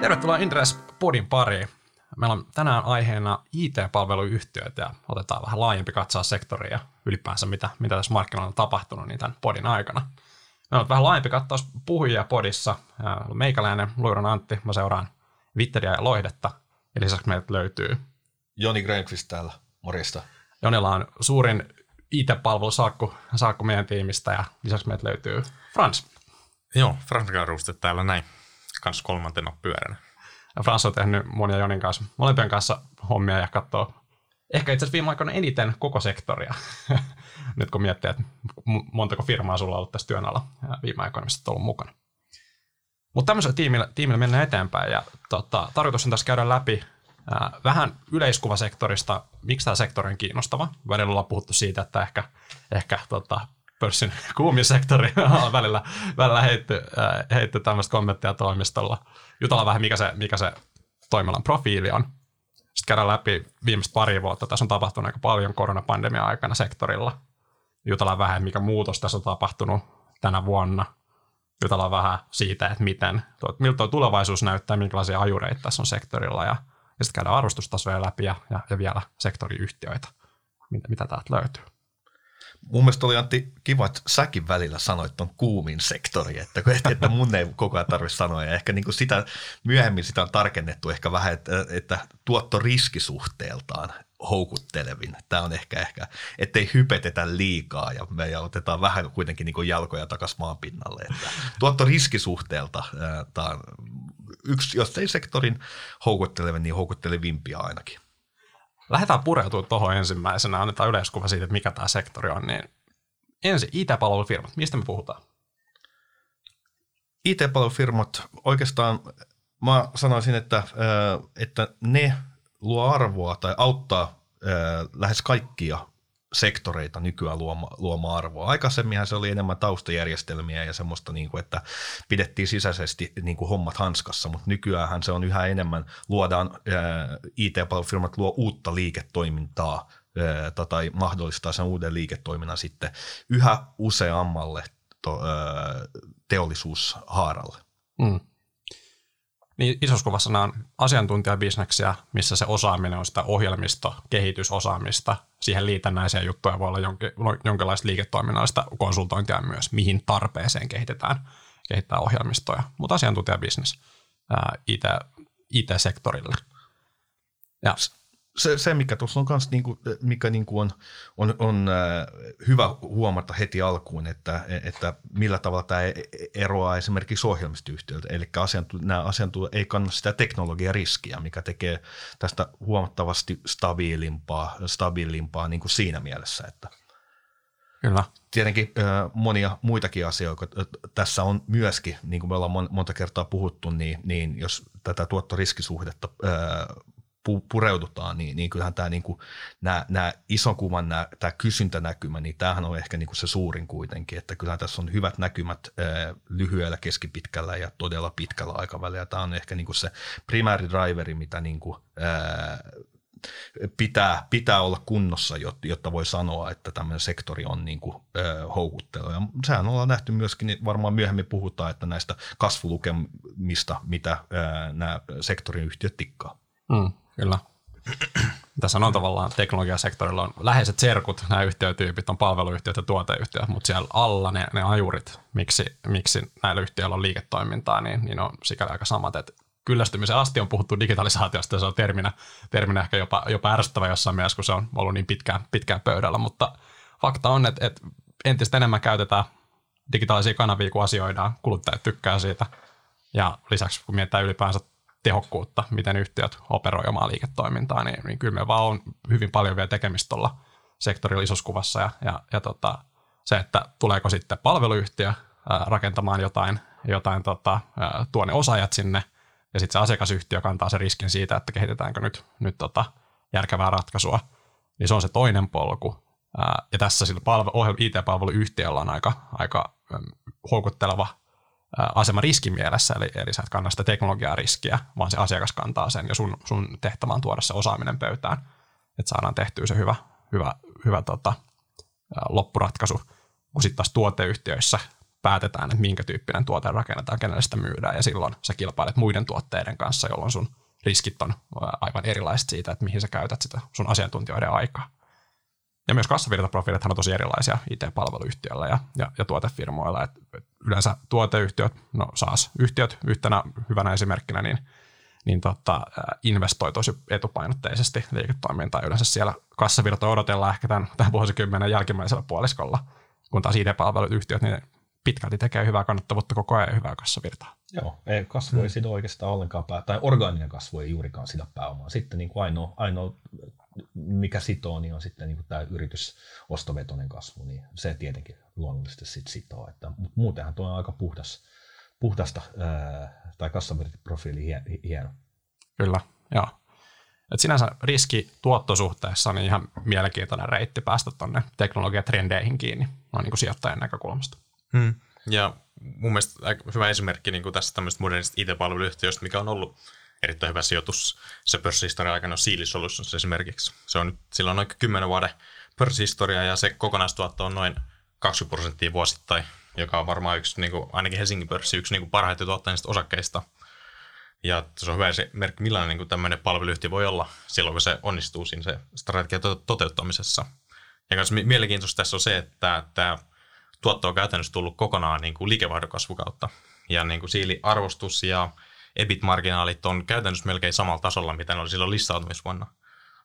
Tervetuloa Intres Podin pariin. Meillä on tänään aiheena IT-palveluyhtiöt ja otetaan vähän laajempi katsaa sektoria ja ylipäänsä mitä, mitä tässä markkinoilla on tapahtunut niin tämän podin aikana. Meillä on vähän laajempi kattaus puhujia podissa. Meikäläinen, Luiron Antti, mä seuraan Vitteriä ja Loihdetta. Ja lisäksi meiltä löytyy Joni Grenqvist täällä, morjesta. Jonilla on suurin IT-palvelu saakku, saakku meidän tiimistä ja lisäksi meiltä löytyy Frans. Joo, Frans Garuste täällä näin, kans kolmantena pyöränä. Frans on tehnyt monia Jonin kanssa, molempien kanssa hommia ja katsoo ehkä itse asiassa viime aikoina eniten koko sektoria. Nyt kun miettii, että montako firmaa sulla on ollut tässä työn alla viime aikoina, missä ollut mukana. Mutta tämmöisellä tiimillä, tiimillä mennään eteenpäin ja tota, tarkoitus on tässä käydä läpi vähän yleiskuvasektorista, miksi tämä sektori on kiinnostava. Välillä ollaan puhuttu siitä, että ehkä, ehkä tota, pörssin sektori on välillä, välillä heitty, heitty tämmöistä kommenttia toimistolla. Jutellaan vähän, mikä se, mikä se toimialan profiili on. Sitten käydään läpi viimeistä pari vuotta. Tässä on tapahtunut aika paljon koronapandemia aikana sektorilla. Jutellaan vähän, mikä muutos tässä on tapahtunut tänä vuonna. Jutellaan vähän siitä, että miten, miltä tuo tulevaisuus näyttää, minkälaisia ajureita tässä on sektorilla ja ja sitten käydään arvostustasoja läpi ja, ja, ja vielä sektoriyhtiöitä, mitä, mitä täältä löytyy. Mun mielestä oli Antti kiva, että säkin välillä sanoit tuon kuumin sektori, että, että mun ei koko ajan tarvitse sanoa. Ja ehkä niin kuin sitä, myöhemmin sitä on tarkennettu ehkä vähän, että, että tuotto riskisuhteeltaan houkuttelevin. Tämä on ehkä, ehkä ettei hypetetä liikaa ja me otetaan vähän kuitenkin niin jalkoja takaisin maan pinnalle. Että tuotto riskisuhteelta tämä on yksi, jos ei sektorin houkuttelevin, niin houkuttelevimpia ainakin. Lähdetään pureutumaan tuohon ensimmäisenä, annetaan yleiskuva siitä, että mikä tämä sektori on. Niin ensin IT-palvelufirmat, mistä me puhutaan? IT-palvelufirmat oikeastaan mä sanoisin, että, että ne luo arvoa tai auttaa lähes kaikkia sektoreita nykyään luoma, luoma arvoa. Aikaisemminhan se oli enemmän taustajärjestelmiä ja semmoista, niin kuin, että pidettiin sisäisesti niin kuin hommat hanskassa, mutta nykyään se on yhä enemmän, luodaan, IT-palvelufirmat luo uutta liiketoimintaa tai mahdollistaa sen uuden liiketoiminnan sitten yhä useammalle to, teollisuushaaralle. Mm niin isossa kuvassa nämä on asiantuntijabisneksiä, missä se osaaminen on sitä ohjelmisto, kehitysosaamista. Siihen liitännäisiä juttuja voi olla jonkin, jonkinlaista liiketoiminnallista konsultointia myös, mihin tarpeeseen kehitetään, kehitetään ohjelmistoja. Mutta asiantuntijabisnes ää, IT, IT-sektorille. Ja se, se, mikä tuossa on myös, niin kuin, mikä niin kuin on, on, on äh, hyvä huomata heti alkuun, että, että millä tavalla tämä eroaa esimerkiksi ohjelmistoyhtiöltä. Eli asiantuntijat, nämä asiantuntijat ei kanna sitä teknologiariskiä, mikä tekee tästä huomattavasti stabiilimpaa, stabiilimpaa niin kuin siinä mielessä, että Kyllä. Tietenkin monia muitakin asioita tässä on myöskin, niin kuin me ollaan monta kertaa puhuttu, niin, niin jos tätä tuottoriskisuhdetta pureudutaan, niin, niin kyllähän tämä niin ison kuvan, nämä, tämä kysyntänäkymä, niin tämähän on ehkä niin kuin se suurin kuitenkin, että kyllähän tässä on hyvät näkymät ää, lyhyellä, keskipitkällä ja todella pitkällä aikavälillä. Tämä on ehkä niin kuin se driveri, mitä niin kuin, ää, pitää, pitää olla kunnossa, jotta voi sanoa, että tämmöinen sektori on niin kuin, ö, houkutteleva. Ja sehän ollaan nähty myöskin, niin varmaan myöhemmin puhutaan, että näistä kasvulukemista, mitä ö, nämä sektorin yhtiöt tikkaa. Mm. Kyllä. Tässä on tavallaan teknologiasektorilla on läheiset serkut, nämä yhtiötyypit on palveluyhtiöt ja tuoteyhtiöt, mutta siellä alla ne, ne ajurit, miksi, miksi näillä yhtiöillä on liiketoimintaa, niin, niin on sikäli aika samat, että kyllästymisen asti on puhuttu digitalisaatiosta ja se on terminä, terminä ehkä jopa, jopa ärsyttävä jossain mielessä, kun se on ollut niin pitkään, pitkään pöydällä, mutta fakta on, että, että entistä enemmän käytetään digitaalisia kanavia, kun asioidaan, kuluttajat tykkää siitä ja lisäksi kun mietitään ylipäänsä tehokkuutta, miten yhtiöt operoi omaa liiketoimintaa, niin, niin kyllä me vaan on hyvin paljon vielä tekemistä tuolla sektorilla isossa kuvassa ja, ja, ja tota, se, että tuleeko sitten palveluyhtiö ää, rakentamaan jotain, jotain tota, ää, osaajat sinne ja sitten se asiakasyhtiö kantaa se riskin siitä, että kehitetäänkö nyt, nyt tota, järkevää ratkaisua, niin se on se toinen polku. Ää, ja tässä sillä palvelu, IT-palveluyhtiöllä on aika, aika houkutteleva asema riskin mielessä, eli, eli sä et kanna sitä teknologiaa riskiä, vaan se asiakas kantaa sen ja sun, sun tehtävä on tuoda se osaaminen pöytään, että saadaan tehtyä se hyvä, hyvä, hyvä tota, loppuratkaisu. Kun sitten taas tuoteyhtiöissä päätetään, että minkä tyyppinen tuote rakennetaan, kenelle sitä myydään, ja silloin sä kilpailet muiden tuotteiden kanssa, jolloin sun riskit on aivan erilaiset siitä, että mihin sä käytät sitä sun asiantuntijoiden aikaa. Ja myös kassavirtaprofiilithan on tosi erilaisia IT-palveluyhtiöillä ja, ja, ja tuotefirmoilla. Et, yleensä tuoteyhtiöt, no SaaS-yhtiöt yhtenä hyvänä esimerkkinä, niin, niin tota, investoi tosi etupainotteisesti liiketoimintaan. Yleensä siellä kassavirta odotellaan ehkä tämän, tämän vuosikymmenen jälkimmäisellä puoliskolla, kun taas IT-palveluyhtiöt, niin pitkälti tekee hyvää kannattavuutta koko ajan hyvää kassavirtaa. Joo, ei, kasvu ei hmm. sido oikeastaan ollenkaan pää, tai orgaaninen kasvu ei juurikaan sida pääomaa. Sitten niin kuin ainoa, ainoa, mikä sitoo, niin on sitten niin kuin tämä yritysostovetoinen kasvu, niin se tietenkin luonnollisesti sit sitoo. Että, mutta muutenhan tuo on aika puhdas, puhdasta, ää, tai kassavirtaprofiili hieno. Kyllä, joo. Et sinänsä riski tuottosuhteessa on ihan mielenkiintoinen reitti päästä tuonne teknologiatrendeihin kiinni noin niin kuin sijoittajan näkökulmasta. Hmm. Ja mun mielestä aika hyvä esimerkki niin kuin tästä tämmöistä modernista IT-palveluyhtiöstä, mikä on ollut erittäin hyvä sijoitus se pörssihistorian aikana on Sealy Solutions esimerkiksi. Se on nyt, sillä on noin 10 vuoden pörssihistoria ja se kokonaistuotto on noin 20 prosenttia vuosittain, joka on varmaan yksi, niin kuin, ainakin Helsingin pörssi, yksi niin parhaiten tuottajista osakkeista. Ja se on hyvä se merkki, millainen niin kuin tämmöinen palveluyhtiö voi olla silloin, kun se onnistuu siinä se strategian toteuttamisessa. Ja myös mielenkiintoista tässä on se, että tämä tuotto on käytännössä tullut kokonaan niin kuin. Ja niin kuin siili arvostus ja EBIT-marginaalit on käytännössä melkein samalla tasolla, mitä ne oli silloin listautumisvuonna.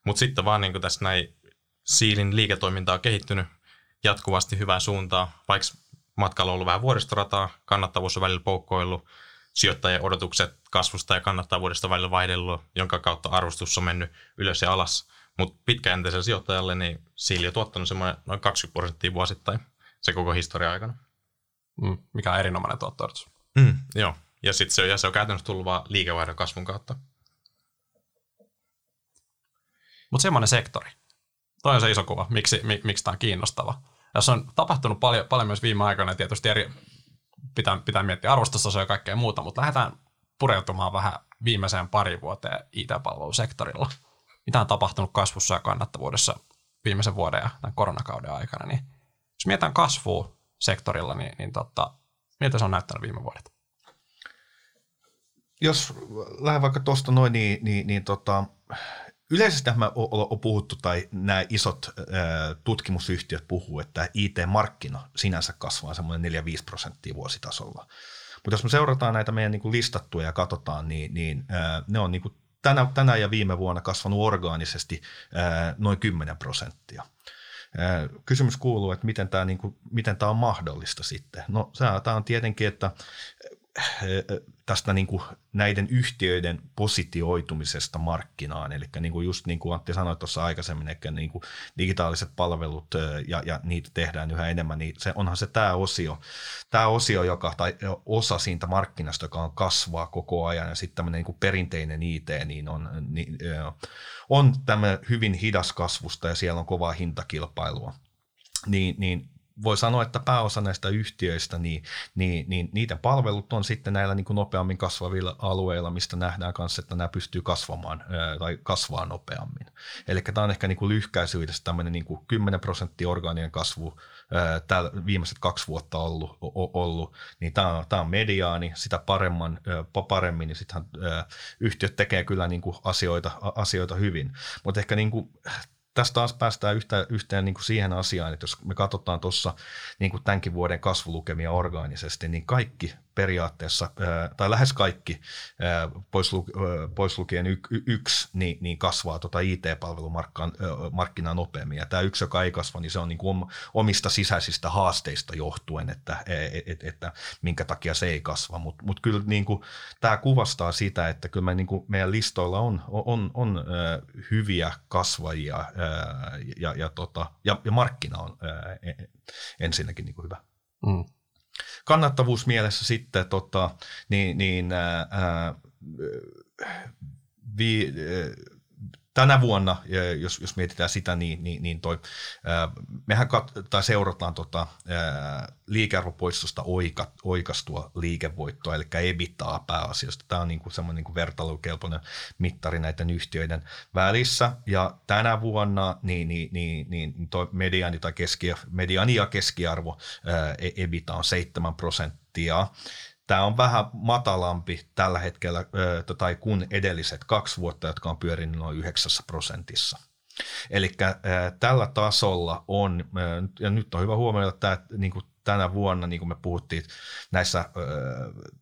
Mutta sitten vaan niin tässä näin siilin liiketoiminta on kehittynyt jatkuvasti hyvää suuntaa, vaikka matkalla on ollut vähän vuoristorataa, kannattavuus on välillä poukkoillut, sijoittajien odotukset kasvusta ja kannattavuudesta välillä vaihdellut, jonka kautta arvostus on mennyt ylös ja alas. Mutta pitkäjänteiselle sijoittajalle niin siili on tuottanut semmoinen noin 20 prosenttia vuosittain se koko historia aikana. Mm, mikä on erinomainen tuotto mm, Joo, ja sitten se, se on käytännössä tullut vaan liikevaihdon kasvun kautta. Mutta semmoinen sektori. Toi on se iso kuva, miksi, mik, miksi tämä on kiinnostava. Se on tapahtunut paljon, paljon myös viime aikoina, tietysti eri, pitää, pitää miettiä arvostustasoja ja kaikkea muuta, mutta lähdetään pureutumaan vähän viimeiseen pari vuoteen IT-palvelusektorilla. Mitä on tapahtunut kasvussa ja kannattavuudessa viimeisen vuoden ja tämän koronakauden aikana, niin jos mietitään kasvua sektorilla, niin, niin tota, miltä se on näyttänyt viime vuodet? Jos lähden vaikka tuosta noin, niin, niin, niin tota, yleisesti me on puhuttu, tai nämä isot ää, tutkimusyhtiöt puhuu, että IT-markkina sinänsä kasvaa semmoinen 4-5 prosenttia vuositasolla. Mutta jos me seurataan näitä meidän niin kuin listattuja ja katsotaan, niin, niin ää, ne on niin kuin tänä, tänä ja viime vuonna kasvanut orgaanisesti ää, noin 10 prosenttia. Kysymys kuuluu, että miten tämä, niin kuin, miten tämä on mahdollista sitten. No tämä on tietenkin, että tästä niin kuin näiden yhtiöiden positioitumisesta markkinaan. Eli niin kuin just niin kuin Antti sanoi tuossa aikaisemmin, että niin kuin digitaaliset palvelut ja, ja niitä tehdään yhä enemmän, niin se, onhan se tämä osio, tämä osio joka, tai osa siitä markkinasta, joka on kasvaa koko ajan, ja sitten tämmöinen niin kuin perinteinen IT, niin on, niin, on tämä hyvin hidas kasvusta, ja siellä on kovaa hintakilpailua. Niin, niin voi sanoa, että pääosa näistä yhtiöistä, niin, niin, niin niiden palvelut on sitten näillä niin kuin nopeammin kasvavilla alueilla, mistä nähdään kanssa, että nämä pystyy kasvamaan tai kasvaa nopeammin. Eli tämä on ehkä niin kuin lyhkäisyydessä tämmöinen niin kuin 10 prosenttia orgaaninen kasvu täällä viimeiset kaksi vuotta ollut, ollut niin tämä on, tämä on mediaani, sitä paremman, paremmin, niin sittenhän yhtiöt tekee kyllä niin kuin asioita, asioita hyvin. Mutta ehkä niin kuin tästä taas päästään yhtä, yhteen niin kuin siihen asiaan, että jos me katsotaan tuossa niin kuin tämänkin vuoden kasvulukemia orgaanisesti, niin kaikki periaatteessa, tai lähes kaikki, pois, lu, pois lukien y, yksi, niin, niin kasvaa tuota IT-palvelumarkkinaa nopeammin. Ja tämä yksi, joka ei kasva, niin se on niin kuin omista sisäisistä haasteista johtuen, että, et, et, että minkä takia se ei kasva. Mutta mut kyllä niin kuin, tämä kuvastaa sitä, että kyllä me, niin kuin meidän listoilla on, on, on hyviä kasvajia ja, ja, tota, ja, ja markkina on ensinnäkin niin kuin hyvä. Mm kannattavuusmielessä sitten tota, niin, niin ää, vi, tänä vuonna, jos, jos mietitään sitä, niin, niin, niin toi, mehän kat, tai seurataan tota, liikearvopoistosta oika, oikastua liikevoittoa, eli EBITAa pääasiassa. Tämä on niin kuin semmoinen niin kuin vertailukelpoinen mittari näiden yhtiöiden välissä. Ja tänä vuonna niin, niin, niin, niin toi mediani, tai keski, mediani ja keskiarvo EBITA on 7 prosenttia. Tämä on vähän matalampi tällä hetkellä tai kun edelliset kaksi vuotta, jotka on pyörinyt noin 9 prosentissa. Eli tällä tasolla on, ja nyt on hyvä huomioida, että niin kuin tänä vuonna, niin kuin me puhuttiin näissä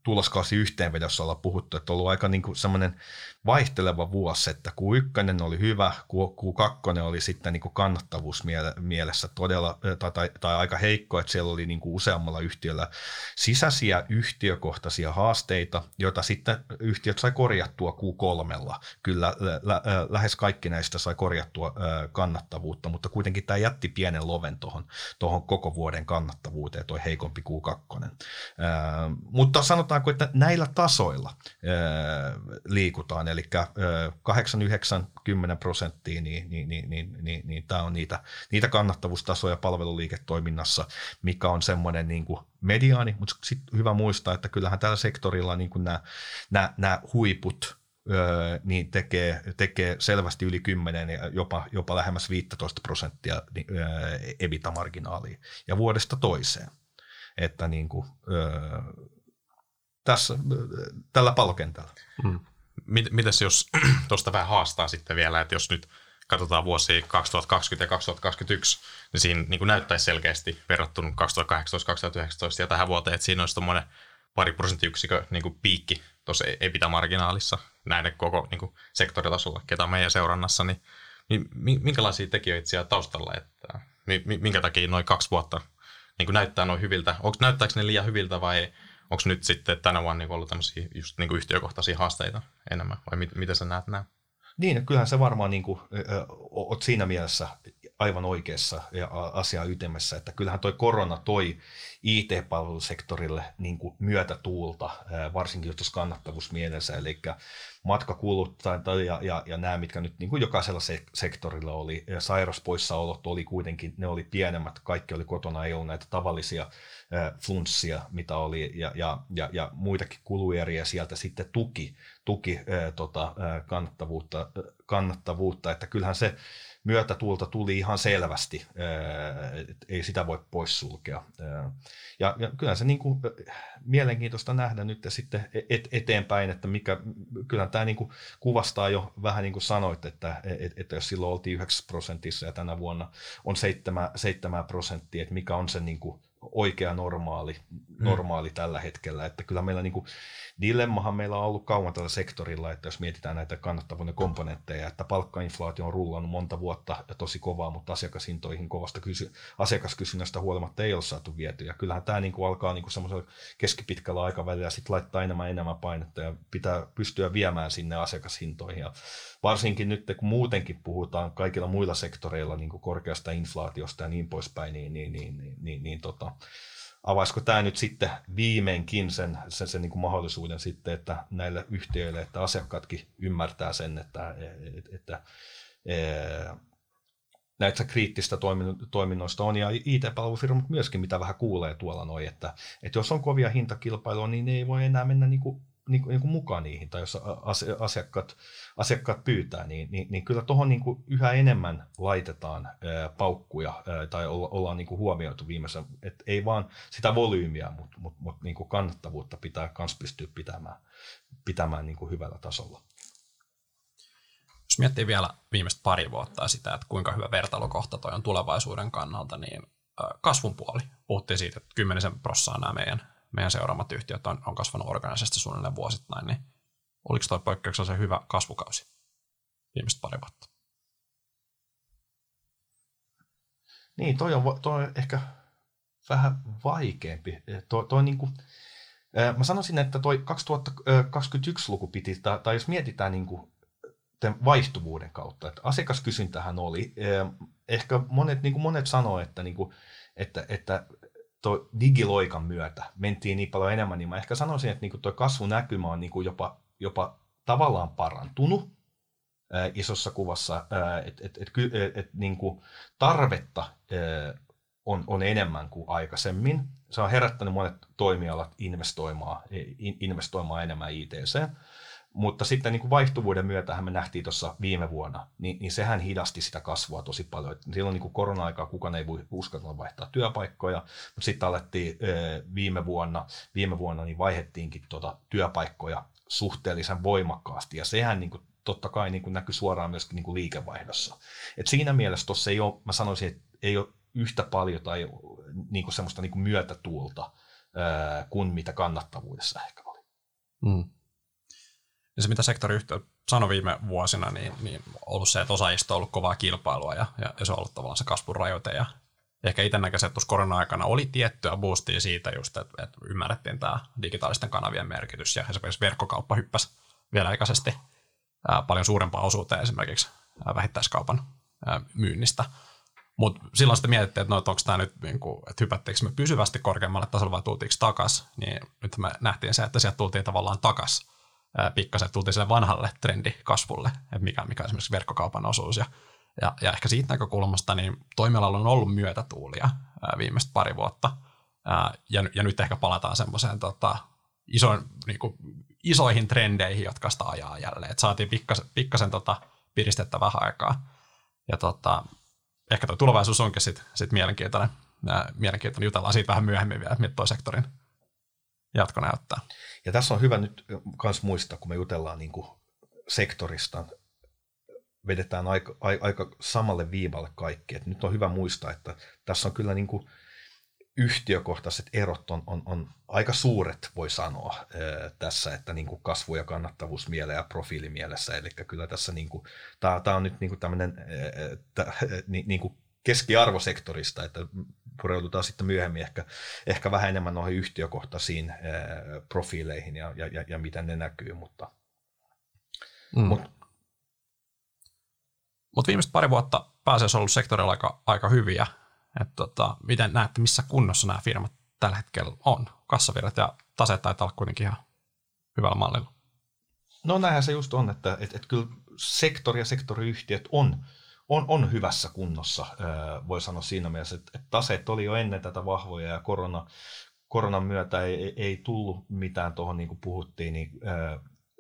tuloskausi yhteenvedossa ollaan puhuttu, että on ollut aika niin kuin semmoinen vaihteleva vuosi, että Q1 oli hyvä, Q2 oli sitten niin kuin kannattavuus mielessä todella, tai, tai, tai aika heikko, että siellä oli niin kuin useammalla yhtiöllä sisäisiä yhtiökohtaisia haasteita, joita sitten yhtiöt sai korjattua Q3. Kyllä lä, lä, lähes kaikki näistä sai korjattua kannattavuutta, mutta kuitenkin tämä jätti pienen loven tuohon tohon koko vuoden kannattavuuteen, tuo heikompi Q2. Mutta sanotaanko, että näillä tasoilla liikutaan, eli 8, 9, 10 prosenttia, niin, niin, niin, niin, niin, niin tämä on niitä, niitä kannattavuustasoja palveluliiketoiminnassa, mikä on semmoinen niin kuin mediaani, mutta sitten hyvä muistaa, että kyllähän tällä sektorilla niin kuin nämä, nämä, nämä huiput, niin tekee, tekee selvästi yli 10 ja jopa, jopa lähemmäs 15 prosenttia öö, ebita-marginaalia ja vuodesta toiseen. Että niin kuin, tässä, tällä pallokentällä. Hmm mitäs jos tuosta vähän haastaa sitten vielä, että jos nyt katsotaan vuosia 2020 ja 2021, niin siinä niin kuin näyttäisi selkeästi verrattuna 2018-2019 ja tähän vuoteen, että siinä olisi tuommoinen pari prosenttiyksikö niin kuin piikki tuossa EBITDA-marginaalissa näiden koko niin kuin sektoritasolla, ketä on meidän seurannassa, niin, niin minkälaisia tekijöitä siellä taustalla, että minkä takia noin kaksi vuotta niin kuin näyttää noin hyviltä, onko näyttääkö ne liian hyviltä vai onko nyt sitten tänä vuonna niin ollut tämmöisiä just niin kuin yhtiökohtaisia haasteita enemmän, vai mit, miten sä näet nämä? Niin, kyllähän se varmaan niin kuin, ö, oot siinä mielessä aivan oikeassa ja asia ytimessä, että kyllähän toi korona toi IT-palvelusektorille niin kuin myötätuulta, varsinkin jos kannattavuusmielessä, eli matkakulut ja, ja, ja nämä, mitkä nyt niin kuin jokaisella se, sektorilla oli, sairauspoissaolot oli kuitenkin, ne oli pienemmät, kaikki oli kotona, ei ollut näitä tavallisia flunssia, mitä oli, ja, ja, ja, ja muitakin kulueriä sieltä sitten tuki, tuki ää, tota, kannattavuutta, kannattavuutta, että kyllähän se myötätuulta tuli ihan selvästi, ei sitä voi poissulkea. Ja, ja kyllä se niin kuin, mielenkiintoista nähdä nyt sitten et, eteenpäin, että mikä, kyllä tämä niin kuin kuvastaa jo vähän niin kuin sanoit, että, että, että jos silloin oltiin 9 prosentissa ja tänä vuonna on 7, 7 prosenttia, että mikä on se niin kuin oikea normaali. Normaali mm. tällä hetkellä. Että kyllä meillä niin kuin, dilemmahan meillä on ollut kauan tällä sektorilla, että jos mietitään näitä kannattavuuden komponentteja, että palkkainflaatio on rullannut monta vuotta ja tosi kovaa, mutta asiakashintoihin kovasta kysy- asiakaskysynnästä huolimatta ei ole saatu viety. Ja kyllähän tämä niin kuin alkaa niin semmoisella keskipitkällä aikavälillä sitten laittaa enemmän enemmän painetta ja pitää pystyä viemään sinne asiakashintoihin. Ja varsinkin nyt, kun muutenkin puhutaan kaikilla muilla sektoreilla niin kuin korkeasta inflaatiosta ja niin poispäin, niin, niin, niin, niin, niin, niin tota, avaisiko tämä nyt sitten viimeinkin sen, sen, sen niin kuin mahdollisuuden sitten, että näille yhtiöille, että asiakkaatkin ymmärtää sen, että, että, että näitä kriittistä toiminnoista on, ja IT-palvelufirmat myöskin, mitä vähän kuulee tuolla noin, että, että jos on kovia hintakilpailua, niin ne ei voi enää mennä niin kuin niin kuin, niin kuin mukaan niihin, tai jos asiakkaat, asiakkaat pyytää, niin, niin, niin kyllä tuohon niin kuin yhä enemmän laitetaan ää, paukkuja ää, tai olla, ollaan niin kuin huomioitu viimeisen, että ei vaan sitä volyymiä, mutta mut, mut, niin kuin kannattavuutta pitää myös pystyä pitämään, pitämään niin kuin hyvällä tasolla. Jos miettii vielä viimeistä pari vuotta sitä, että kuinka hyvä vertailukohta toi on tulevaisuuden kannalta, niin kasvun puoli. Puhuttiin siitä, että kymmenisen prossaa nämä meidän meidän seuraamat yhtiöt on, on kasvanut organisesti suunnilleen vuosittain, niin oliko tuo poikkeuksellisen hyvä kasvukausi viimeiset pari vuotta? Niin, toi on, toi on ehkä vähän vaikeampi. Toi, toi niin kuin, mä sanoisin, että toi 2021-luku piti, tai, tai jos mietitään niin kuin vaihtuvuuden kautta, että asiakaskysyntähän oli, ehkä monet, niin kuin monet sanoo, että, niin kuin, että, että tuo digiloikan myötä mentiin niin paljon enemmän, niin mä ehkä sanoisin, että niinku tuo kasvunäkymä on niinku jopa, jopa tavallaan parantunut. isossa kuvassa, että et, et, et, et, niin tarvetta on, on enemmän kuin aikaisemmin. Se on herättänyt monet toimialat investoimaan, investoimaan enemmän ITC. Mutta sitten niin kuin vaihtuvuuden myötähän me nähtiin tuossa viime vuonna, niin, niin sehän hidasti sitä kasvua tosi paljon. Silloin niin kuin korona-aikaa kukaan ei voi uskalla vaihtaa työpaikkoja, mutta sitten alettiin viime vuonna, viime vuonna niin vaihettiinkin tuota työpaikkoja suhteellisen voimakkaasti, ja sehän niin kuin totta kai niin kuin näkyy suoraan myöskin niin kuin liikevaihdossa. Et siinä mielessä tuossa ei ole, mä sanoisin, että ei ole yhtä paljon tai niin kuin semmoista niin kuin myötätuulta kuin mitä kannattavuudessa ehkä oli. Mm. Ja se, mitä sektoriyhtiö sanoi viime vuosina, niin, niin ollut se, että osaajista on ollut kovaa kilpailua ja, ja, ja se on ollut tavallaan se kasvun rajoite. Ja ehkä itse näkäisin, että korona-aikana oli tiettyä boostia siitä just, että, että ymmärrettiin tämä digitaalisten kanavien merkitys ja esimerkiksi verkkokauppa hyppäsi vielä aikaisesti ää, paljon suurempaa osuuteen esimerkiksi ää, vähittäiskaupan ää, myynnistä. Mutta silloin sitten mietittiin, että no, onko tämä nyt, niin kuin, että hypättiinkö me pysyvästi korkeammalle tasolle vai tultiinko takas, niin nyt me nähtiin se, että sieltä tultiin tavallaan takas pikkasen, tultiin sille vanhalle trendikasvulle, että mikä, mikä on esimerkiksi verkkokaupan osuus. Ja, ja, ja ehkä siitä näkökulmasta niin toimialalla on ollut myötätuulia viimeiset pari vuotta. Ja, ja nyt ehkä palataan semmoiseen tota, isoin, niin kuin, isoihin trendeihin, jotka sitä ajaa jälleen. Et saatiin pikkasen, pikkasen tota, piristettä vähän aikaa. Ja tota, ehkä tuo tulevaisuus onkin sitten sit mielenkiintoinen. Mielenkiintoinen. Jutellaan siitä vähän myöhemmin vielä, että mitä sektorin jatko näyttää. Ja tässä on hyvä nyt myös muistaa, kun me jutellaan niin kuin sektorista, vedetään aika, aika samalle viivalle kaikki. Et nyt on hyvä muistaa, että tässä on kyllä niin kuin yhtiökohtaiset erot on, on, on aika suuret, voi sanoa tässä, että niin kuin kasvu- ja kannattavuusmiele ja profiilimielessä. Eli kyllä tässä niin kuin, tämä on nyt niin kuin tämmöinen niin kuin keskiarvosektorista, että pureudutaan sitten myöhemmin ehkä, ehkä vähän enemmän noihin yhtiökohtaisiin ää, profiileihin ja, ja, ja, ja miten ne näkyy, mutta mm. mut, Mut viimeiset pari vuotta pääasiassa ollut sektorilla aika, aika hyviä. Et tota, miten näette, missä kunnossa nämä firmat tällä hetkellä on? Kassavirrat ja taseet taitaa olla kuitenkin ihan hyvällä mallilla. No näinhän se just on, että et, et kyllä sektori ja sektoriyhtiöt on on, on hyvässä kunnossa, voi sanoa siinä mielessä, että, että taseet oli jo ennen tätä vahvoja ja korona, koronan myötä ei, ei tullut mitään tuohon, niin kuin puhuttiin, niin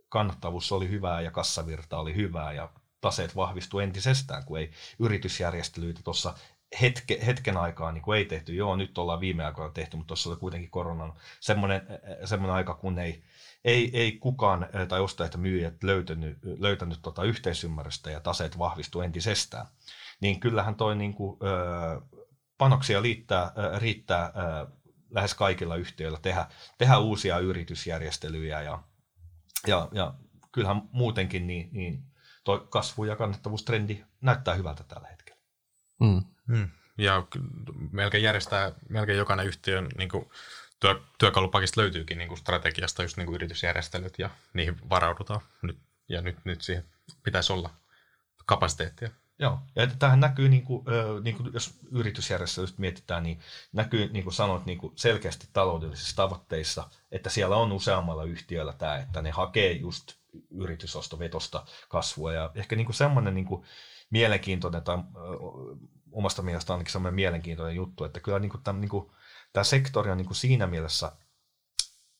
kannattavuus oli hyvää ja kassavirta oli hyvää ja taseet vahvistu entisestään, kun ei yritysjärjestelyitä tuossa hetke, hetken aikaa niin kuin ei tehty. Joo, nyt ollaan viime aikoina tehty, mutta tuossa oli kuitenkin koronan semmoinen, semmoinen aika, kun ei, ei, ei kukaan tai ostajat ja myyjät löytänyt, löytänyt tota yhteisymmärrystä ja taseet vahvistu entisestään, niin kyllähän toi niin kuin, ö, panoksia liittää, ö, riittää ö, lähes kaikilla yhtiöillä tehdä, tehdä uusia yritysjärjestelyjä ja, ja, ja kyllähän muutenkin niin, niin toi kasvu- ja kannattavuustrendi näyttää hyvältä tällä hetkellä. Mm. Mm. Ja melkein järjestää melkein jokainen yhtiö niin kuin työ, työkalupakista löytyykin niin kuin strategiasta just niin kuin yritysjärjestelyt ja niihin varaudutaan nyt. Ja nyt, nyt siihen pitäisi olla kapasiteettia. Joo, ja tähän näkyy, niin kuin, niin kuin jos yritysjärjestelystä mietitään, niin näkyy, niin kuin sanoit, niin kuin selkeästi taloudellisissa tavoitteissa, että siellä on useammalla yhtiöllä tämä, että ne hakee just yritysostovetosta kasvua. Ja ehkä niin kuin semmoinen niin kuin mielenkiintoinen, tai omasta mielestä ainakin semmoinen mielenkiintoinen juttu, että kyllä niin kuin, tämän, niin kuin, tämä sektori on niin kuin siinä mielessä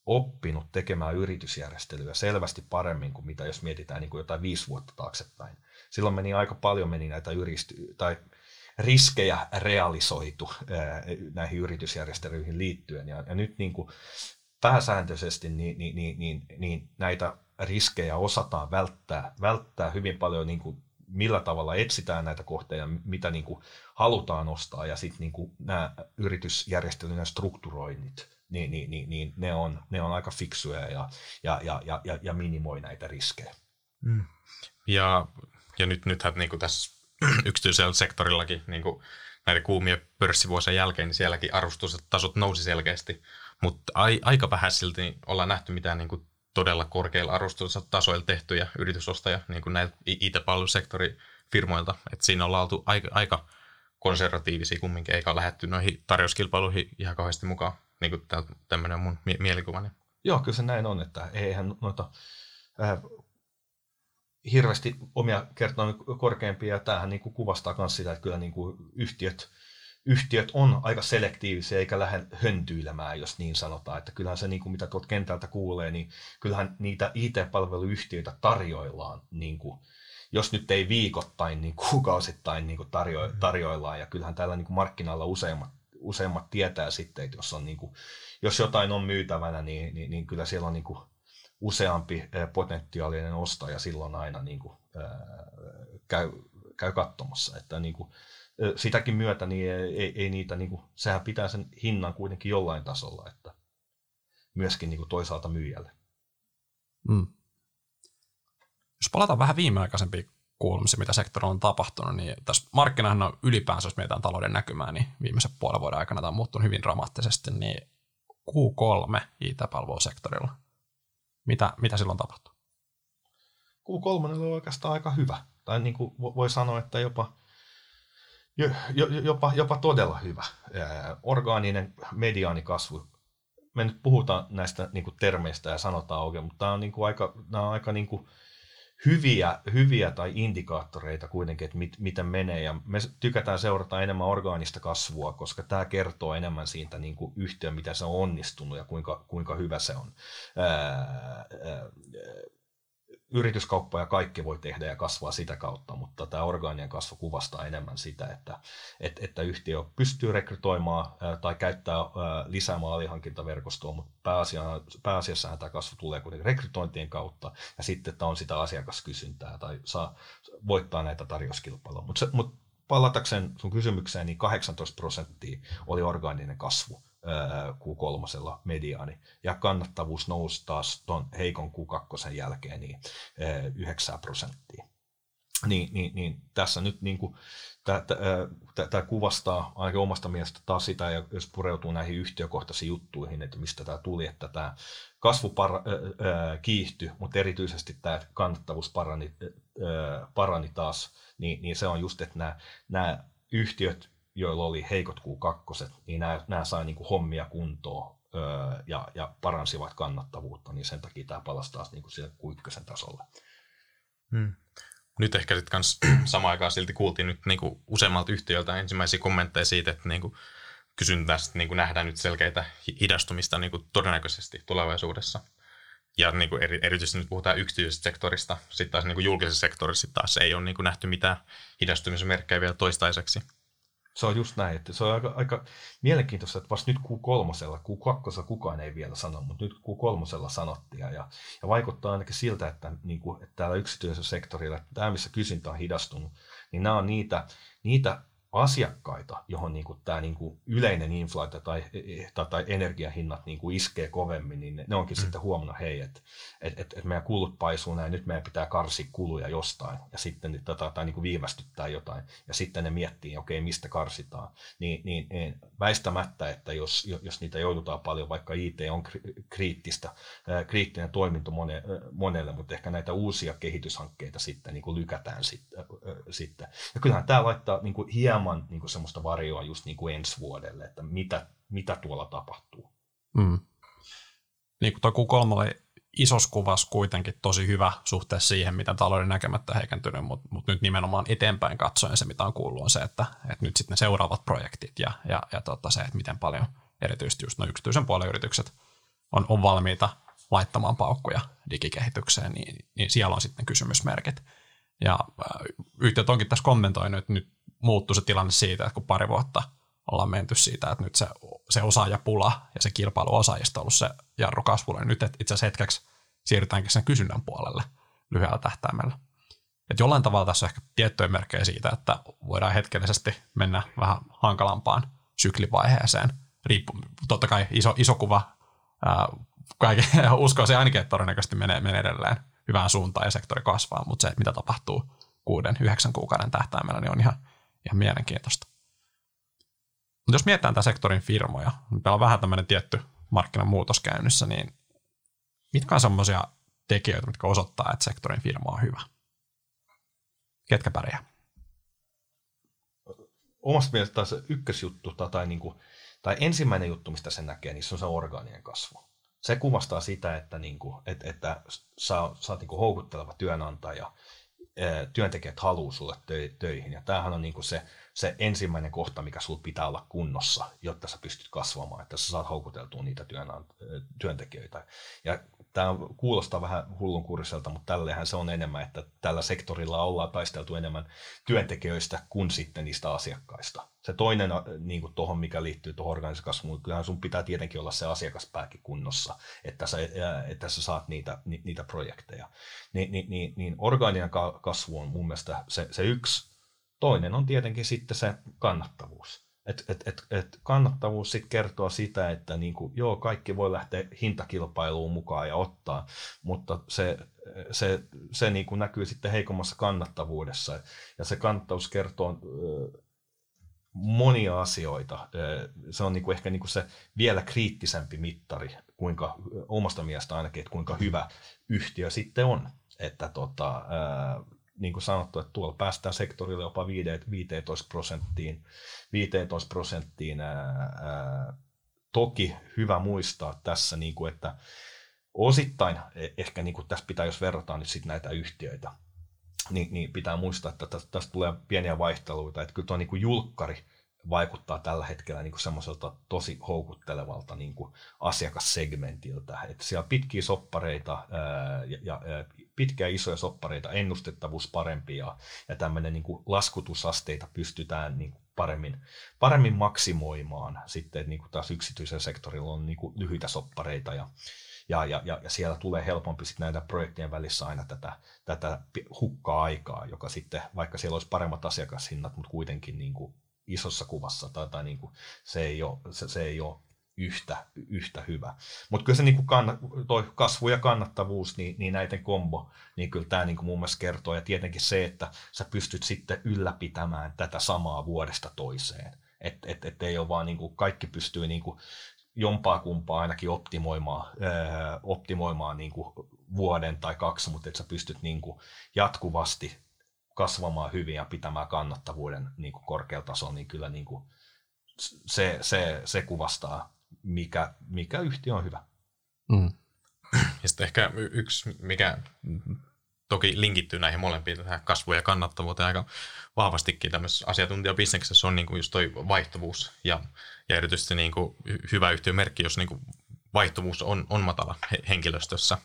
oppinut tekemään yritysjärjestelyä selvästi paremmin kuin mitä jos mietitään niin kuin jotain viisi vuotta taaksepäin. Silloin meni aika paljon meni näitä yristy- tai riskejä realisoitu näihin yritysjärjestelyihin liittyen. Ja, ja nyt niin kuin pääsääntöisesti niin, niin, niin, niin, niin näitä riskejä osataan välttää, välttää hyvin paljon niin kuin millä tavalla etsitään näitä kohteja, mitä niin kuin halutaan ostaa ja sitten niin nämä yritysjärjestelyjen strukturoinnit, niin, niin, niin, niin ne, on, ne on aika fiksuja ja, ja, ja, ja, ja minimoi näitä riskejä. Mm. Ja, ja nyt, nythän niin kuin tässä yksityisellä sektorillakin niin kuin näiden kuumien pörssivuosien jälkeen, niin sielläkin arvostustasot nousi selkeästi, mutta ai, aika vähän silti ollaan nähty mitään niin kuin todella korkeilla arvostustasoilla tehtyjä yritysostoja niin kuin näiltä IT-palvelusektorifirmoilta. Että siinä ollaan oltu aika, aika konservatiivisia kumminkin, eikä ole lähdetty noihin tarjouskilpailuihin ihan kauheasti mukaan. Niin kuin tämmöinen mun mielikuvani. Joo, kyllä se näin on, että eihän noita äh, hirveästi omia kertoja korkeampia, tämähän niin kuin kuvastaa myös sitä, että kyllä niin kuin yhtiöt, yhtiöt on aika selektiivisiä eikä lähde höntyilemään, jos niin sanotaan. Että kyllähän se, niin kuin mitä tuolta kentältä kuulee, niin kyllähän niitä IT-palveluyhtiöitä tarjoillaan, niin kuin, jos nyt ei viikoittain, niin kuukausittain niin kuin tarjo, mm. tarjoillaan. Ja kyllähän täällä niin kuin markkinalla useimmat, useimmat tietää sitten, että jos, on, niin kuin, jos jotain on myytävänä, niin, niin, niin kyllä siellä on niin kuin, useampi potentiaalinen ostaja silloin aina niin kuin, ää, käy, käy katsomassa. Että niin kuin, sitäkin myötä niin ei, ei niitä, niin kuin, sehän pitää sen hinnan kuitenkin jollain tasolla, että myöskin niin kuin toisaalta myyjälle. Mm. Jos palataan vähän viimeaikaisempiin kuulumisiin, mitä sektorilla on tapahtunut, niin tässä markkinahan on ylipäänsä, jos mietitään talouden näkymää, niin viimeisen puolen vuoden aikana tämä on muuttunut hyvin dramaattisesti, niin Q3 IT-palvelusektorilla. Mitä, mitä silloin tapahtui? Q3 oli oikeastaan aika hyvä. Tai niin kuin voi sanoa, että jopa, jopa, jopa todella hyvä. Orgaaninen mediaanikasvu. Me nyt puhutaan näistä niin kuin termeistä ja sanotaan oikein, mutta tämä on, niin kuin aika, nämä on aika niin kuin hyviä, hyviä tai indikaattoreita kuitenkin, että mit, miten menee. Ja me tykätään seurata enemmän orgaanista kasvua, koska tämä kertoo enemmän siitä niin kuin yhtiön, mitä se on onnistunut ja kuinka, kuinka hyvä se on. Ää, ää, yrityskauppa ja kaikki voi tehdä ja kasvaa sitä kautta, mutta tämä orgaaninen kasvu kuvastaa enemmän sitä, että, että, että yhtiö pystyy rekrytoimaan tai käyttää lisää maalihankintaverkostoa, mutta pääasiassa tämä kasvu tulee kuitenkin rekrytointien kautta ja sitten, että on sitä asiakaskysyntää tai saa voittaa näitä tarjouskilpailuja. Mutta mut palatakseen sun kysymykseen, niin 18 prosenttia oli orgaaninen kasvu Q3 mediaani. Ja kannattavuus nousi taas tuon heikon Q2 jälkeen niin 9 prosenttia. Niin, niin, niin tässä nyt niin kuin, tämä kuvastaa ainakin omasta mielestä taas sitä, ja jos pureutuu näihin yhtiökohtaisiin juttuihin, että mistä tämä tuli, että tämä kasvu para, ää, kiihtyi, mutta erityisesti tämä kannattavuus parani, ää, parani taas, niin, niin se on just, että nämä, nämä yhtiöt joilla oli heikot Q2, niin nämä, nämä sai niin kuin hommia kuntoon öö, ja, ja paransivat kannattavuutta, niin sen takia tämä palasi taas niin kuin sille Q1 tasolle. Hmm. Nyt ehkä sitten kans samaan aikaan silti kuultiin nyt niin kuin useammalta yhtiöltä ensimmäisiä kommentteja siitä, että niin kuin kysyntästä niin kuin nähdään nyt selkeitä hidastumista niin kuin todennäköisesti tulevaisuudessa. Ja niin kuin eri, erityisesti nyt puhutaan yksityisestä sektorista, sitten taas niin kuin julkisessa sektorissa taas ei ole niin kuin nähty mitään hidastumisen merkkejä vielä toistaiseksi. Se on just näin, että se on aika, aika mielenkiintoista, että vasta nyt Q3, Q2 kukaan ei vielä sano, mutta nyt Q3 sanottiin. Ja, ja vaikuttaa ainakin siltä, että, niin kuin, että täällä yksityisellä sektorilla, tämä missä kysyntä on hidastunut, niin nämä on niitä, niitä asiakkaita, johon niin kuin tämä niin kuin yleinen inflaatio tai, tai, tai energiahinnat niin kuin iskee kovemmin, niin ne, ne onkin mm. sitten huomannut, hei, että et, et, et meidän kulut paisuu näin, nyt meidän pitää karsia kuluja jostain, ja sitten tätä, tai niin kuin viivästyttää jotain, ja sitten ne miettii, okei, okay, mistä karsitaan. Niin, niin, niin väistämättä, että jos, jos niitä joudutaan paljon, vaikka IT on kriittistä, kriittinen toiminto mone, monelle, mutta ehkä näitä uusia kehityshankkeita sitten niin kuin lykätään sitten. sitten. Ja kyllähän tämä laittaa niin kuin hieman hieman niin kuin semmoista varjoa just niin kuin ensi vuodelle, että mitä, mitä tuolla tapahtuu. Mm. Niin kuin tuo Q3 oli isossa kuvassa kuitenkin tosi hyvä suhteessa siihen, mitä talouden näkemättä heikentynyt, mutta, mutta nyt nimenomaan eteenpäin katsoen se, mitä on kuullut, on se, että, että nyt sitten ne seuraavat projektit ja, ja, ja tota se, että miten paljon erityisesti just nuo yksityisen puolen yritykset on, on valmiita laittamaan paukkuja digikehitykseen, niin, niin siellä on sitten kysymysmerkit. Ja äh, yhtiöt onkin tässä kommentoinut, että nyt muuttui se tilanne siitä, että kun pari vuotta ollaan menty siitä, että nyt se, se osaajapula ja se kilpailu osaajista on ollut se jarru kasvulle, niin nyt itse asiassa hetkeksi siirrytäänkin sen kysynnän puolelle lyhyellä tähtäimellä. Et jollain tavalla tässä on ehkä tiettyjä merkkejä siitä, että voidaan hetkellisesti mennä vähän hankalampaan syklivaiheeseen. Riippu, totta kai iso, iso kuva, ää, kaiken, se ainakin, että todennäköisesti menee, menee edelleen hyvään suuntaan ja sektori kasvaa, mutta se, että mitä tapahtuu kuuden, yhdeksän kuukauden tähtäimellä, niin on ihan ihan mielenkiintoista. Mutta jos mietitään tämän sektorin firmoja, niin meillä on vähän tämmöinen tietty markkinamuutos käynnissä, niin mitkä on semmoisia tekijöitä, mitkä osoittaa, että sektorin firma on hyvä? Ketkä pärjää? Omasta mielestä se ykkösjuttu tai, niin kuin, tai ensimmäinen juttu, mistä se näkee, niin se on se orgaaninen kasvu. Se kuvastaa sitä, että, niin kuin, että, että sä, sä oot niin kuin houkutteleva työnantaja, työntekijät haluaa sulle töihin. Ja tämähän on niin kuin se, se ensimmäinen kohta, mikä sulla pitää olla kunnossa, jotta sä pystyt kasvamaan, että sä saat houkuteltua niitä työntekijöitä. Ja tämä kuulostaa vähän hullunkuriselta, mutta tällehän se on enemmän, että tällä sektorilla ollaan taisteltu enemmän työntekijöistä kuin sitten niistä asiakkaista. Se toinen, niin kuin tuohon, mikä liittyy tuohon organisaatikasvuun, kyllähän sun pitää tietenkin olla se asiakaspääkin kunnossa, että sä, että sä saat niitä, niitä projekteja. Ni, niin, niin, niin orgaaninen kasvu on mun mielestä se, se yksi. Toinen on tietenkin sitten se kannattavuus et, et, et, et kannattavuus sit kertoo sitä, että niinku, joo, kaikki voi lähteä hintakilpailuun mukaan ja ottaa, mutta se, se, se niinku näkyy sitten heikommassa kannattavuudessa. Ja se kannattavuus kertoo monia asioita. Se on niinku ehkä niinku se vielä kriittisempi mittari, kuinka omasta mielestä ainakin, että kuinka hyvä yhtiö sitten on. Että tota, niin kuin sanottu, että tuolla päästään sektorille jopa 15 prosenttiin. 15 prosenttiin ää, ää, toki hyvä muistaa tässä, niin kuin, että osittain e, ehkä niin kuin tässä pitää, jos verrataan nyt sit näitä yhtiöitä, niin, niin pitää muistaa, että tästä, tulee pieniä vaihteluita, että kyllä tuo niin julkkari vaikuttaa tällä hetkellä niin kuin semmoiselta tosi houkuttelevalta niin kuin asiakassegmentiltä. Että siellä pitkiä soppareita ää, ja, ja pitkiä isoja soppareita, ennustettavuus parempi ja, ja tämmöinen niin kuin laskutusasteita pystytään niin kuin paremmin, paremmin maksimoimaan. Sitten että niin kuin taas yksityisellä sektorilla on niin kuin lyhyitä soppareita ja, ja, ja, ja, ja siellä tulee helpompi sitten näitä projektien välissä aina tätä, tätä hukkaa aikaa, joka sitten, vaikka siellä olisi paremmat asiakashinnat, mutta kuitenkin niin kuin isossa kuvassa tai, tai niin kuin, se, ei ole, se, se ei ole yhtä, yhtä hyvä. Mutta kyllä se niin kuin kann, toi kasvu ja kannattavuus, niin, niin näiden kombo, niin kyllä tämä niin kuin mun mielestä kertoo. Ja tietenkin se, että sä pystyt sitten ylläpitämään tätä samaa vuodesta toiseen. Että et, et ei ole vaan niin kuin, kaikki pystyy niin kuin, jompaa kumpaa ainakin optimoimaan, öö, optimoimaan niin kuin vuoden tai kaksi, mutta että sä pystyt niin kuin jatkuvasti kasvamaan hyvin ja pitämään kannattavuuden niin kuin korkealla tasolla, niin kyllä niin kuin se, se, se kuvastaa, mikä, mikä yhtiö on hyvä. Mm. Ja sitten ehkä yksi, mikä toki linkittyy näihin molempiin, tähän kasvu- ja kannattavuuteen aika vahvastikin tämmöisessä asiantuntijabisneksessä on niin kuin just toi vaihtuvuus ja, ja erityisesti niin kuin hyvä yhtiömerkki, jos niin kuin vaihtuvuus on, on matala henkilöstössä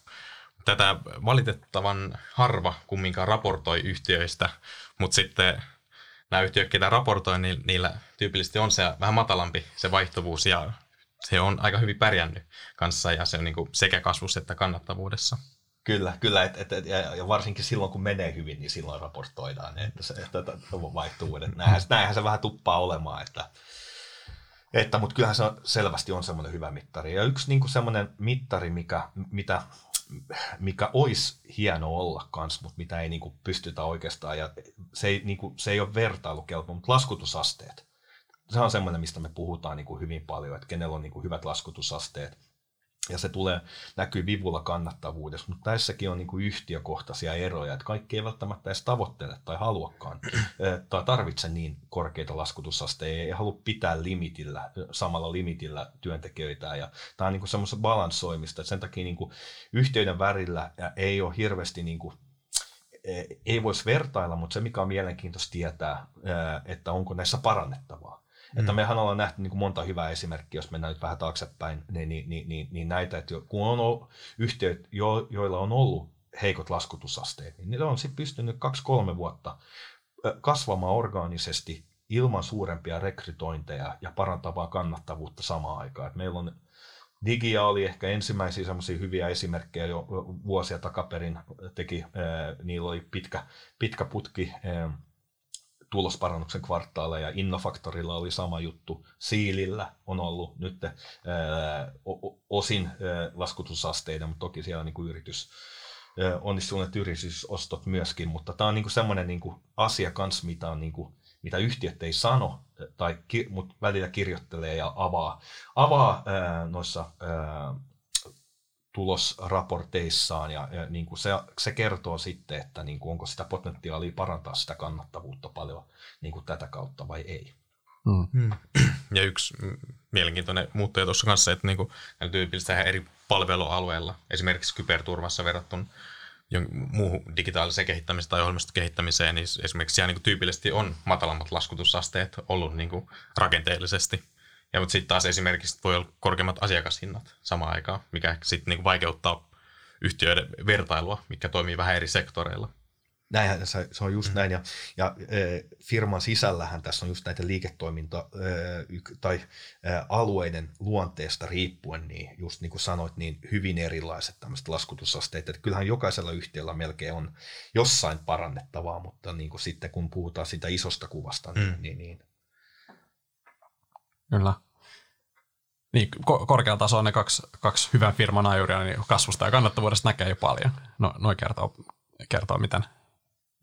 tätä valitettavan harva kumminkaan raportoi yhtiöistä, mutta sitten nämä yhtiöt, ketä raportoi, niin niillä tyypillisesti on se vähän matalampi se vaihtuvuus ja se on aika hyvin pärjännyt kanssa ja se on niin kuin sekä kasvussa että kannattavuudessa. Kyllä, kyllä et, et, et, ja varsinkin silloin kun menee hyvin, niin silloin raportoidaan, että se että, että vaihtuvuudet. Näinhän, näinhän se vähän tuppaa olemaan, että, että, mutta kyllähän se on, selvästi on semmoinen hyvä mittari. Ja yksi niin semmoinen mittari, mikä, mitä mikä olisi hieno olla kans, mutta mitä ei niinku pystytä oikeastaan, ja se ei, niinku, se ei ole vertailukelpo, mutta laskutusasteet. Se on semmoinen, mistä me puhutaan niinku hyvin paljon, että kenellä on niinku hyvät laskutusasteet, ja se tulee, näkyy vivulla kannattavuudessa, mutta tässäkin on niin kuin yhtiökohtaisia eroja, että kaikki ei välttämättä edes tavoittele tai haluakaan tai tarvitse niin korkeita laskutusasteja, ei halua pitää limitillä, samalla limitillä työntekijöitä. Ja tämä on niin kuin semmoista balanssoimista, että sen takia niin kuin yhtiöiden värillä ei ole hirveästi niin kuin e, ei voisi vertailla, mutta se mikä on mielenkiintoista tietää, että onko näissä parannettavaa. Mm. Että mehän ollaan nähty niin kuin monta hyvää esimerkkiä, jos mennään nyt vähän taaksepäin, niin, niin, niin, niin, niin näitä, että kun on ollut yhtiöt, jo, joilla on ollut heikot laskutusasteet, niin ne on sitten pystynyt kaksi-kolme vuotta kasvamaan orgaanisesti ilman suurempia rekrytointeja ja parantamaan kannattavuutta samaan aikaan. Et meillä on Digia oli ehkä ensimmäisiä semmoisia hyviä esimerkkejä jo vuosia takaperin teki, niillä oli pitkä, pitkä putki tulosparannuksen kvartaaleja. Innofaktorilla oli sama juttu. Siilillä on ollut nyt ää, osin ää, laskutusasteita, mutta toki siellä on niin kuin yritys, onnistuneet yritysostot myöskin, mutta tämä on niin kuin semmoinen niin asia kanssa, mitä, on niin kuin, mitä yhtiöt ei sano, tai, mutta välillä kirjoittelee ja avaa, avaa ää, noissa ää, tulosraporteissaan ja, ja niin kuin se, se kertoo sitten, että niin kuin onko sitä potentiaalia parantaa sitä kannattavuutta paljon niin kuin tätä kautta vai ei. Mm. mm. Ja yksi mielenkiintoinen muuttuja tuossa kanssa, että niin kuin, tyypillisesti eri palvelualueella, esimerkiksi kyberturvassa verrattuna muuhun digitaaliseen kehittämiseen tai ohjelmistokehittämiseen, niin esimerkiksi siellä niin tyypillisesti on matalammat laskutusasteet ollut niin kuin rakenteellisesti. Ja mutta sitten taas esimerkiksi voi olla korkeammat asiakashinnat samaan aikaan, mikä sitten niin vaikeuttaa yhtiöiden vertailua, mikä toimii vähän eri sektoreilla. Näinhän se, se on just mm. näin, ja, ja e, firman sisällähän tässä on just näitä liiketoiminta- e, tai e, alueiden luonteesta riippuen, niin just niin kuin sanoit, niin hyvin erilaiset tämmöiset laskutusasteet. Että kyllähän jokaisella yhtiöllä melkein on jossain parannettavaa, mutta niin kuin sitten kun puhutaan sitä isosta kuvasta, niin, mm. niin, niin. Kyllä. Niin, ko- korkealla tasolla ne kaksi, kaksi hyvän firman ajuria, niin kasvusta ja kannattavuudesta näkee jo paljon. No, noin kertoo, kertoo miten,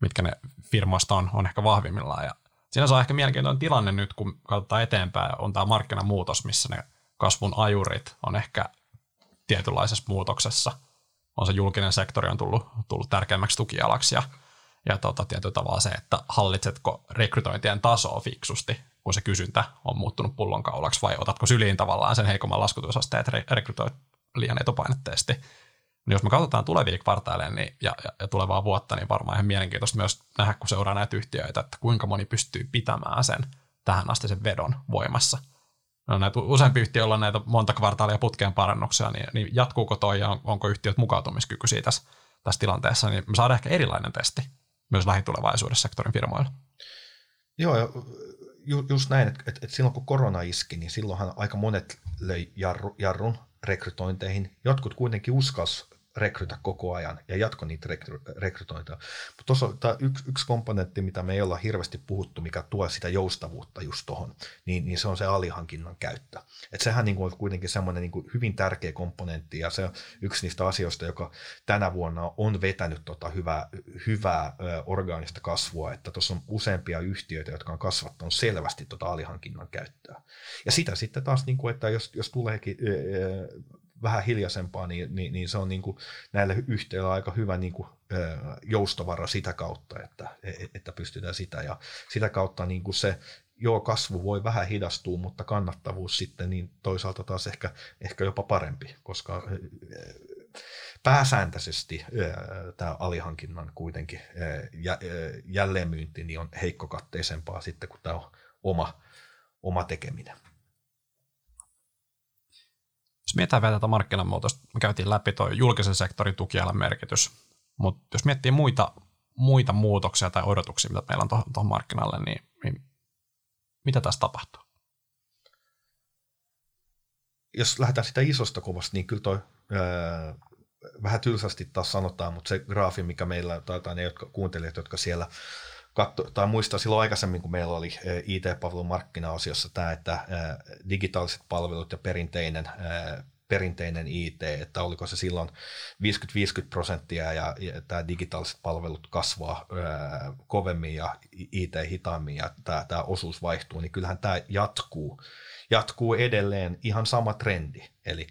mitkä ne firmoista on, on ehkä vahvimmillaan. Ja siinä on ehkä mielenkiintoinen tilanne nyt, kun katsotaan eteenpäin, on tämä markkinamuutos, missä ne kasvun ajurit on ehkä tietynlaisessa muutoksessa. On se julkinen sektori on tullut, tullut tärkeämmäksi tukialaksi ja, ja tota, tietyllä tavalla se, että hallitsetko rekrytointien tasoa fiksusti, kun se kysyntä on muuttunut pullonkaulaksi, vai otatko syliin tavallaan sen heikomman laskutusasteen, että rekrytoit liian etupainotteisesti niin jos me katsotaan tulevia kvartaaleja niin, ja, ja, ja, tulevaa vuotta, niin varmaan ihan mielenkiintoista myös nähdä, kun seuraa näitä yhtiöitä, että kuinka moni pystyy pitämään sen tähän asti sen vedon voimassa. No, näitä useampi yhtiöillä on näitä monta kvartaalia putkeen parannuksia, niin, niin jatkuuko toi ja onko yhtiöt mukautumiskykyisiä tässä, tässä tilanteessa, niin me saadaan ehkä erilainen testi myös lähitulevaisuudessa sektorin firmoilla. Joo, ju, just näin, että, että, että silloin kun korona iski, niin silloinhan aika monet löi jarru, jarrun rekrytointeihin. Jotkut kuitenkin uskas rekrytä koko ajan ja jatko niitä rekry, rekrytointeja. Mutta tuossa on yksi, yksi komponentti, mitä me ei olla hirveästi puhuttu, mikä tuo sitä joustavuutta just tuohon, niin, niin se on se alihankinnan käyttö. Et sehän niin kuin on kuitenkin semmoinen niin hyvin tärkeä komponentti ja se on yksi niistä asioista, joka tänä vuonna on vetänyt tota hyvää, hyvää ö, orgaanista kasvua, että tuossa on useampia yhtiöitä, jotka on kasvattanut selvästi tota alihankinnan käyttöä. Ja sitä sitten taas, niin kuin, että jos, jos tuleekin ö, vähän hiljaisempaa, niin, niin, niin se on niin kuin näille yhtiöille aika hyvä niin kuin, joustovara sitä kautta, että, e, että pystytään sitä. Ja sitä kautta niin kuin se joo, kasvu voi vähän hidastua, mutta kannattavuus sitten niin toisaalta taas ehkä, ehkä jopa parempi, koska pääsääntöisesti tämä alihankinnan kuitenkin jälleenmyynti niin on heikkokatteisempaa sitten, kun tämä oma, oma tekeminen. Mietitään vielä tätä markkinamuutosta, me käytiin läpi tuo julkisen sektorin tukialan merkitys, mutta jos miettii muita, muita muutoksia tai odotuksia, mitä meillä on tuohon, tuohon markkinalle, niin, niin mitä tässä tapahtuu? Jos lähdetään sitä isosta kuvasta, niin kyllä toi ää, vähän tylsästi taas sanotaan, mutta se graafi, mikä meillä, tai ne jotka, kuuntelijat, jotka siellä katso, tai muistaa silloin aikaisemmin, kun meillä oli eh, IT-palvelun markkina-osiossa tämä, että eh, digitaaliset palvelut ja perinteinen, eh, perinteinen IT, että oliko se silloin 50-50 prosenttia ja, ja tämä digitaaliset palvelut kasvaa ää, kovemmin ja IT hitaammin ja tämä, tämä osuus vaihtuu, niin kyllähän tämä jatkuu, jatkuu edelleen ihan sama trendi. Eli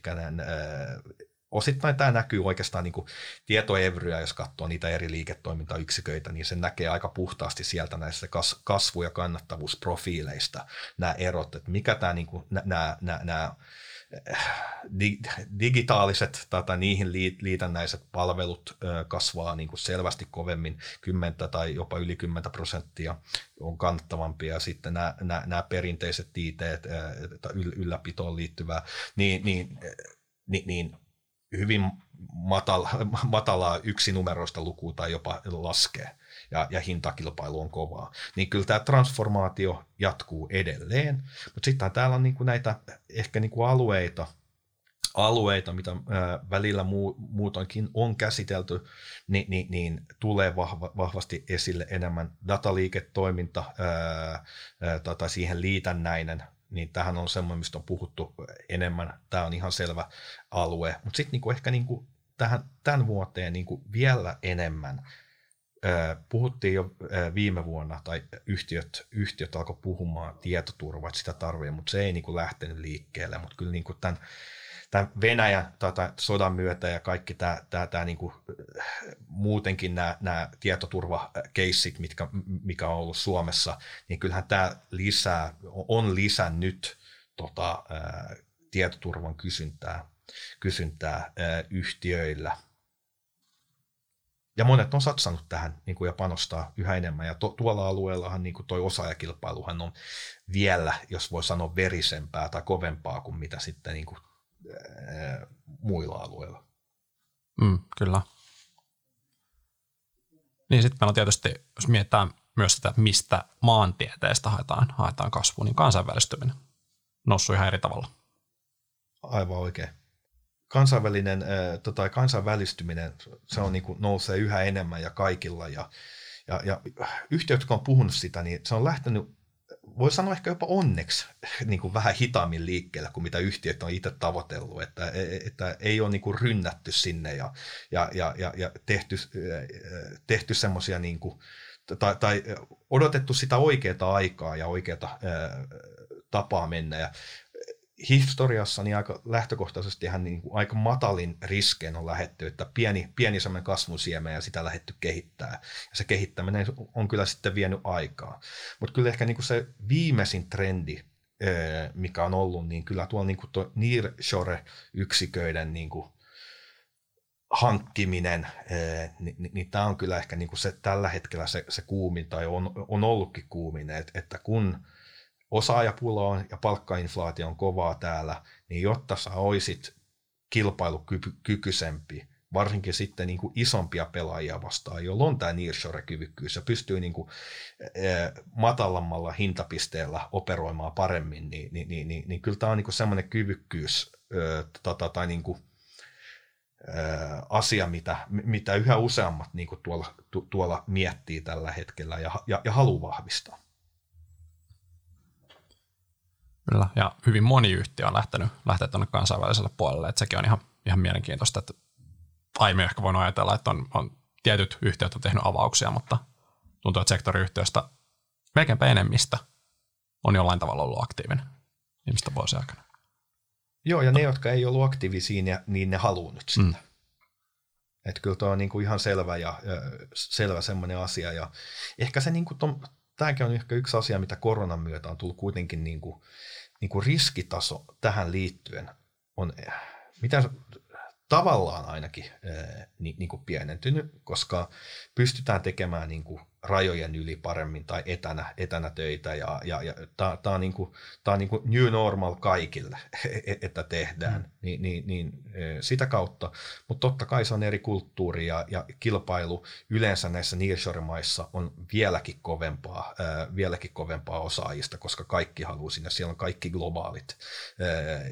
osittain tämä näkyy oikeastaan niin kuin tietoevryä, jos katsoo niitä eri liiketoimintayksiköitä, niin se näkee aika puhtaasti sieltä näissä kasvu- ja kannattavuusprofiileista nämä erot, että mikä tämä niin kuin, nämä, nämä, nämä digitaaliset tai niihin liitännäiset palvelut kasvaa niin kuin selvästi kovemmin, 10 tai jopa yli 10 prosenttia on kannattavampia, sitten nämä, nämä, nämä perinteiset IT, ylläpitoon liittyvää, niin, niin, niin, niin hyvin matala, matalaa yksinumeroista lukua tai jopa laskee ja, ja hintakilpailu on kovaa. Niin kyllä tämä transformaatio jatkuu edelleen, mutta sitten täällä on niinku näitä ehkä niinku alueita, alueita, mitä ää, välillä muu, muutoinkin on käsitelty, niin, niin, niin tulee vahva, vahvasti esille enemmän dataliiketoiminta ää, ää, tai siihen liitännäinen niin tähän on semmoinen, mistä on puhuttu enemmän. Tämä on ihan selvä alue. Mutta sitten niinku ehkä niinku tähän, tämän vuoteen niinku vielä enemmän. Puhuttiin jo viime vuonna, tai yhtiöt, yhtiöt alkoi puhumaan tietoturvaa, että sitä tarvii, mutta se ei niinku lähtenyt liikkeelle. Mutta kyllä niinku tämän tämän Venäjän tota, sodan myötä ja kaikki tämä, tämä, tämä niin kuin, muutenkin nämä, nämä tietoturvakeissit, mitkä, mikä on ollut Suomessa, niin kyllähän tämä lisää, on lisännyt tota, tietoturvan kysyntää. kysyntää yhtiöillä. Ja monet on satsannut tähän niin kuin, ja panostaa yhä enemmän. Ja to, tuolla alueellahan niin kuin toi osaajakilpailuhan on vielä, jos voi sanoa, verisempää tai kovempaa kuin mitä sitten niin kuin, ää, muilla alueilla. Mm, kyllä. Niin sitten meillä on tietysti, jos mietitään myös sitä, mistä maantieteestä haetaan, haetaan kasvua, niin kansainvälistyminen noussut ihan eri tavalla. Aivan oikein. Kansainvälinen, äh, tota, kansainvälistyminen, se on niin kuin, nousee yhä enemmän ja kaikilla. Ja, ja, ja yhtiöt, jotka on puhunut sitä, niin se on lähtenyt voi sanoa ehkä jopa onneksi niin kuin vähän hitaammin liikkeelle kuin mitä yhtiöt on itse tavoitellut, että, että ei ole niin kuin rynnätty sinne ja, ja, ja, ja, ja tehty, tehty semmoisia niin tai, tai odotettu sitä oikeaa aikaa ja oikeaa tapaa mennä. Ja historiassa niin aika lähtökohtaisesti ihan niin kuin aika matalin riskein on lähetty, että pieni, pieni semmoinen kasvun siemen ja sitä lähetty kehittää. Ja se kehittäminen on kyllä sitten vienyt aikaa. Mutta kyllä ehkä niin kuin se viimeisin trendi, mikä on ollut, niin kyllä tuolla niin tuo Nearshore-yksiköiden niin kuin hankkiminen, niin, niin, niin tämä on kyllä ehkä niin kuin se, tällä hetkellä se, se kuumin tai on, on ollutkin kuumin, että, että kun osaajapula on ja palkkainflaatio on kovaa täällä, niin jotta sä oisit kilpailukykyisempi, varsinkin sitten niin kuin isompia pelaajia vastaan, jolla on tämä nearshore-kyvykkyys ja pystyy niin kuin, matalammalla hintapisteellä operoimaan paremmin, niin, niin, niin, niin, niin kyllä tämä on niin semmoinen kyvykkyys tota, tai niin kuin, asia, mitä, mitä yhä useammat niin kuin tuolla, tu, tuolla miettii tällä hetkellä ja, ja, ja haluaa vahvistaa. Kyllä, ja hyvin moni yhtiö on lähtenyt, lähtenyt tuonne kansainväliselle puolelle, että sekin on ihan, ihan mielenkiintoista, että aiemmin ehkä voin ajatella, että on, on tietyt yhtiöt on tehnyt avauksia, mutta tuntuu, että sektoriyhtiöistä melkeinpä enemmistä on jollain tavalla ollut aktiivinen viimeistä vuosien aikana. Joo, ja ne, jotka ei ollut aktiivisia, niin ne haluaa nyt sitä. Mm. Että kyllä tuo on niinku ihan selvä ja, selvä semmoinen asia. Ja ehkä se niinku ton, tämäkin on ehkä yksi asia, mitä koronan myötä on tullut kuitenkin niinku, niinku riskitaso tähän liittyen on, mitä tavallaan ainakin ni, niin kuin pienentynyt, koska pystytään tekemään niin kuin rajojen yli paremmin tai etänä, etänä töitä ja, ja, ja tämä on, niin kuin, tää on niin kuin new normal kaikille, e, että tehdään mm. niin, niin, niin, sitä kautta. Mutta totta kai se on eri kulttuuri ja, ja kilpailu yleensä näissä nearshore-maissa on vieläkin kovempaa, ää, vieläkin kovempaa osaajista, koska kaikki haluaa sinne. Siellä on kaikki globaalit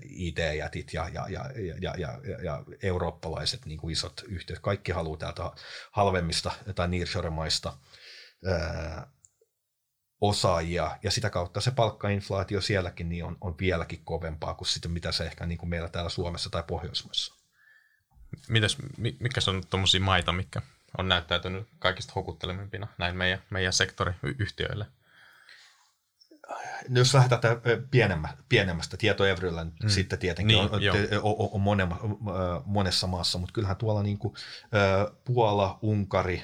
IT-jätit ja, ja, ja, ja, ja, ja eurooppalaiset niin kuin isot yhtiöt. Kaikki haluaa täältä halvemmista tai nearshore-maista osaajia, ja sitä kautta se palkkainflaatio sielläkin niin on, on vieläkin kovempaa kuin sitten mitä se ehkä niin kuin meillä täällä Suomessa tai Pohjoismaissa. Mitäs, mitkä on tuommoisia maita, mikä on näyttäytynyt kaikista houkuttelevimpina näin meidän, meidän sektoriyhtiöille? No jos lähdetään pienemmästä, pienemmästä tietoevryllä, mm. sitten tietenkin niin, on, on, on monema, monessa maassa, mutta kyllähän tuolla niin kuin, Puola, Unkari,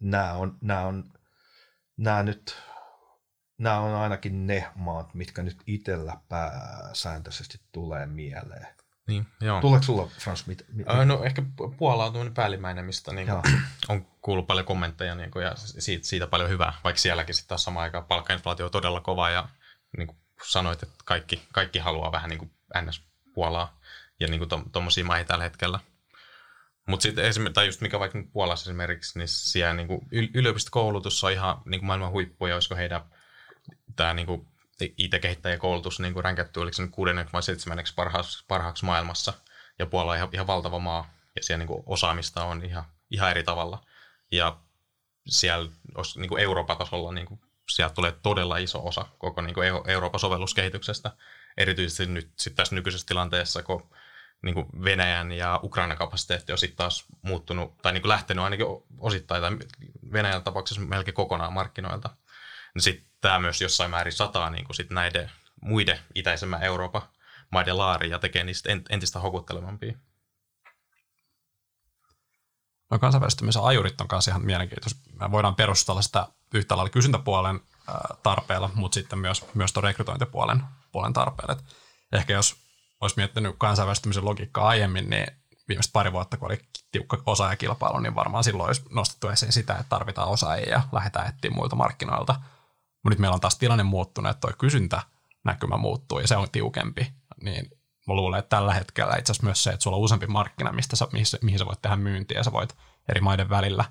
nämä on, nämä on, nämä nyt, nämä on ainakin ne maat, mitkä nyt itsellä pääsääntöisesti tulee mieleen. Niin, joo. Tuleeko sulla, Frans, mit, mit, öö, No ehkä Puola on tuollainen päällimmäinen, mistä niin kuin, on kuullut paljon kommentteja niin kuin, ja siitä, siitä paljon hyvää, vaikka sielläkin sitten taas samaan aikaan palkkainflaatio on todella kova ja niin kuin sanoit, että kaikki, kaikki haluaa vähän niin kuin ns. Puolaa ja niin tuommoisia to, maihin tällä hetkellä. Mutta sitten esimerkiksi, tai just mikä vaikka Puolassa esimerkiksi, niin siellä niin kuin yliopistokoulutus on ihan niin kuin maailman huippu, ja olisiko heidän tämä niin kuin IT-kehittäjäkoulutus niin kuin ränkätty, oliko se nyt kuudenneksi vai seitsemänneksi parhaaksi, parhaaksi maailmassa, ja Puola on ihan, ihan valtava maa, ja siellä niin kuin osaamista on ihan, ihan eri tavalla. Ja siellä niin kuin Euroopan tasolla niin kuin, sieltä tulee todella iso osa koko niin kuin Euroopan sovelluskehityksestä, erityisesti nyt sit tässä nykyisessä tilanteessa, kun niin kuin Venäjän ja Ukrainan kapasiteetti on sitten taas muuttunut, tai niin kuin lähtenyt ainakin osittain, tai Venäjän tapauksessa melkein kokonaan markkinoilta. Niin sitten tämä myös jossain määrin sataa niin kuin sit näiden muiden itäisemmän Euroopan maiden laariin ja tekee niistä entistä houkuttelevampia. No kansainvälistymisen ajurit on kanssa ihan mielenkiintoista. Me voidaan perustella sitä yhtä lailla kysyntäpuolen tarpeella, mutta sitten myös, myös tuon rekrytointipuolen puolen tarpeella. Et ehkä jos olisi miettinyt kansainvälistymisen logiikkaa aiemmin, niin viimeiset pari vuotta, kun oli tiukka osaajakilpailu, niin varmaan silloin olisi nostettu esiin sitä, että tarvitaan osaajia ja lähdetään etsiä muilta markkinoilta. Mutta nyt meillä on taas tilanne muuttunut, että tuo kysyntä näkymä muuttuu ja se on tiukempi. Niin mä luulen, että tällä hetkellä itse asiassa myös se, että sulla on useampi markkina, mistä sä, mihin, mihin sä voit tehdä myyntiä sä voit eri maiden välillä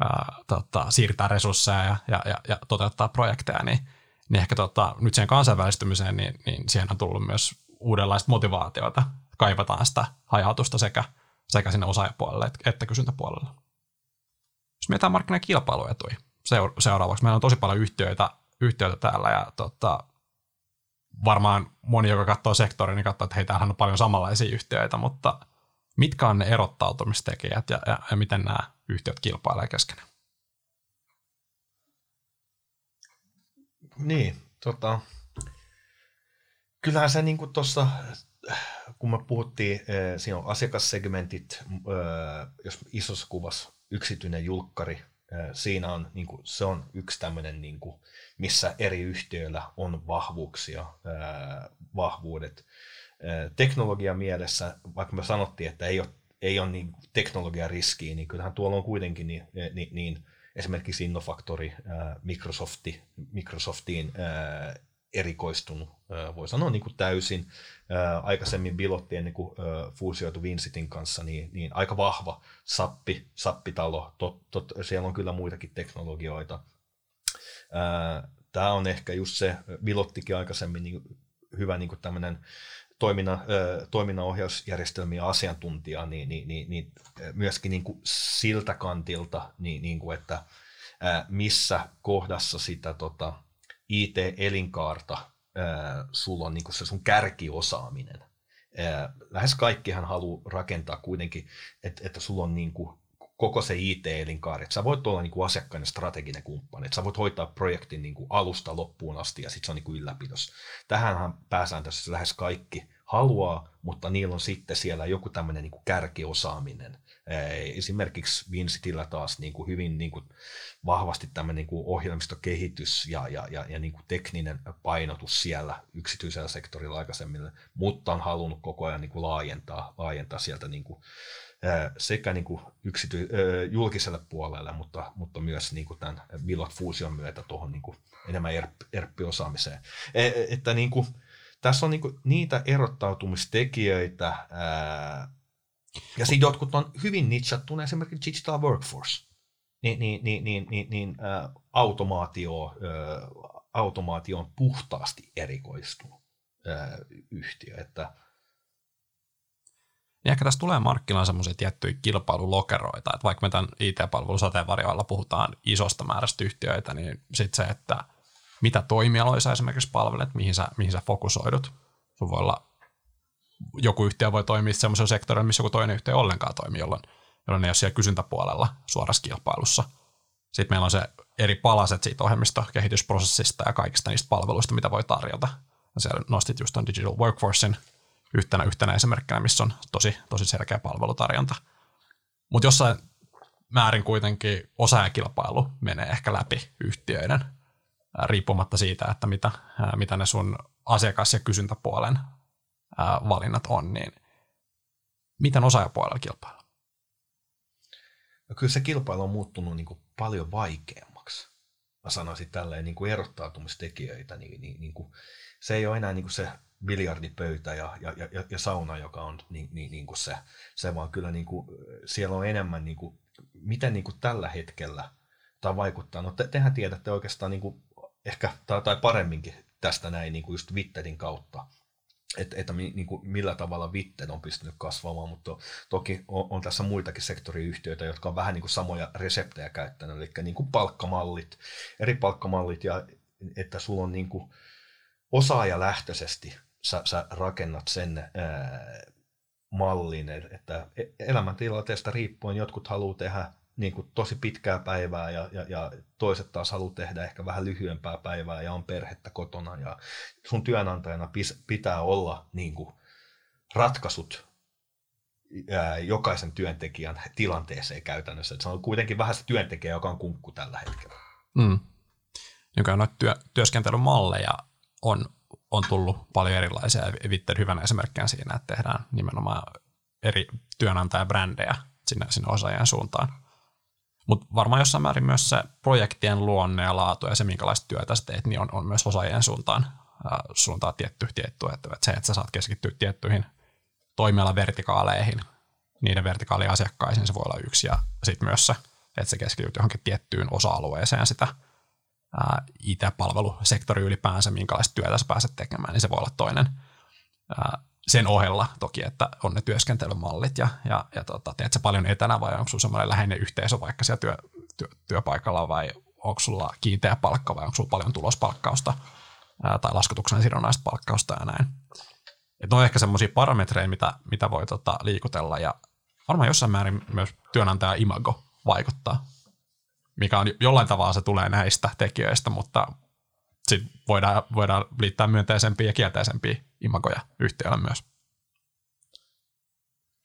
ää, tota, siirtää resursseja ja, ja, ja, ja toteuttaa projekteja, niin, niin ehkä tota, nyt siihen kansainvälistymiseen, niin, niin siihen on tullut myös uudenlaista motivaatiota. Kaivataan sitä hajautusta sekä, sekä sinne osaajapuolelle että kysyntäpuolelle. Jos mietitään markkinakilpailuetuja seuraavaksi, meillä on tosi paljon yhtiöitä, yhtiöitä täällä ja tota, varmaan moni, joka katsoo sektoria, niin katsoo, että hei, täällähän on paljon samanlaisia yhtiöitä, mutta mitkä on ne erottautumistekijät ja, ja, ja miten nämä yhtiöt kilpailevat keskenään? Niin, tota, kyllähän se niin tuossa, kun me puhuttiin, eh, siinä on asiakassegmentit, eh, jos isossa kuvassa yksityinen julkkari, siinä on, niin kuin, se on yksi tämmöinen, niin kuin, missä eri yhtiöillä on vahvuuksia, vahvuudet. Teknologian mielessä, vaikka me sanottiin, että ei ole, ei ole niin teknologian riskiä, niin kyllähän tuolla on kuitenkin niin, niin, niin esimerkiksi Innofactori, Microsofti, Microsoftiin erikoistunut, voi sanoa niin kuin täysin. Aikaisemmin Bilotti ennen kuin fuusioitu Vincitin kanssa, niin, niin aika vahva sappi, sappitalo. Tot, tot, siellä on kyllä muitakin teknologioita. Tämä on ehkä just se, Bilottikin aikaisemmin niin hyvä niin kuin tämmöinen toiminnan, toiminnanohjausjärjestelmiä asiantuntija, niin, niin, niin, niin myöskin niin kuin siltä kantilta, niin, niin kuin, että missä kohdassa sitä tota, IT-elinkaarta sulla on niin se sun kärkiosaaminen. Lähes kaikkihan haluaa rakentaa kuitenkin, että, että sulla on niin koko se IT-elinkaari, että sä voit olla niin kuin strateginen kumppani, että sä voit hoitaa projektin niin alusta loppuun asti ja sitten se on niin kuin ylläpidos. Tähänhän pääsääntöisesti lähes kaikki haluaa, mutta niillä on sitten siellä joku tämmöinen niin kärkiosaaminen. Esimerkiksi Vincitillä taas niin kuin hyvin niin kuin vahvasti tämmöinen niin kuin ohjelmistokehitys ja, ja, ja, ja niin kuin tekninen painotus siellä yksityisellä sektorilla aikaisemmin, mutta on halunnut koko ajan niin kuin laajentaa, laajentaa sieltä niin kuin sekä niin kuin yksity, julkiselle puolelle, mutta, mutta myös niin kuin tämän Billot Fusion myötä tuohon niin kuin enemmän ERP-osaamiseen. E, että niin kuin, tässä on niin niitä erottautumistekijöitä, ja sitten jotkut on hyvin nitsattuna, esimerkiksi Digital Workforce, niin, niin, niin, niin, niin, niin ä, automaatio, ä, automaatio on puhtaasti erikoistunut ä, yhtiö, että – niin ehkä tässä tulee markkinoilla semmoisia tiettyjä kilpailulokeroita, että vaikka me tämän IT-palvelun sateenvarjoilla puhutaan isosta määrästä yhtiöitä, niin sitten se, että mitä toimialoissa esimerkiksi palvelet, mihin sä, mihin sä fokusoidut. Sun voi olla, joku yhtiö voi toimia semmoisella sektorilla, missä joku toinen yhtiö ollenkaan toimii, jolloin, jolloin ne ei ole siellä kysyntäpuolella suorassa kilpailussa. Sitten meillä on se eri palaset siitä ohjelmistokehitysprosessista ja kaikista niistä palveluista, mitä voi tarjota. Ja siellä nostit just ton Digital Workforcein yhtenä, yhtenä esimerkkinä, missä on tosi, tosi selkeä palvelutarjonta. Mutta jossain määrin kuitenkin osaajakilpailu menee ehkä läpi yhtiöiden, riippumatta siitä, että mitä, mitä ne sun asiakas- ja kysyntäpuolen valinnat on, niin miten osaajapuolella kilpailu? No kyllä se kilpailu on muuttunut niin kuin paljon vaikeammaksi. Mä sanoisin tälleen niin kuin erottautumistekijöitä, niin, niin, niin kuin, se ei ole enää niin kuin se biljardipöytä ja, ja, ja, ja sauna, joka on niin, niin, niin kuin se, se, vaan kyllä niin kuin, siellä on enemmän, niin kuin, miten niin kuin tällä hetkellä tämä vaikuttaa. No te, tehän tiedätte oikeastaan niin kuin, ehkä, tai, tai paremminkin tästä näin niin kuin just Witterin kautta, että, että niin kuin millä tavalla Vitted on pystynyt kasvamaan, mutta toki on, on tässä muitakin sektoriyhtiöitä, jotka on vähän niin kuin samoja reseptejä käyttänyt, eli niin kuin palkkamallit, eri palkkamallit, ja että sulla on niin kuin osaajalähtöisesti sä, sä rakennat sen ää, mallin, että e, elämäntilanteesta riippuen jotkut haluaa tehdä niin kuin tosi pitkää päivää ja, ja, ja toiset taas haluaa tehdä ehkä vähän lyhyempää päivää ja on perhettä kotona ja sun työnantajana pis, pitää olla niin kuin ratkaisut ää, jokaisen työntekijän tilanteeseen käytännössä. Että se on kuitenkin vähän se työntekijä, joka on kunkku tällä hetkellä. Mm. Joka on työ, työskentelymalleja on on tullut paljon erilaisia Vitter hyvänä esimerkkinä siinä, että tehdään nimenomaan eri työnantajabrändejä sinne, sinne osaajien suuntaan. Mutta varmaan jossain määrin myös se projektien luonne ja laatu ja se, minkälaista työtä teet, niin on, on myös osaajien suuntaan, äh, suuntaan tietty, tietty että, se, että sä saat keskittyä tiettyihin toimialavertikaaleihin, niiden vertikaaliasiakkaisiin, se voi olla yksi, ja sitten myös se, että se keskityt johonkin tiettyyn osa-alueeseen sitä IT-palvelusektori ylipäänsä, minkälaista työtä sä pääset tekemään, niin se voi olla toinen. Ää, sen ohella toki, että on ne työskentelymallit ja, ja, ja tota, teet sä paljon etänä vai onko sulla semmoinen läheinen yhteisö vaikka siellä työ, työ, työpaikalla vai onko sulla kiinteä palkka vai onko sulla paljon tulospalkkausta ää, tai laskutuksen sidonnaista palkkausta ja näin. Et on ehkä semmoisia parametreja, mitä, mitä voi tota, liikutella ja varmaan jossain määrin myös työnantaja imago vaikuttaa, mikä on jollain tavalla se tulee näistä tekijöistä, mutta sitten voidaan, voidaan liittää myönteisempiä ja kielteisempiä imagoja yhtiölle myös.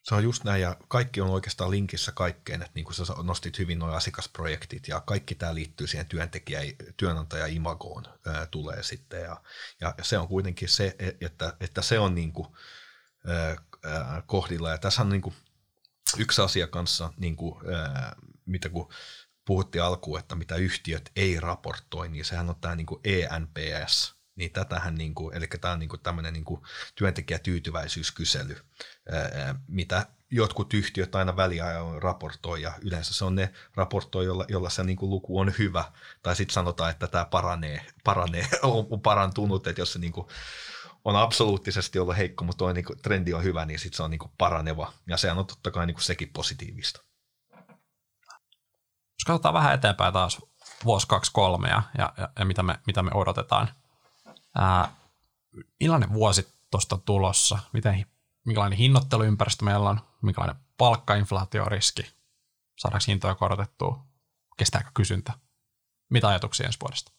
Se on just näin, ja kaikki on oikeastaan linkissä kaikkeen, että niin kuin sä nostit hyvin nuo asiakasprojektit, ja kaikki tämä liittyy siihen työntekijä, työnantaja-imagoon ää, tulee sitten, ja, ja se on kuitenkin se, e, että, että se on niin kuin, ää, kohdilla, ja tässä on niin kuin yksi asia kanssa, niin kuin, ää, mitä kun puhuttiin alkuun, että mitä yhtiöt ei raportoi, niin sehän on tämä niin kuin ENPS, niin tätähän, niin kuin, eli tämä on niin kuin tämmöinen niin kuin työntekijätyytyväisyyskysely, mitä jotkut yhtiöt aina väliajoin raportoi, ja yleensä se on ne raportoi, jolla, jolla se niin kuin luku on hyvä, tai sitten sanotaan, että tämä paranee, paranee on parantunut, että jos se niin kuin on absoluuttisesti ollut heikko, mutta tuo niin kuin, trendi on hyvä, niin sitten se on niin kuin paraneva, ja sehän on totta kai niin kuin sekin positiivista. Jos katsotaan vähän eteenpäin taas vuosi, kaksi, kolme ja, ja, ja mitä, me, mitä me odotetaan. Ää, millainen vuosi tuosta tulossa? Miten, minkälainen hinnoitteluympäristö meillä on? Minkälainen palkkainflaatioriski? Saadaanko hintoja korotettua? Kestääkö kysyntä? Mitä ajatuksia ensi vuodesta?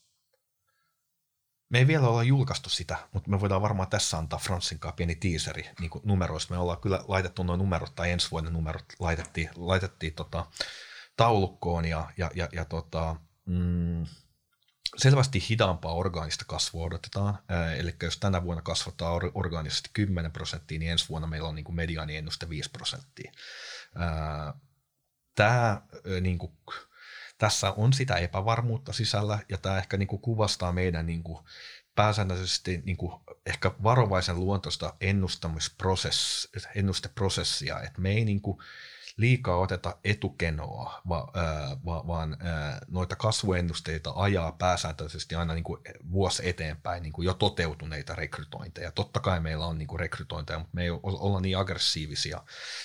Me ei vielä olla julkaistu sitä, mutta me voidaan varmaan tässä antaa Fransin kanssa pieni tiiseri niin numeroista. Me ollaan kyllä laitettu nuo numerot, tai ensi vuoden numerot laitettiin, laitettiin tota, taulukkoon ja, ja, ja, ja tota, mm, selvästi hitaampaa orgaanista kasvua odotetaan. eli jos tänä vuonna kasvataan orgaanisesti 10 prosenttia, niin ensi vuonna meillä on niin kuin ennuste 5 prosenttia. Tämä, niin kuin, tässä on sitä epävarmuutta sisällä ja tämä ehkä niin kuin kuvastaa meidän niin kuin, pääsäännöllisesti niin kuin ehkä varovaisen luontoista ennusteprosessia, että me ei niin kuin, liikaa oteta etukenoa, va, va, vaan noita kasvuennusteita ajaa pääsääntöisesti aina niin kuin vuosi eteenpäin niin kuin jo toteutuneita rekrytointeja. Totta kai meillä on niin kuin rekrytointeja, mutta me ei olla niin aggressiivisia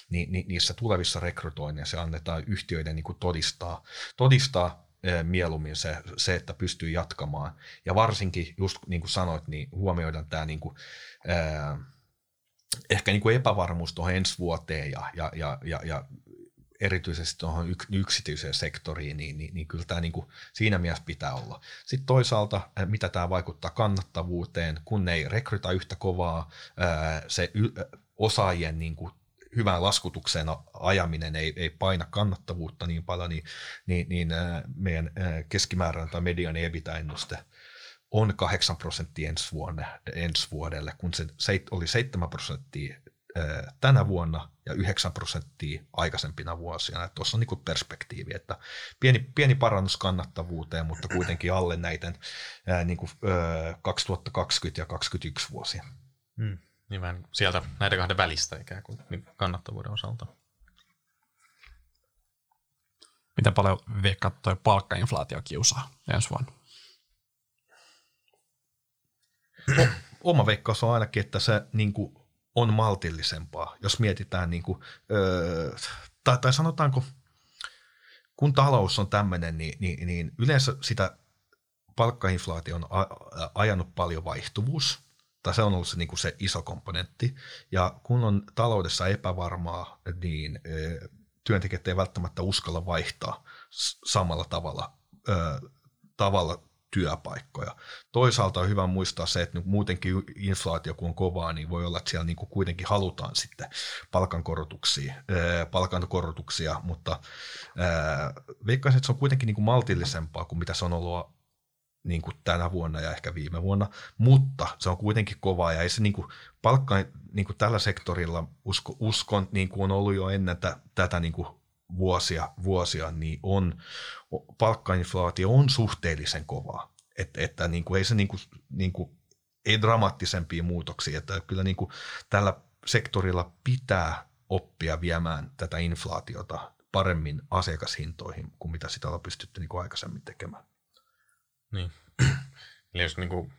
niin, niin, niissä tulevissa rekrytoinneissa annetaan yhtiöiden niin kuin todistaa, todistaa mieluummin se, se, että pystyy jatkamaan. Ja varsinkin, just niin kuin sanoit, niin huomioidaan tämä niin kuin, ää, ehkä niin kuin epävarmuus tuohon ensi vuoteen ja, ja, ja, ja, ja erityisesti tuohon yksityiseen sektoriin, niin, niin, niin kyllä tämä niin kuin siinä mielessä pitää olla. Sitten toisaalta, mitä tämä vaikuttaa kannattavuuteen, kun ne ei rekryta yhtä kovaa, se osaajien niin kuin hyvään laskutukseen ajaminen ei, ei paina kannattavuutta niin paljon, niin, niin, niin meidän keskimääräinen tai median EBITDA-ennuste – on 8 prosenttia ensi, vuonna, ensi vuodelle, kun se oli 7 prosenttia tänä vuonna ja 9 prosenttia aikaisempina vuosina. Tuossa on niin perspektiivi, että pieni, pieni parannus kannattavuuteen, mutta kuitenkin alle näiden niin kuin, 2020 ja 2021 vuosia. Hmm. Niin vähän sieltä näiden kahden välistä ikään kuin niin kannattavuuden osalta. Miten paljon veikkaat tuo palkkainflaatio kiusaa ensi vuonna? Oma veikkaus on ainakin, että se niin kuin, on maltillisempaa, jos mietitään, niin kuin, öö, tai, tai sanotaanko, kun talous on tämmöinen, niin, niin, niin yleensä sitä palkkainflaatio on ajanut paljon vaihtuvuus, tai se on ollut se, niin kuin se iso komponentti, ja kun on taloudessa epävarmaa, niin työntekijät ei välttämättä uskalla vaihtaa samalla tavalla, tavalla työpaikkoja. Toisaalta on hyvä muistaa se, että muutenkin inflaatio kun on kovaa, niin voi olla, että siellä niin kuin kuitenkin halutaan sitten palkankorotuksia, palkankorotuksia mutta veikkaisin, että se on kuitenkin niin kuin maltillisempaa kuin mitä se on ollut niin kuin tänä vuonna ja ehkä viime vuonna, mutta se on kuitenkin kovaa ja ei se niin kuin, palkka niin kuin tällä sektorilla usko, uskon, niin kuin on ollut jo ennen t- tätä niin kuin vuosia, vuosia, niin on, palkkainflaatio on suhteellisen kovaa. Et, että niin kuin, ei se niin kuin, niin kuin, ei dramaattisempia muutoksia, että kyllä niin kuin tällä sektorilla pitää oppia viemään tätä inflaatiota paremmin asiakashintoihin kuin mitä sitä on pystytty niin kuin aikaisemmin tekemään. Niin. Eli jos niin kuin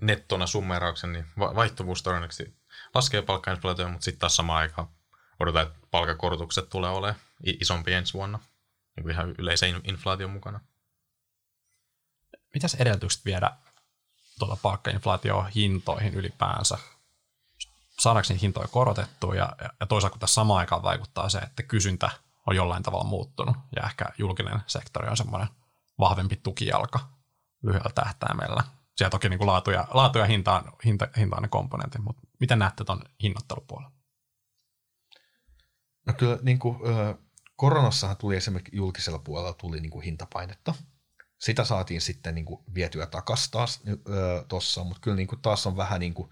nettona summerauksen, niin vaihtuvuus todennäköisesti laskee palkkainflaatioon, mutta sitten taas samaan aikaan odotetaan, että palkakorotukset tulee olemaan isompi ensi vuonna, niin kuin ihan yleisen inflaation mukana. Mitäs edellytykset viedä tuota palkkainflaatioon hintoihin ylipäänsä? Saadaanko niitä hintoja korotettua ja, ja toisaalta kun tässä samaan aikaan vaikuttaa se, että kysyntä on jollain tavalla muuttunut ja ehkä julkinen sektori on semmoinen vahvempi tukijalka lyhyellä tähtäimellä. Siellä toki niin kuin laatu ja, laatu ja hinta, on, hinta, hinta on ne komponentit, mutta miten näette tuon hinnoittelupuolen? No kyllä niin kuin, koronassahan tuli esimerkiksi julkisella puolella tuli niin kuin hintapainetta. Sitä saatiin sitten niin kuin vietyä takaisin taas tuossa, mutta kyllä niin kuin taas on vähän niin kuin,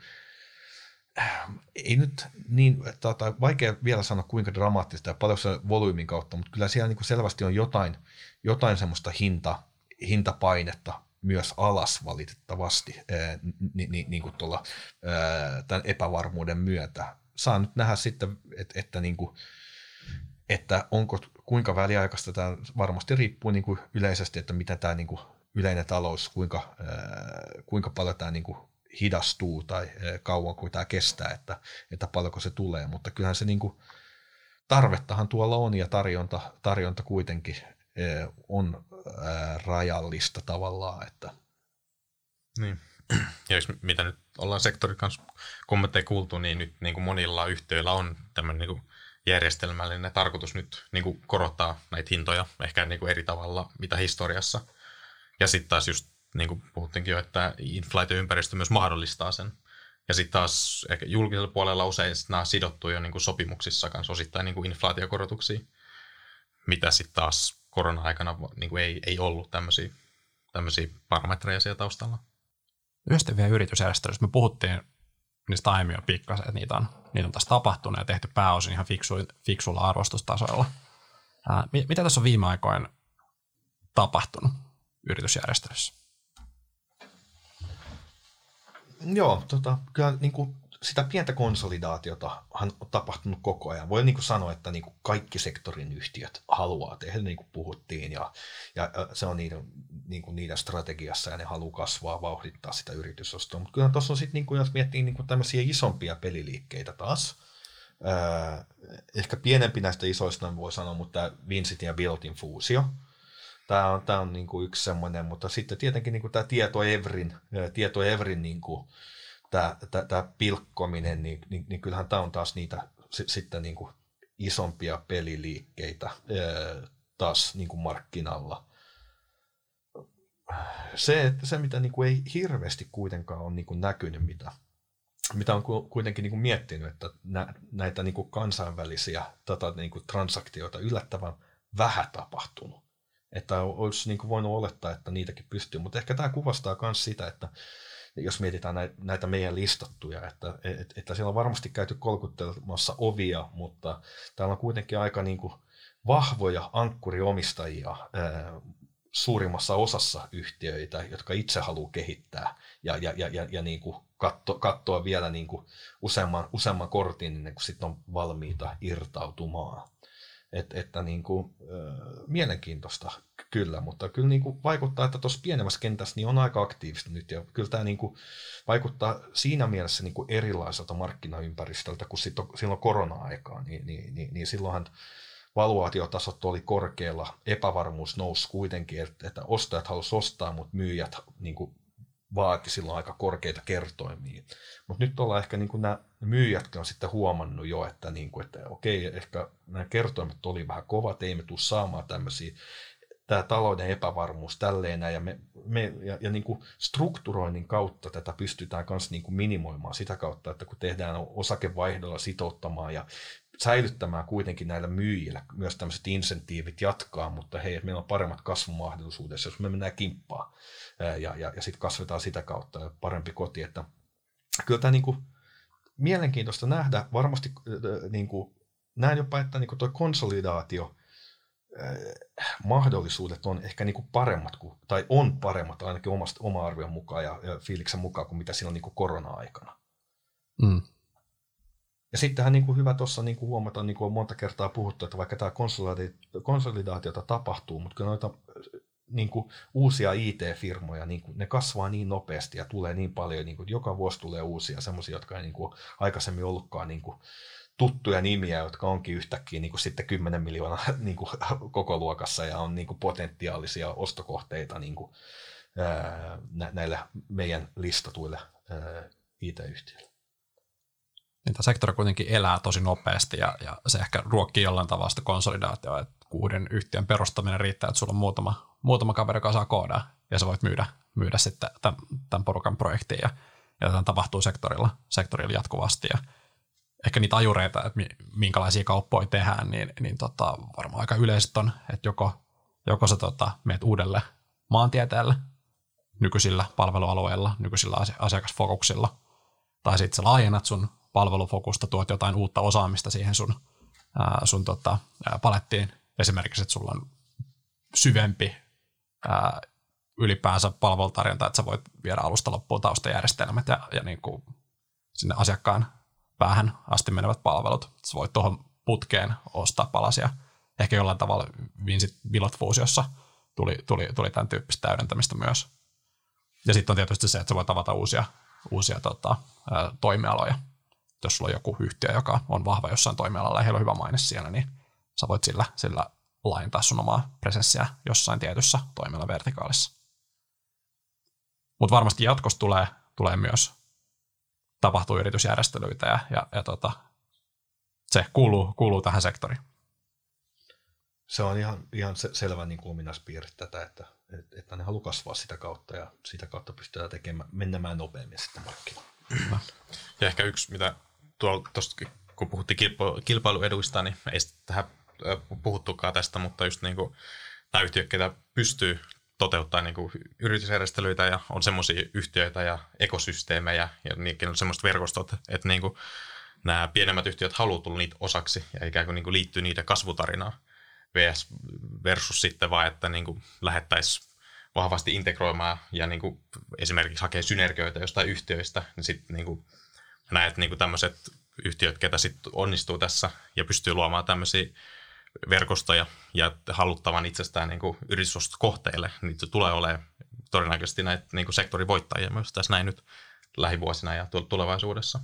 ei nyt niin, tai vaikea vielä sanoa kuinka dramaattista ja paljon se volyymin kautta, mutta kyllä siellä niin kuin selvästi on jotain, jotain semmoista hinta, hintapainetta myös alas valitettavasti niin, niin, niin kuin tuolla, tämän epävarmuuden myötä. Saa nyt nähdä sitten, että, että, niin kuin, että onko, kuinka väliaikaista tämä varmasti riippuu niin kuin yleisesti, että mitä tämä niin kuin yleinen talous, kuinka, kuinka paljon tämä niin kuin hidastuu tai kauan kuin tämä kestää, että, että paljonko se tulee, mutta kyllähän se niin kuin, tarvettahan tuolla on ja tarjonta, tarjonta kuitenkin on rajallista tavallaan. Että. Niin. Ja jos mitä nyt ollaan sektorin kanssa kommentteja kuultu, niin nyt niin kuin monilla yhtiöillä on tämmöinen niin kuin järjestelmällinen tarkoitus nyt niin kuin korottaa näitä hintoja ehkä niin kuin eri tavalla mitä historiassa. Ja sitten taas just niin kuin puhuttiinkin jo, että inflaatioympäristö myös mahdollistaa sen. Ja sitten taas ehkä julkisella puolella usein nämä sidottu jo niin kuin sopimuksissa kanssa osittain niin kuin inflaatiokorotuksia, mitä sitten taas korona-aikana niin kuin ei, ei ollut tämmöisiä, parametreja siellä taustalla. Yhdessä vielä yritysjärjestelystä me puhuttiin niistä aiemmin jo pikkasen, että niitä on, niitä on tässä tapahtunut ja tehty pääosin ihan fiksu, fiksulla arvostustasoilla. Ää, mitä tässä on viime aikoina tapahtunut yritysjärjestelyssä? Joo, tota, kyllä niin kuin sitä pientä konsolidaatiota on tapahtunut koko ajan. Voi niin kuin sanoa, että niin kuin kaikki sektorin yhtiöt haluaa tehdä, niin kuin puhuttiin, ja, ja se on niiden, niin kuin niiden strategiassa, ja ne haluaa kasvaa, vauhdittaa sitä yritysostoa. Mutta kyllä tuossa on sitten, niin kuin, jos miettii niin kuin tämmöisiä isompia peliliikkeitä taas, ehkä pienempi näistä isoista voi sanoa, mutta Vincent ja Builtin fuusio, Tämä on, tämä on niin kuin yksi semmoinen, mutta sitten tietenkin niin kuin tämä Tieto Evrin, Tieto Evrin niin kuin, tämä, tämä, pilkkominen, niin, niin, niin kyllähän tämä on taas niitä sitten niin kuin isompia peliliikkeitä taas niin kuin markkinalla. Se, että se mitä niin kuin ei hirveästi kuitenkaan ole niin kuin näkynyt, mitä, mitä on kuitenkin niin kuin miettinyt, että näitä niin kuin kansainvälisiä tota, niin kuin transaktioita yllättävän vähän tapahtunut. Että olisi niin kuin voinut olettaa, että niitäkin pystyy, mutta ehkä tämä kuvastaa myös sitä, että jos mietitään näitä meidän listattuja, että, että, että siellä on varmasti käyty kolkuttelemassa ovia, mutta täällä on kuitenkin aika niin kuin vahvoja ankkuriomistajia suurimmassa osassa yhtiöitä, jotka itse haluaa kehittää ja, ja, ja, ja, ja niin kuin katso, katsoa vielä niin kuin useamman, useamman kortin, niin kuin sitten on valmiita irtautumaan. Et, että niin kuin, äh, mielenkiintoista kyllä, mutta kyllä niin kuin vaikuttaa, että tuossa pienemmässä kentässä niin on aika aktiivista nyt ja kyllä tämä niin kuin vaikuttaa siinä mielessä niin kuin erilaiselta markkinaympäristöltä kuin sit on, silloin korona-aikaa, niin, niin, niin, niin silloinhan valuaatiotasot oli korkealla, epävarmuus nousi kuitenkin, että, että ostajat halusivat ostaa, mutta myyjät niin kuin vaati silloin aika korkeita kertoimia. Mutta nyt ollaan ehkä niin kuin nämä myyjätkin on sitten huomannut jo, että, niin kuin, että okei, ehkä nämä kertoimet oli vähän kovat, ei me tule saamaan tämmöisiä tämä talouden epävarmuus tälleen ja, me, me, ja, ja niin kuin strukturoinnin kautta tätä pystytään myös niin kuin minimoimaan sitä kautta, että kun tehdään osakevaihdolla sitouttamaan ja säilyttämään kuitenkin näillä myyjillä myös tämmöiset insentiivit jatkaa, mutta hei, meillä on paremmat kasvumahdollisuudet, jos me mennään kimppaan ja, ja, ja sitten kasvetaan sitä kautta parempi koti, että kyllä tämä niin kuin, mielenkiintoista nähdä, varmasti niin kuin, näen jopa, että niin tuo konsolidaatio mahdollisuudet on ehkä niin kuin paremmat, kuin, tai on paremmat ainakin omasta, oma arvion mukaan ja, ja fiiliksen mukaan kuin mitä silloin niin kuin korona-aikana. Mm. Ja sittenhän niin kuin hyvä tuossa niin kuin huomata, niin kuin on monta kertaa puhuttu, että vaikka tämä konsolidaatiota tapahtuu, mutta kyllä noita niin kuin uusia IT-firmoja, niin kuin, ne kasvaa niin nopeasti ja tulee niin paljon, niin kuin, joka vuosi tulee uusia, semmoisia, jotka ei niin kuin, aikaisemmin ollutkaan niin kuin, tuttuja nimiä, jotka onkin yhtäkkiä niin kuin sitten 10 miljoonaa niin kuin, koko luokassa ja on niin kuin, potentiaalisia ostokohteita niin kuin, ää, meidän listatuille IT-yhtiöille. Niin tämä sektori kuitenkin elää tosi nopeasti ja, ja se ehkä ruokkii jollain tavalla sitä konsolidaatioa, että kuuden yhtiön perustaminen riittää, että sulla on muutama, muutama kaveri, joka saa koodaa ja sä voit myydä, myydä sitten tämän, tämän porukan projektiin ja, ja tämä tapahtuu sektorilla, sektorilla jatkuvasti ja ehkä niitä ajureita, että minkälaisia kauppoja tehdään, niin, niin tota, varmaan aika yleiset on, että joko, joko sä tota, meet uudelle maantieteelle nykyisillä palvelualueilla, nykyisillä asiakasfokuksilla, tai sitten sä laajennat sun palvelufokusta, tuot jotain uutta osaamista siihen sun, ää, sun tota, palettiin. Esimerkiksi, että sulla on syvempi ää, ylipäänsä palvelutarjonta, että sä voit viedä alusta loppuun taustajärjestelmät ja, ja niin kuin sinne asiakkaan päähän asti menevät palvelut. Sä voit tuohon putkeen ostaa palasia. Ehkä jollain tavalla Vincent Bilot Fuusiossa tuli, tuli, tuli tämän tyyppistä täydentämistä myös. Ja sitten on tietysti se, että sä voit avata uusia, uusia tota, ää, toimialoja. Jos sulla on joku yhtiö, joka on vahva jossain toimialalla ja heillä on hyvä maine siellä, niin sä voit sillä, sillä laajentaa sun omaa presenssiä jossain tietyssä toimialan vertikaalissa. Mutta varmasti jatkossa tulee, tulee myös tapahtuu yritysjärjestelyitä ja, ja, ja tota, se kuuluu, kuuluu tähän sektoriin. Se on ihan, ihan selvä niin kuin ominaispiirre tätä, että, että ne haluaa kasvaa sitä kautta ja sitä kautta pystytään tekemään, menemään nopeammin sitten markkinoille. Ja ehkä yksi, mitä tuolla tosta, kun puhuttiin kilpailueduista, niin ei tähän puhuttukaan tästä, mutta just niin kuin nämä yhtiöt, ketä pystyy toteuttaa niin kuin yritysjärjestelyitä ja on semmoisia yhtiöitä ja ekosysteemejä ja niinkin on semmoista verkostot, että niin kuin nämä pienemmät yhtiöt haluaa tulla niitä osaksi ja ikään kuin, niin kuin liittyy niiden kasvutarinaan VS versus sitten vaan, että niin kuin lähettäisiin vahvasti integroimaan ja niin kuin esimerkiksi hakee synergioita jostain yhtiöistä, niin sitten niin kuin näet niin kuin tämmöiset yhtiöt, ketä sitten onnistuu tässä ja pystyy luomaan tämmöisiä verkostoja ja haluttavan itsestään niin yritysostokohteille, niin se tulee olemaan todennäköisesti näitä niin kuin sektorivoittajia myös tässä näin nyt lähivuosina ja tulevaisuudessa.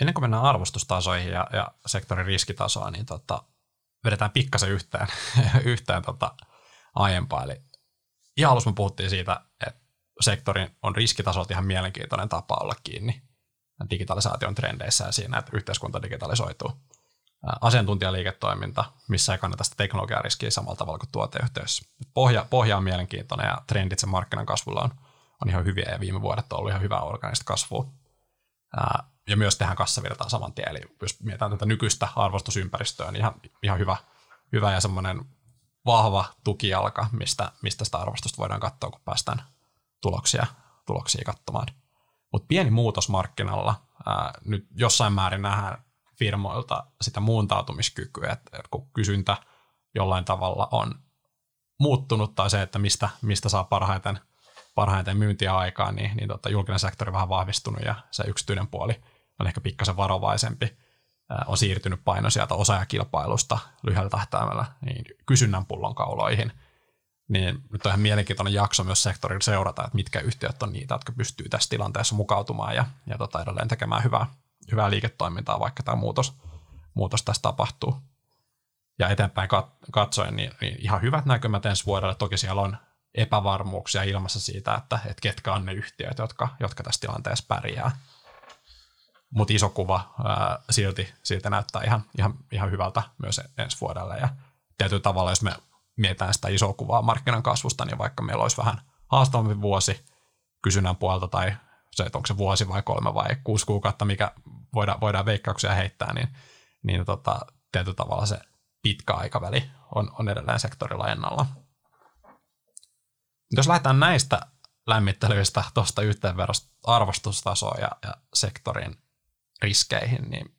Ennen kuin mennään arvostustasoihin ja, ja sektorin riskitasoa, niin tota, vedetään pikkasen yhteen, yhteen tota, aiempaa. Eli ihan alussa me puhuttiin siitä, että sektorin on riskitasot ihan mielenkiintoinen tapa olla kiinni digitalisaation trendeissä ja siinä, että yhteiskunta digitalisoituu. Asiantuntijaliiketoiminta, missä ei kannata sitä teknologiariskiä samalla tavalla kuin tuoteyhteys. Pohja, pohja on mielenkiintoinen ja trendit sen markkinan kasvulla on, on ihan hyviä ja viime vuodet on ollut ihan hyvää organista kasvua. Ja myös tehdään kassavirtaa saman tien, eli jos mietitään tätä nykyistä arvostusympäristöä, niin ihan, ihan hyvä, hyvä ja semmoinen vahva tukijalka, mistä, mistä sitä arvostusta voidaan katsoa, kun päästään tuloksia, tuloksia katsomaan. Mutta pieni muutos markkinalla, ää, nyt jossain määrin nähdään firmoilta sitä muuntautumiskykyä, että et kun kysyntä jollain tavalla on muuttunut tai se, että mistä, mistä saa parhaiten, parhaiten myyntiä aikaan, niin, niin tota, julkinen sektori vähän vahvistunut ja se yksityinen puoli on ehkä pikkasen varovaisempi, ää, on siirtynyt paino sieltä osaajakilpailusta lyhyellä tähtäimellä niin kysynnän pullonkauloihin – niin nyt on ihan mielenkiintoinen jakso myös sektorilla seurata, että mitkä yhtiöt on niitä, jotka pystyy tässä tilanteessa mukautumaan ja, ja tota edelleen tekemään hyvää, hyvää liiketoimintaa, vaikka tämä muutos, muutos tässä tapahtuu. Ja eteenpäin katsoen, niin, niin ihan hyvät näkymät ensi vuodelle. Toki siellä on epävarmuuksia ilmassa siitä, että, että ketkä on ne yhtiöt, jotka, jotka tässä tilanteessa pärjää. mutta iso kuva ää, silti, silti näyttää ihan, ihan, ihan hyvältä myös ensi vuodelle. Ja tietyllä tavalla, jos me mietitään sitä isoa kuvaa markkinan kasvusta, niin vaikka meillä olisi vähän haastavampi vuosi kysynnän puolelta tai se, että onko se vuosi vai kolme vai kuusi kuukautta, mikä voidaan, voidaan veikkauksia heittää, niin, niin tota, tietyllä tavalla se pitkä aikaväli on, on edelleen sektorilla ennalla. Jos lähdetään näistä lämmittelevistä tuosta yhteenvedosta arvostustasoa ja, ja sektorin riskeihin, niin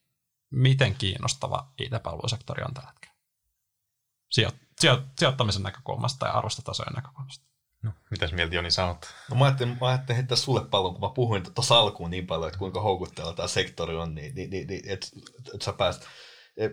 miten kiinnostava IT-palvelusektori on tällä hetkellä? Sijo- sijo- sijoittamisen näkökulmasta ja arvostotasojen näkökulmasta. No, mitäs mieltä Joni sä oot? No mä ajattelin, mä ajattelin heittää sulle pallon, kun mä puhuin tuossa alkuun niin paljon, että kuinka houkutteleva tämä sektori on, niin, niin, niin, niin että et sä pääst. Et,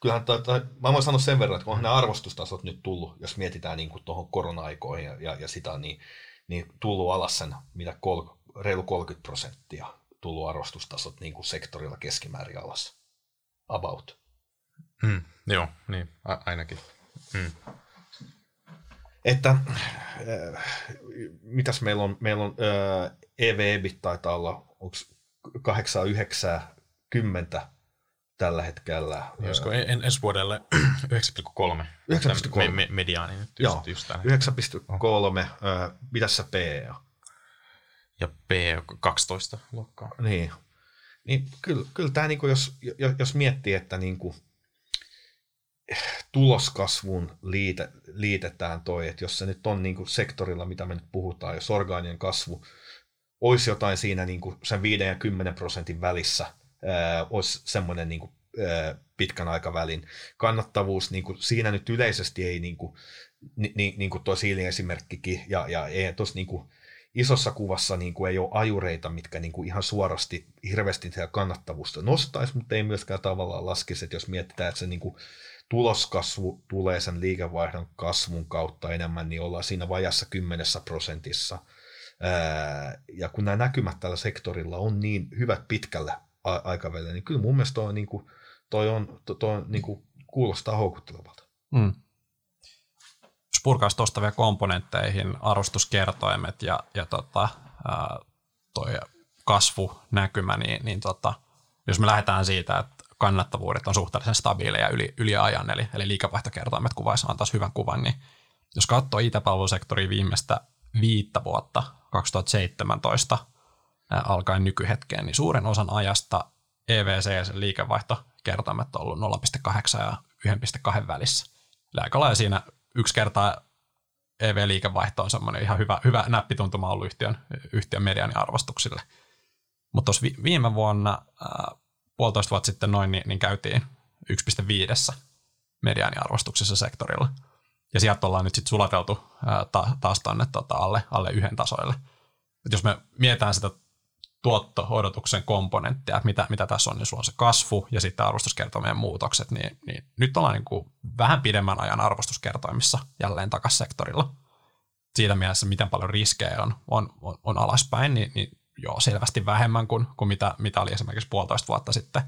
kyllähän toi, toi, mä voin sanoa sen verran, että kun on nämä arvostustasot nyt tullut, jos mietitään niin tuohon korona-aikoihin ja, ja, ja sitä, niin, niin tullut alas sen, mitä kol, reilu 30 prosenttia tullut arvostustasot niin kuin sektorilla keskimäärin alas. About. Mm, joo, niin, a- ainakin. Mm. Että äh, mitäs meillä on, meillä on äh, EV-EBIT taitaa olla, onko 8, 9, 10 tällä hetkellä. Olisiko en, ensi vuodelle 9,3? 9,3. Me, me, mediaani nyt just, Joo, just tällä 9,3, äh, mitä se P on? Ja P 12 luokkaa. Niin, niin kyllä, kyllä tämä, niin jos, jos miettii, että niin kuin, tuloskasvuun liite, liitetään toi, että jos se nyt on niin kuin sektorilla, mitä me nyt puhutaan, jos orgaaninen kasvu olisi jotain siinä niin kuin sen 5 ja 10 prosentin välissä, ää, olisi semmoinen niin kuin, ää, pitkän aikavälin kannattavuus, niin kuin siinä nyt yleisesti ei niin kuin, ni, ni, niin kuin tuo Siilin esimerkkikin, ja, ja ei tuossa niin kuin, isossa kuvassa niin kuin ei ole ajureita, mitkä niin kuin ihan suorasti hirveästi kannattavuutta nostaisi, mutta ei myöskään tavallaan laskisi, että jos mietitään, että se niin kuin tuloskasvu tulee sen liikevaihdon kasvun kautta enemmän, niin ollaan siinä vajassa kymmenessä prosentissa. Ja kun nämä näkymät tällä sektorilla on niin hyvät pitkällä aikavälillä, niin kyllä mun mielestä toi on, niin kuin, toi on, toi on niin kuin, kuulostaa houkuttelevalta. Mm. Jos purkaisi tuosta vielä komponentteihin, arvostuskertoimet ja, ja tota, toi kasvunäkymä, niin, niin tota, jos me lähdetään siitä, että kannattavuudet on suhteellisen stabiileja yli, yli ajan, eli, eli liikevaihtokertoimet kuvaisi antaisi hyvän kuvan, niin jos katsoo IT-palvelusektoria viimeistä viittä vuotta, 2017 alkaen nykyhetkeen, niin suurin osan ajasta EVC ja sen liikevaihtokertoimet on ollut 0,8 ja 1,2 välissä. Eli aika lailla siinä yksi kerta EV-liikevaihto on semmoinen ihan hyvä, hyvä näppituntuma ollut yhtiön, yhtiön mediaaniarvostuksille. Mutta tuossa viime vuonna puolitoista vuotta sitten noin, niin, niin käytiin 1,5 mediaaniarvostuksessa sektorilla. Ja sieltä ollaan nyt sitten sulateltu ää, ta, taas tuonne tota, alle, alle yhden tasoille. Et jos me mietitään sitä tuotto-odotuksen komponenttia, että mitä, mitä tässä on, niin sulla on se kasvu ja sitten arvostuskertoimien muutokset, niin, niin nyt ollaan niin kuin vähän pidemmän ajan arvostuskertoimissa jälleen takaisin sektorilla. Siitä mielessä, miten paljon riskejä on, on, on, on alaspäin, niin, niin joo, selvästi vähemmän kuin, kuin mitä, mitä oli esimerkiksi puolitoista vuotta sitten.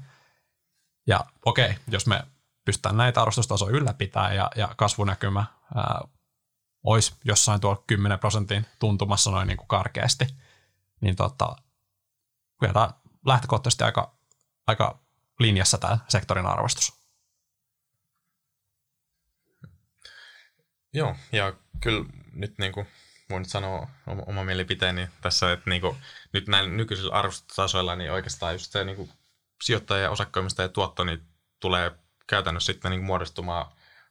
Ja okei, okay, jos me pystytään näitä arvostustasoja ylläpitää ja, ja kasvunäkymä ää, olisi jossain tuolla 10 prosentin tuntumassa noin niin kuin karkeasti, niin tota, kyllä tämä lähtökohtaisesti aika, aika linjassa tämä sektorin arvostus. Joo, ja kyllä nyt niin kuin voin sanoa oma mielipiteeni tässä, että niin kuin, nyt näillä nykyisillä arvostustasoilla niin oikeastaan just se niin kuin sijoittaja- ja osakkeimista ja tuotto niin tulee käytännössä sitten niin muodostumaan,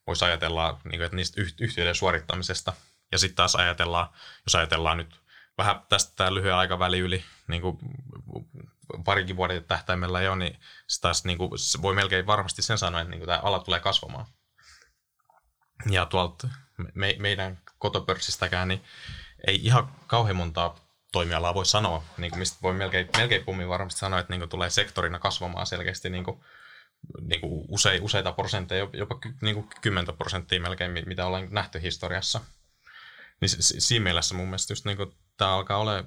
voisi ajatella niin kuin, että niistä yhtiöiden suorittamisesta. Ja sitten taas ajatellaan, jos ajatellaan nyt vähän tästä lyhyen aikaväli yli niin kuin parikin vuoden tähtäimellä jo, niin se taas niin kuin, voi melkein varmasti sen sanoa, että niin kuin tämä ala tulee kasvamaan. Ja tuolta me, meidän kotopörssistäkään, niin ei ihan kauhean montaa toimialaa voi sanoa, niin kuin mistä voi melkein, melkein pummin varmasti sanoa, että niin kuin tulee sektorina kasvamaan selkeästi niin kuin, niin kuin use, useita prosentteja, jopa niin kuin 10 prosenttia melkein, mitä ollaan nähty historiassa. Niin siinä mielessä mun mielestä just niin kuin, tämä alkaa olla,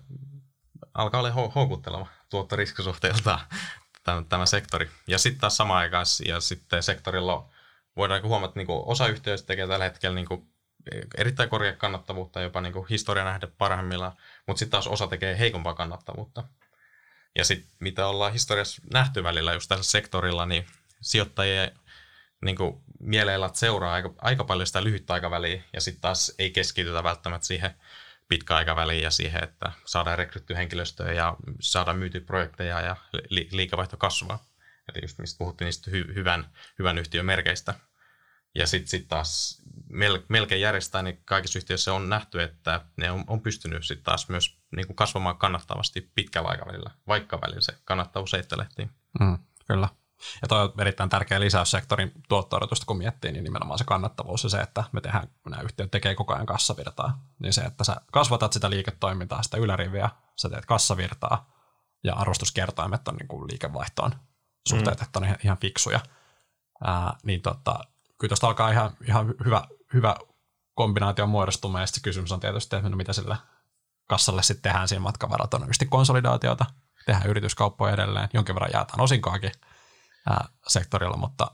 alkaa olla houkutteleva tuotto riskisuhteelta tämä, sektori. Ja sitten taas samaan aikaan ja sitten sektorilla voidaan huomata, että niin osa yhtiöistä tekee tällä hetkellä niin erittäin korkea kannattavuutta, jopa niin kuin historia nähdä parhaimmillaan, mutta sitten taas osa tekee heikompaa kannattavuutta. Ja sitten mitä ollaan historiassa nähty välillä just tässä sektorilla, niin sijoittajien niin kuin mieleilat seuraa aika, aika paljon sitä lyhyttä aikaväliä ja sitten taas ei keskitytä välttämättä siihen pitkäaikaväliin ja siihen, että saadaan rekryttyä henkilöstöä ja saadaan myytyä projekteja ja li- liikevaihto kasvaa. Eli just mistä puhuttiin niistä hy- hyvän, hyvän yhtiön merkeistä. Ja sitten sit taas melkein järjestää, niin kaikissa yhtiöissä on nähty, että ne on, on pystynyt sitten taas myös niin kuin kasvamaan kannattavasti pitkällä aikavälillä, vaikka välillä se kannattavuus heittelehtii. Mm, kyllä. Ja toi on erittäin tärkeä lisäys sektorin tuotto kun miettii, niin nimenomaan se kannattavuus ja se, että me tehdään, kun nämä yhtiöt tekee koko ajan kassavirtaa, niin se, että sä kasvatat sitä liiketoimintaa, sitä yläriviä, sä teet kassavirtaa ja arvostuskertoimet on niin kuin liikevaihtoon suhteutettu mm. ihan, ihan fiksuja. Ää, niin tota, kyllä tuosta alkaa ihan, ihan hyvä, hyvä kombinaatio muodostumaan ja sitten se kysymys on tietysti, että no mitä sille kassalle sitten tehdään siinä matkan varrella todennäköisesti konsolidaatiota, tehdään yrityskauppoja edelleen, jonkin verran jaetaan osinkoakin, ää, sektorilla, mutta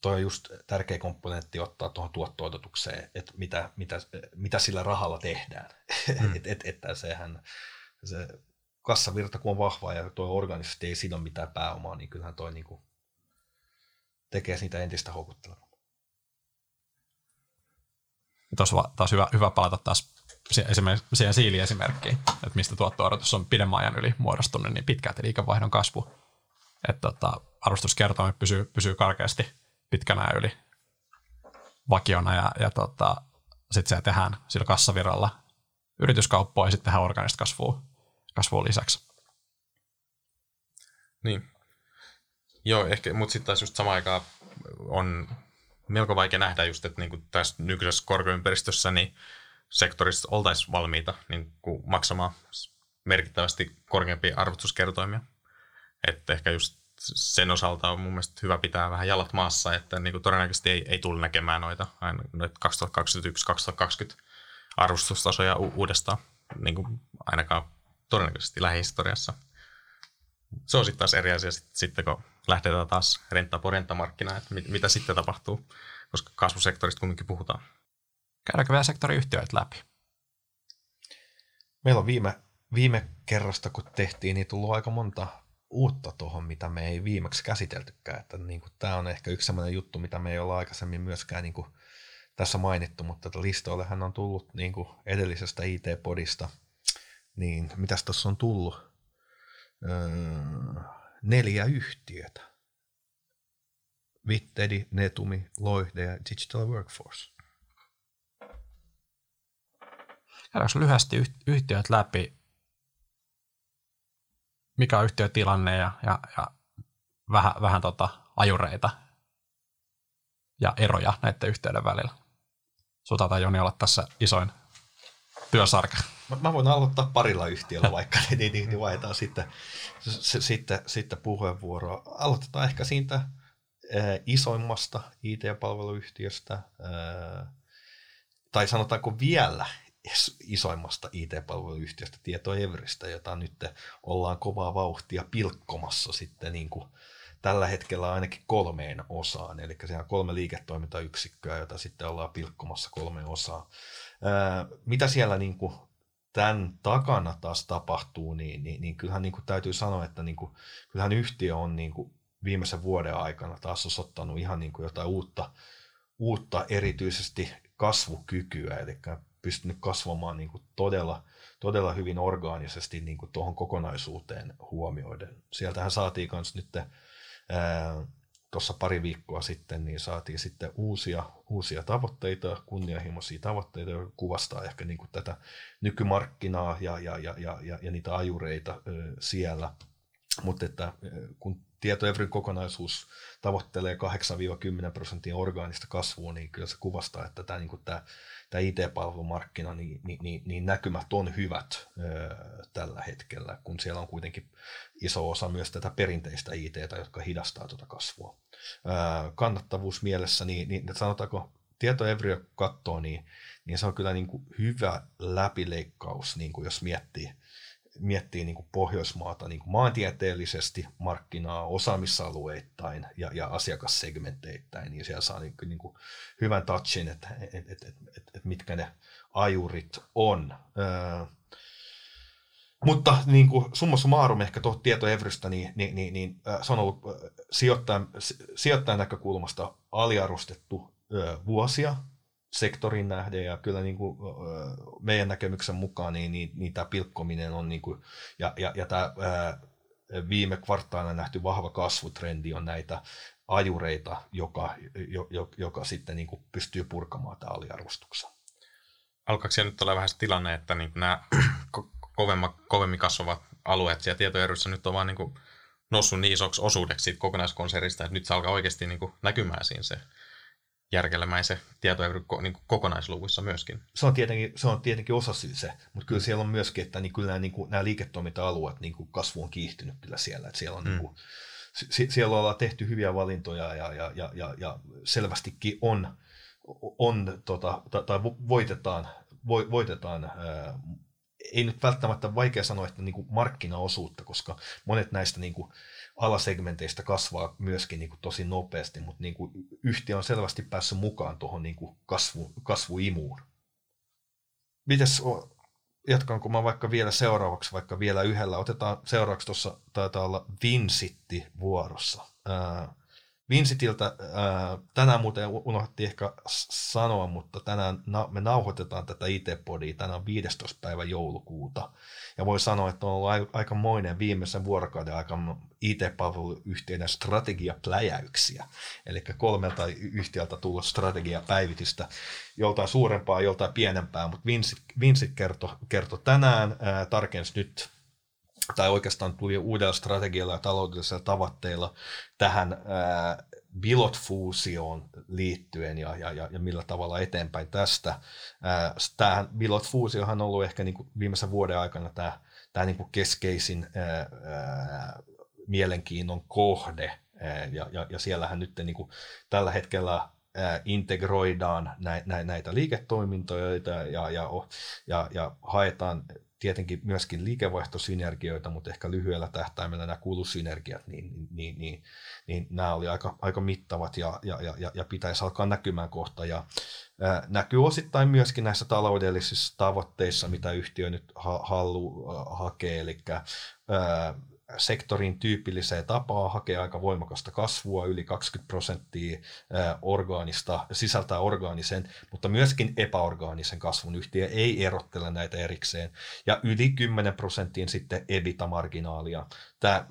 Tuo on just tärkeä komponentti ottaa tuohon tuotto-odotukseen, että mitä, mitä, mitä sillä rahalla tehdään. Mm. että et, et, sehän se kassavirta kun on vahva ja tuo organisesti ei sido mitään pääomaa, niin kyllähän toi niinku tekee siitä entistä houkuttelevaa. Tuossa taas hyvä, hyvä palata taas esimerkiksi siihen siiliesimerkkiin, että mistä tuotto-odotus on pidemmän ajan yli muodostunut, niin pitkälti liikevaihdon kasvu että tota, arvostuskertoimet pysyy, pysyy karkeasti pitkänä yli vakiona ja, ja tota, sitten se tehdään sillä kassavirralla yrityskauppoa ja sitten tehdään organista kasvua, kasvua lisäksi. Niin. Joo, ehkä, mutta sitten taas just samaan aikaan on melko vaikea nähdä just, että niinku tässä nykyisessä korkoympäristössä niin sektorissa oltaisiin valmiita niin maksamaan merkittävästi korkeampia arvostuskertoimia. Että ehkä just sen osalta on mun mielestä hyvä pitää vähän jalat maassa, että niin kuin todennäköisesti ei, ei tule näkemään noita, noita 2021-2020 arvostustasoja u- uudestaan, niin kuin ainakaan todennäköisesti lähihistoriassa. Se on sitten taas eri asia sitten, kun lähdetään taas renta po että mit, mitä sitten tapahtuu, koska kasvusektorista kumminkin puhutaan. Käydäänkö vielä sektoriyhtiöitä läpi? Meillä on viime, viime kerrasta, kun tehtiin, niin tullut aika monta uutta tuohon, mitä me ei viimeksi käsiteltykään. Että niin kuin, tämä on ehkä yksi sellainen juttu, mitä me ei olla aikaisemmin myöskään niin kuin, tässä mainittu, mutta listoillehän on tullut niin kuin edellisestä IT-podista, niin mitäs tuossa on tullut? Öö, neljä yhtiötä. Vittedi, Netumi, Loihde ja Digital Workforce. Käydäänkö lyhyesti yhtiöt läpi mikä on yhtiötilanne ja, ja, ja vähän, vähän tota ajureita ja eroja näiden yhteyden välillä. Sulla taitaa Joni olla tässä isoin työsarka. Mä, mä voin aloittaa parilla yhtiöllä vaikka, niin, niin, niin, niin vaihdetaan sitten, sitten, sitten puheenvuoroa. Aloitetaan ehkä siitä ää, isoimmasta IT-palveluyhtiöstä, ää, tai sanotaanko vielä isoimmasta IT-palveluyhtiöstä Tietoevristä, jota nyt ollaan kovaa vauhtia pilkkomassa sitten niin kuin tällä hetkellä ainakin kolmeen osaan. Eli siellä on kolme liiketoimintayksikköä, jota sitten ollaan pilkkomassa kolmeen osaan. Mitä siellä niin kuin tämän takana taas tapahtuu, niin, niin, niin kyllähän niin kuin täytyy sanoa, että niin kuin, kyllähän yhtiö on niin kuin viimeisen vuoden aikana taas osoittanut ihan niin kuin jotain uutta, uutta erityisesti kasvukykyä, eli pystynyt kasvamaan niin kuin todella, todella hyvin orgaanisesti niin kuin tuohon kokonaisuuteen huomioiden. Sieltähän saatiin myös nyt tuossa pari viikkoa sitten, niin saatiin sitten uusia, uusia tavoitteita, kunnianhimoisia tavoitteita, jotka kuvastaa ehkä niin kuin tätä nykymarkkinaa ja, ja, ja, ja, ja, ja niitä ajureita ö, siellä. Mutta että kun tietoevrin kokonaisuus tavoittelee 8-10 prosenttia orgaanista kasvua, niin kyllä se kuvastaa, että tämä, niin kuin tämä tämä IT-palvelumarkkina, niin, niin, niin, niin näkymät on hyvät ö, tällä hetkellä, kun siellä on kuitenkin iso osa myös tätä perinteistä ITtä, jotka hidastaa tuota kasvua. Kannattavuus mielessä, niin, niin sanotaanko tietoevriö katsoo, niin, niin se on kyllä niin kuin hyvä läpileikkaus, niin kuin jos miettii, miettii niin kuin Pohjoismaata niin kuin maantieteellisesti, markkinaa osaamisalueittain ja, ja asiakassegmentteittäin, niin siellä saa niin kuin, niin kuin hyvän touchin, että et, et, et, et, et mitkä ne ajurit on. Öö, mutta niin kuin summa summarum ehkä tuohon tieto Evrystä, niin, niin, niin, niin se on ollut sijoittajan, sijoittajan näkökulmasta aliarvostettu äh, vuosia sektorin nähden ja kyllä niin kuin, meidän näkemyksen mukaan niin, niin, niin tämä pilkkominen on niin kuin, ja, ja, ja tämä viime kvartaalina nähty vahva kasvutrendi on näitä ajureita, joka, jo, joka sitten niin kuin pystyy purkamaan tämä aliarvostuksen. Alkaako siellä nyt olla vähän se tilanne, että niin nämä kovemma, kovemmin kasvavat alueet siellä tietoeryssä nyt on vaan niin kuin noussut niin isoksi osuudeksi siitä kokonaiskonsernista, että nyt se alkaa oikeasti niin kuin näkymään siinä se järkelemäisen tietoevry niin kokonaisluvuissa myöskin. Se on tietenkin, se on tietenkin osa se, mutta kyllä siellä on myöskin, että niin kyllä nämä, niin kuin, nämä liiketoiminta-alueet, niin kuin kasvu on kiihtynyt kyllä siellä, että siellä on mm. niin kuin, siellä ollaan tehty hyviä valintoja ja, ja, ja, ja, ja selvästikin on, on tota, tai voitetaan, voitetaan ää, ei nyt välttämättä vaikea sanoa, että niin kuin markkinaosuutta, koska monet näistä niin kuin alasegmenteistä kasvaa myöskin niin kuin tosi nopeasti, mutta niin kuin yhtiö on selvästi päässyt mukaan tuohon niin kuin kasvu, kasvuimuun. Mites jatkanko mä vaikka vielä seuraavaksi, vaikka vielä yhdellä. Otetaan seuraavaksi tuossa, taitaa olla Vinsitti vuorossa. Ää, Vinsitiltä ää, tänään muuten unohdettiin ehkä sanoa, mutta tänään na, me nauhoitetaan tätä IT-podia, tänään on 15. päivä joulukuuta. Ja voi sanoa, että on ollut aikamoinen viimeisen vuorokauden aikana IT-palveluyhtiöiden strategiapläjäyksiä. Eli kolmelta yhtiöltä tullut strategiapäivitystä, joltain suurempaa, joltain pienempää, mutta Vinsit, Vinsit kertoi kerto tänään, ää, tarkensi nyt tai oikeastaan tuli uudella strategialla ja taloudellisella tavoitteilla tähän ää, Bilot-fuusioon liittyen ja, ja, ja, ja millä tavalla eteenpäin tästä. Tämähän Bilot-fuusiohan on ollut ehkä niin kuin viimeisen vuoden aikana tämä, tämä niin kuin keskeisin ää, ää, mielenkiinnon kohde, ää, ja, ja, ja siellähän nyt niin kuin tällä hetkellä integroidaan näitä liiketoimintoja ja, ja, ja, ja haetaan tietenkin myöskin liikevaihtosynergioita, mutta ehkä lyhyellä tähtäimellä nämä kulusynergiat, niin, niin, niin, niin, niin nämä oli aika, aika mittavat ja, ja, ja, ja pitäisi alkaa näkymään kohta. Ja, ää, näkyy osittain myöskin näissä taloudellisissa tavoitteissa, mitä yhtiö nyt ha, haluaa hakea, eli ää, sektorin tyypilliseen tapaan hakea aika voimakasta kasvua, yli 20 prosenttia orgaanista, sisältää orgaanisen, mutta myöskin epäorgaanisen kasvun. Yhtiö ei erottele näitä erikseen. Ja yli 10 prosenttiin sitten EBITDA-marginaalia. Tämä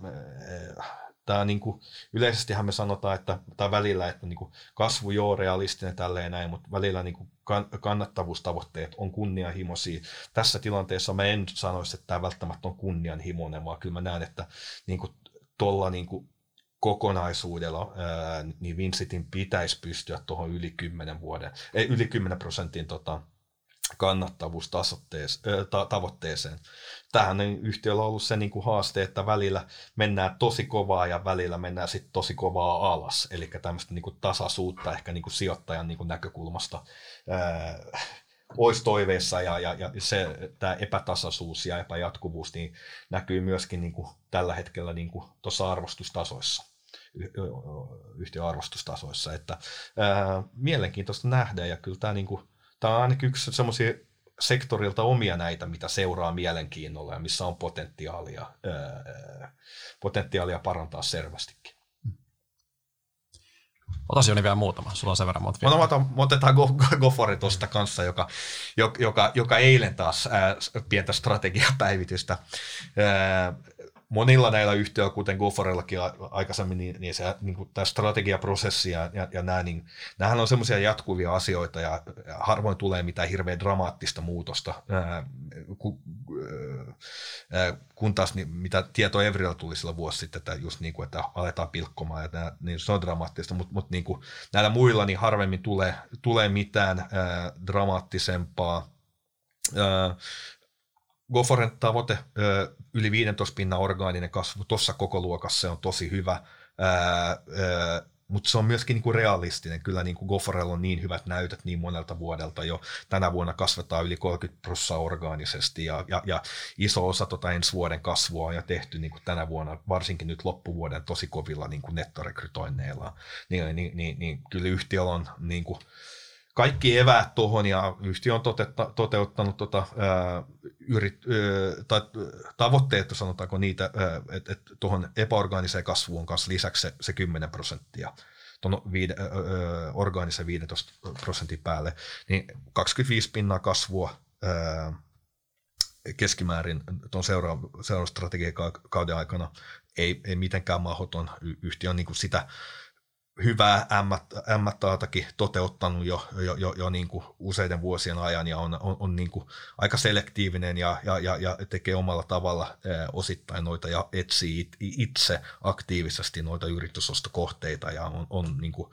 tämä niin kuin, yleisestihän me sanotaan, että tai välillä, että niin kuin kasvu joo realistinen tälleen näin, mutta välillä niin kuin kannattavuustavoitteet on kunnianhimoisia. Tässä tilanteessa mä en sanoisi, että tämä välttämättä on kunnianhimoinen, vaan kyllä mä näen, että niin kuin, tuolla niin kuin kokonaisuudella niin Vincitin pitäisi pystyä tuohon yli 10 vuoden, ei, yli 10 prosentin tota, kannattavuustavoitteeseen. Tähän yhtiöllä on ollut se niin kuin haaste, että välillä mennään tosi kovaa ja välillä mennään sitten tosi kovaa alas. Eli tämmöistä niin kuin tasaisuutta ehkä niin kuin sijoittajan niin kuin näkökulmasta olisi toiveissa ja, ja, ja se, tämä epätasaisuus ja epäjatkuvuus niin näkyy myöskin niin kuin tällä hetkellä niin tuossa arvostustasoissa yhtiön arvostustasoissa. Että, ää, mielenkiintoista nähdä ja kyllä tämä niin kuin, tämä on ainakin yksi semmoisia sektorilta omia näitä, mitä seuraa mielenkiinnolla ja missä on potentiaalia, ää, potentiaalia parantaa selvästikin. Otas Joni vielä muutama, sulla on sen verran monta vielä. Otetaan, otetaan Gofori tuosta kanssa, joka, joka, joka eilen taas ää, pientä strategiapäivitystä. Ää, monilla näillä yhtiöillä, kuten Goforellakin aikaisemmin, niin, niin, se, niin kuin tämä strategiaprosessi ja, ja, ja nämä, niin, nämähän on semmoisia jatkuvia asioita ja, ja harvoin tulee mitään hirveän dramaattista muutosta, ää, ku, ää, kun taas niin, mitä tieto Evrillä tuli sillä vuosi sitten, että just niin kuin, että aletaan pilkkomaan, ja nämä, niin se on dramaattista, mutta, mutta niin kuin, näillä muilla niin harvemmin tulee, tulee mitään ää, dramaattisempaa. Ää, Goforen tavoite yli 15 pinnan orgaaninen kasvu tuossa koko luokassa on tosi hyvä, mutta se on myöskin niinku realistinen. Kyllä niinku Goforella on niin hyvät näytöt niin monelta vuodelta jo. Tänä vuonna kasvetaan yli 30 prosenttia orgaanisesti ja, ja, ja, iso osa tota ensi vuoden kasvua on jo tehty niinku tänä vuonna, varsinkin nyt loppuvuoden tosi kovilla niinku nettorekrytoinneilla. Niin, niin, niin, niin kyllä yhtiöllä on niinku, kaikki eväät tuohon ja yhtiö on totetta, toteuttanut tota, ää, yrit, ää, tai tavoitteet, sanotaanko niitä, että et tuohon epäorgaaniseen kasvuun kanssa lisäksi se, se 10 prosenttia tuon viide, orgaanisen 15 prosentin päälle, niin 25 pinnaa kasvua ää, keskimäärin tuon seuraavan seuraava strategiakauden aikana ei, ei mitenkään mahdoton. Yhtiö on niin kuin sitä hyvää M-taatakin toteuttanut jo, jo, jo, jo niin kuin useiden vuosien ajan ja on, on, on niin kuin aika selektiivinen ja, ja, ja, ja tekee omalla tavalla osittain noita ja etsii itse aktiivisesti noita yritysostokohteita ja on, on niin kuin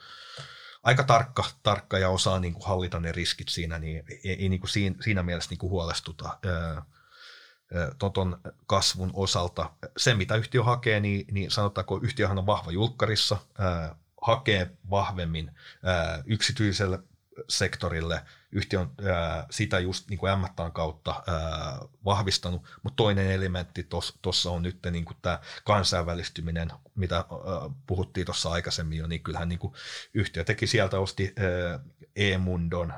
aika tarkka, tarkka ja osaa niin kuin hallita ne riskit siinä, niin ei, ei niin kuin siinä, siinä mielessä niin kuin huolestuta. Ton kasvun osalta. Se, mitä yhtiö hakee, niin, niin sanotaanko, yhtiöhän on vahva julkkarissa, hakee vahvemmin ää, yksityiselle sektorille. Yhtiö on ää, sitä just niin kuin M kautta ää, vahvistanut, mutta toinen elementti tuossa on nyt niin kuin tämä kansainvälistyminen, mitä ää, puhuttiin tuossa aikaisemmin jo, niin kyllähän niin kuin yhtiö teki sieltä, osti E-Mundon,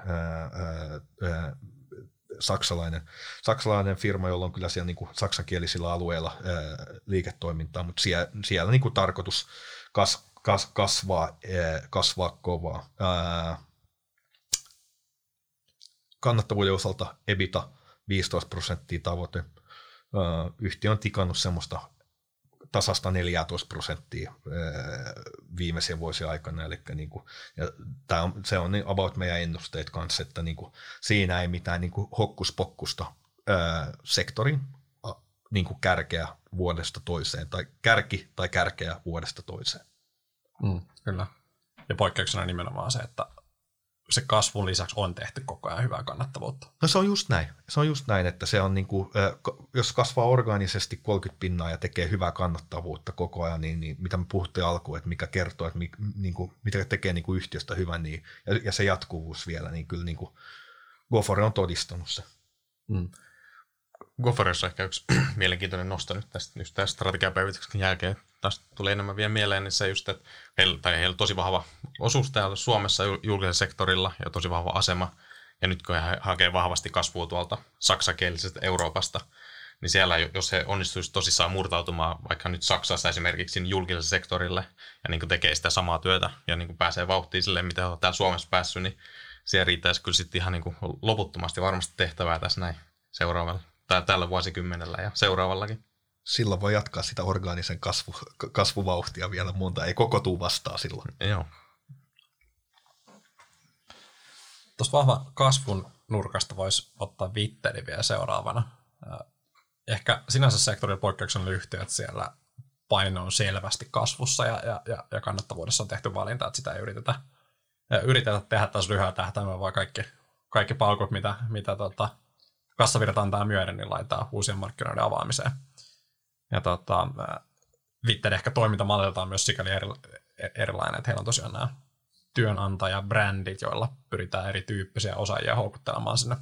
saksalainen, saksalainen firma, jolla on kyllä siellä niin kuin saksankielisillä alueilla ää, liiketoimintaa, mutta siellä, siellä niin kuin tarkoitus kas, kas, kasvaa, ää, kasvaa kovaa. Ää, kannattavuuden osalta EBITA 15 prosenttia tavoite. Ää, yhtiö on tikannut semmoista tasasta 14 prosenttia viimeisen vuosien aikana. Eli niin kuin, ja tämä on, se on niin about meidän ennusteet kanssa, että niin kuin, siinä ei mitään niin kuin hokkuspokkusta ää, sektorin niin kuin kärkeä vuodesta toiseen, tai kärki tai kärkeä vuodesta toiseen. Mm, kyllä. Ja poikkeuksena nimenomaan se, että se kasvun lisäksi on tehty koko ajan hyvää kannattavuutta. No se on just näin. Se on just näin, että se on niin kuin, jos kasvaa organisesti 30 pinnaa ja tekee hyvää kannattavuutta koko ajan, niin, niin mitä me puhuttiin alkuun, että mikä kertoo, että mi, niin kuin, mitä tekee niin kuin yhtiöstä hyvän, niin, ja, ja se jatkuvuus vielä, niin kyllä niin kuin Gofore on todistanut se. Mm. Goforessa ehkä yksi mielenkiintoinen nosto nyt tästä, just tästä strategiapäivityksen jälkeen. Tästä tuli enemmän vielä mieleen, niin se just, että heillä, tai heillä on tosi vahva osuus täällä Suomessa julkisella sektorilla ja tosi vahva asema. Ja nyt kun he hakee vahvasti kasvua tuolta saksakielisestä Euroopasta, niin siellä, jos he onnistuisi tosissaan murtautumaan vaikka nyt Saksassa esimerkiksi niin julkiselle sektorille ja niin tekee sitä samaa työtä ja niin pääsee vauhtiin sille, mitä on täällä Suomessa päässyt, niin siellä riittäisi kyllä sitten ihan niin loputtomasti varmasti tehtävää tässä näin seuraavalla tai tällä vuosikymmenellä ja seuraavallakin. Silloin voi jatkaa sitä orgaanisen kasvu, kasvuvauhtia vielä monta, ei koko tuu vastaa silloin. Joo. Tuosta vahva kasvun nurkasta voisi ottaa vitteli vielä seuraavana. Ehkä sinänsä sektorin poikkeuksellinen yhtiö, että siellä paino on selvästi kasvussa ja, ja, ja, ja kannattavuudessa on tehty valinta, että sitä ei yritetä, yritetä tehdä taas lyhyellä tähtäimellä, vaan kaikki, kaikki palkut, mitä, mitä tota, kassavirta antaa myöden, niin laittaa uusien markkinoiden avaamiseen. Ja tota, Vitter ehkä toimintamallilta on myös sikäli eri, erilainen, että heillä on tosiaan nämä työnantajabrändit, joilla pyritään erityyppisiä osaajia houkuttelemaan sinne,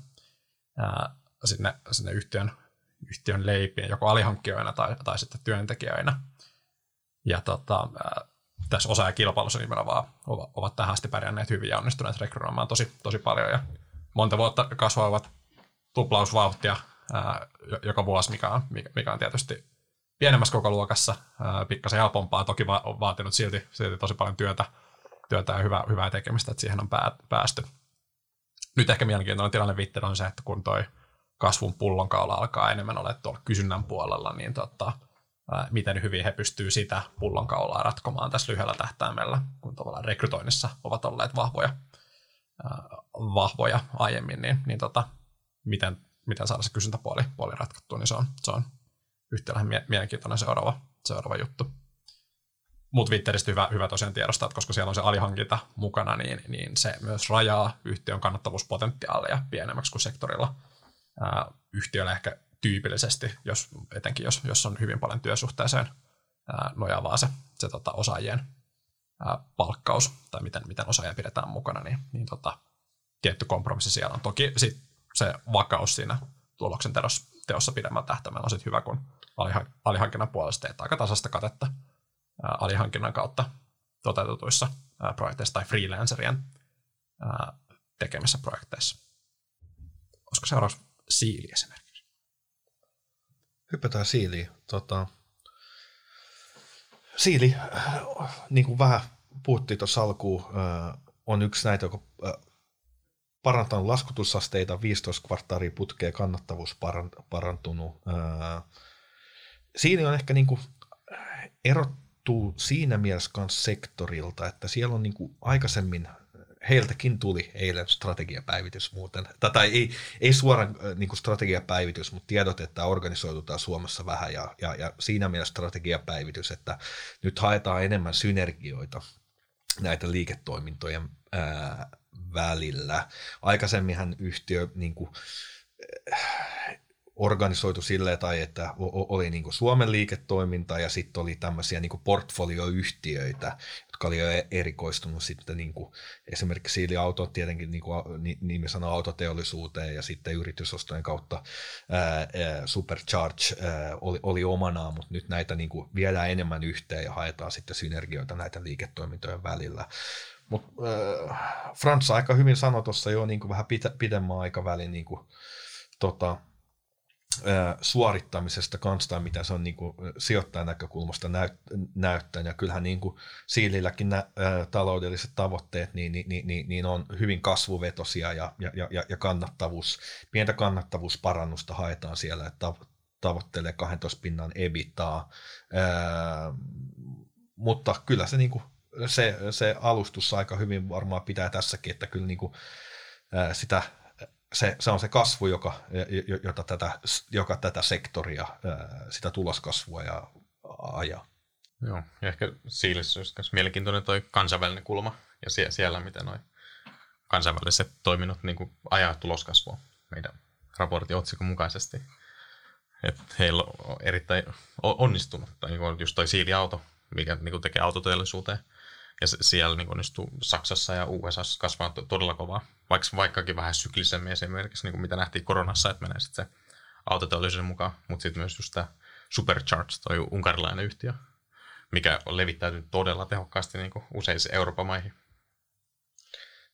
ää, sinne, sinne yhtiön, yhtiön leipiin, joko alihankkijoina tai, tai sitten työntekijöinä. Ja tota, ää, tässä osaajakilpailussa nimenomaan ovat, ovat tähän asti pärjänneet hyvin ja onnistuneet rekrytoimaan tosi, tosi paljon ja monta vuotta kasvavat tuplausvauhtia ää, joka vuosi, mikä on, mikä on tietysti pienemmässä koko luokassa, pikkasen helpompaa, toki va- on vaatinut silti, silti tosi paljon työtä, työtä ja hyvää, hyvää tekemistä, että siihen on pää, päästy. Nyt ehkä mielenkiintoinen tilanne Vitter on se, että kun toi kasvun pullonkaula alkaa enemmän olla tuolla kysynnän puolella, niin tota, ää, miten hyvin he pystyy sitä pullonkaulaa ratkomaan tässä lyhyellä tähtäimellä, kun tavallaan rekrytoinnissa ovat olleet vahvoja, ää, vahvoja aiemmin, niin, niin tota, miten, miten saada se kysyntäpuoli puoli ratkottua, niin se on, se on yhtiöllä mie- mielenkiintoinen seuraava, seuraava juttu. Mutta Twitteristä hyvä, hyvä tosiaan tiedostaa, että koska siellä on se alihankinta mukana, niin, niin se myös rajaa yhtiön kannattavuuspotentiaalia pienemmäksi kuin sektorilla. Ää, yhtiöllä ehkä tyypillisesti, jos, etenkin jos, jos on hyvin paljon työsuhteeseen ää, nojaavaa se, se tota, osaajien ää, palkkaus tai miten, miten osaajia pidetään mukana, niin, niin tota, tietty kompromissi siellä on. Toki sit se vakaus siinä tuloksen teossa pidemmällä tähtäimellä on sitten hyvä, kun alihankinnan puolesta teet aika tasasta katetta alihankinnan kautta toteutetuissa projekteissa tai freelancerien tekemissä projekteissa. Olisiko seuraavaksi siili esimerkiksi? Hypätään siiliin. Tota, siili, niin kuin vähän puhuttiin tuossa alkuun, on yksi näitä, joka parantanut laskutusasteita, 15 kvartaaria putkea, kannattavuus parantunut. Siinä on ehkä niin kuin erottuu siinä mielessä myös sektorilta, että siellä on niin kuin aikaisemmin heiltäkin tuli eilen strategiapäivitys muuten. Tai ei, ei suoran niin kuin strategiapäivitys, mutta tiedot, että organisoitutaan Suomessa vähän ja, ja, ja siinä mielessä strategiapäivitys, että nyt haetaan enemmän synergioita näitä liiketoimintojen ää, välillä. Aikaisemminhan yhtiö niin kuin, organisoitu silleen, tai että oli niin kuin Suomen liiketoiminta ja sitten oli tämmöisiä niin kuin portfolioyhtiöitä, jotka oli jo e-, erikoistunut sitten niin kuin esimerkiksi Siili Auto tietenkin niin kuin nimi sanoo autoteollisuuteen ja sitten yritysostojen kautta ää, Supercharge ää, oli, oli omanaan, mutta nyt näitä niin kuin viedään enemmän yhteen ja haetaan sitten synergioita näitä liiketoimintojen välillä. Mutta äh, Frans aika hyvin sanoi tuossa jo niin kuin vähän pitä, pidemmän aikavälin niin kuin, tota, äh, suorittamisesta kanssa, mitä se on niin kuin, sijoittajan näkökulmasta näyt, näyttänyt. Ja kyllähän niin kuin, Siililläkin nä, äh, taloudelliset tavoitteet niin, niin, niin, niin, niin on hyvin kasvuvetosia ja, ja, ja, ja kannattavuus, pientä kannattavuusparannusta haetaan siellä, että tavoittelee 12 pinnan ebitaa. Äh, mutta kyllä se niin kuin, se, se alustus aika hyvin varmaan pitää tässäkin, että kyllä niin kuin, sitä, se, se, on se kasvu, joka, jota tätä, joka tätä sektoria, sitä tuloskasvua ja ajaa. Joo, ja ehkä Siilissä olisi myös mielenkiintoinen toi kansainvälinen kulma ja sie, siellä, miten noi kansainväliset toiminnot niin ajaa tuloskasvua meidän raportin otsikon mukaisesti. Että heillä on erittäin onnistunut, tai niin just toi siiliauto, mikä niin tekee autoteollisuuteen ja siellä niin onnistuu Saksassa ja USA kasvaa todella kovaa, vaikka, vaikkakin vähän syklisemmin esimerkiksi, niin kuin mitä nähtiin koronassa, että menee sitten se autoteollisuuden mukaan, mutta sitten myös just tämä Supercharge, toi unkarilainen yhtiö, mikä on levittäytynyt todella tehokkaasti niin kuin useisiin Euroopan maihin.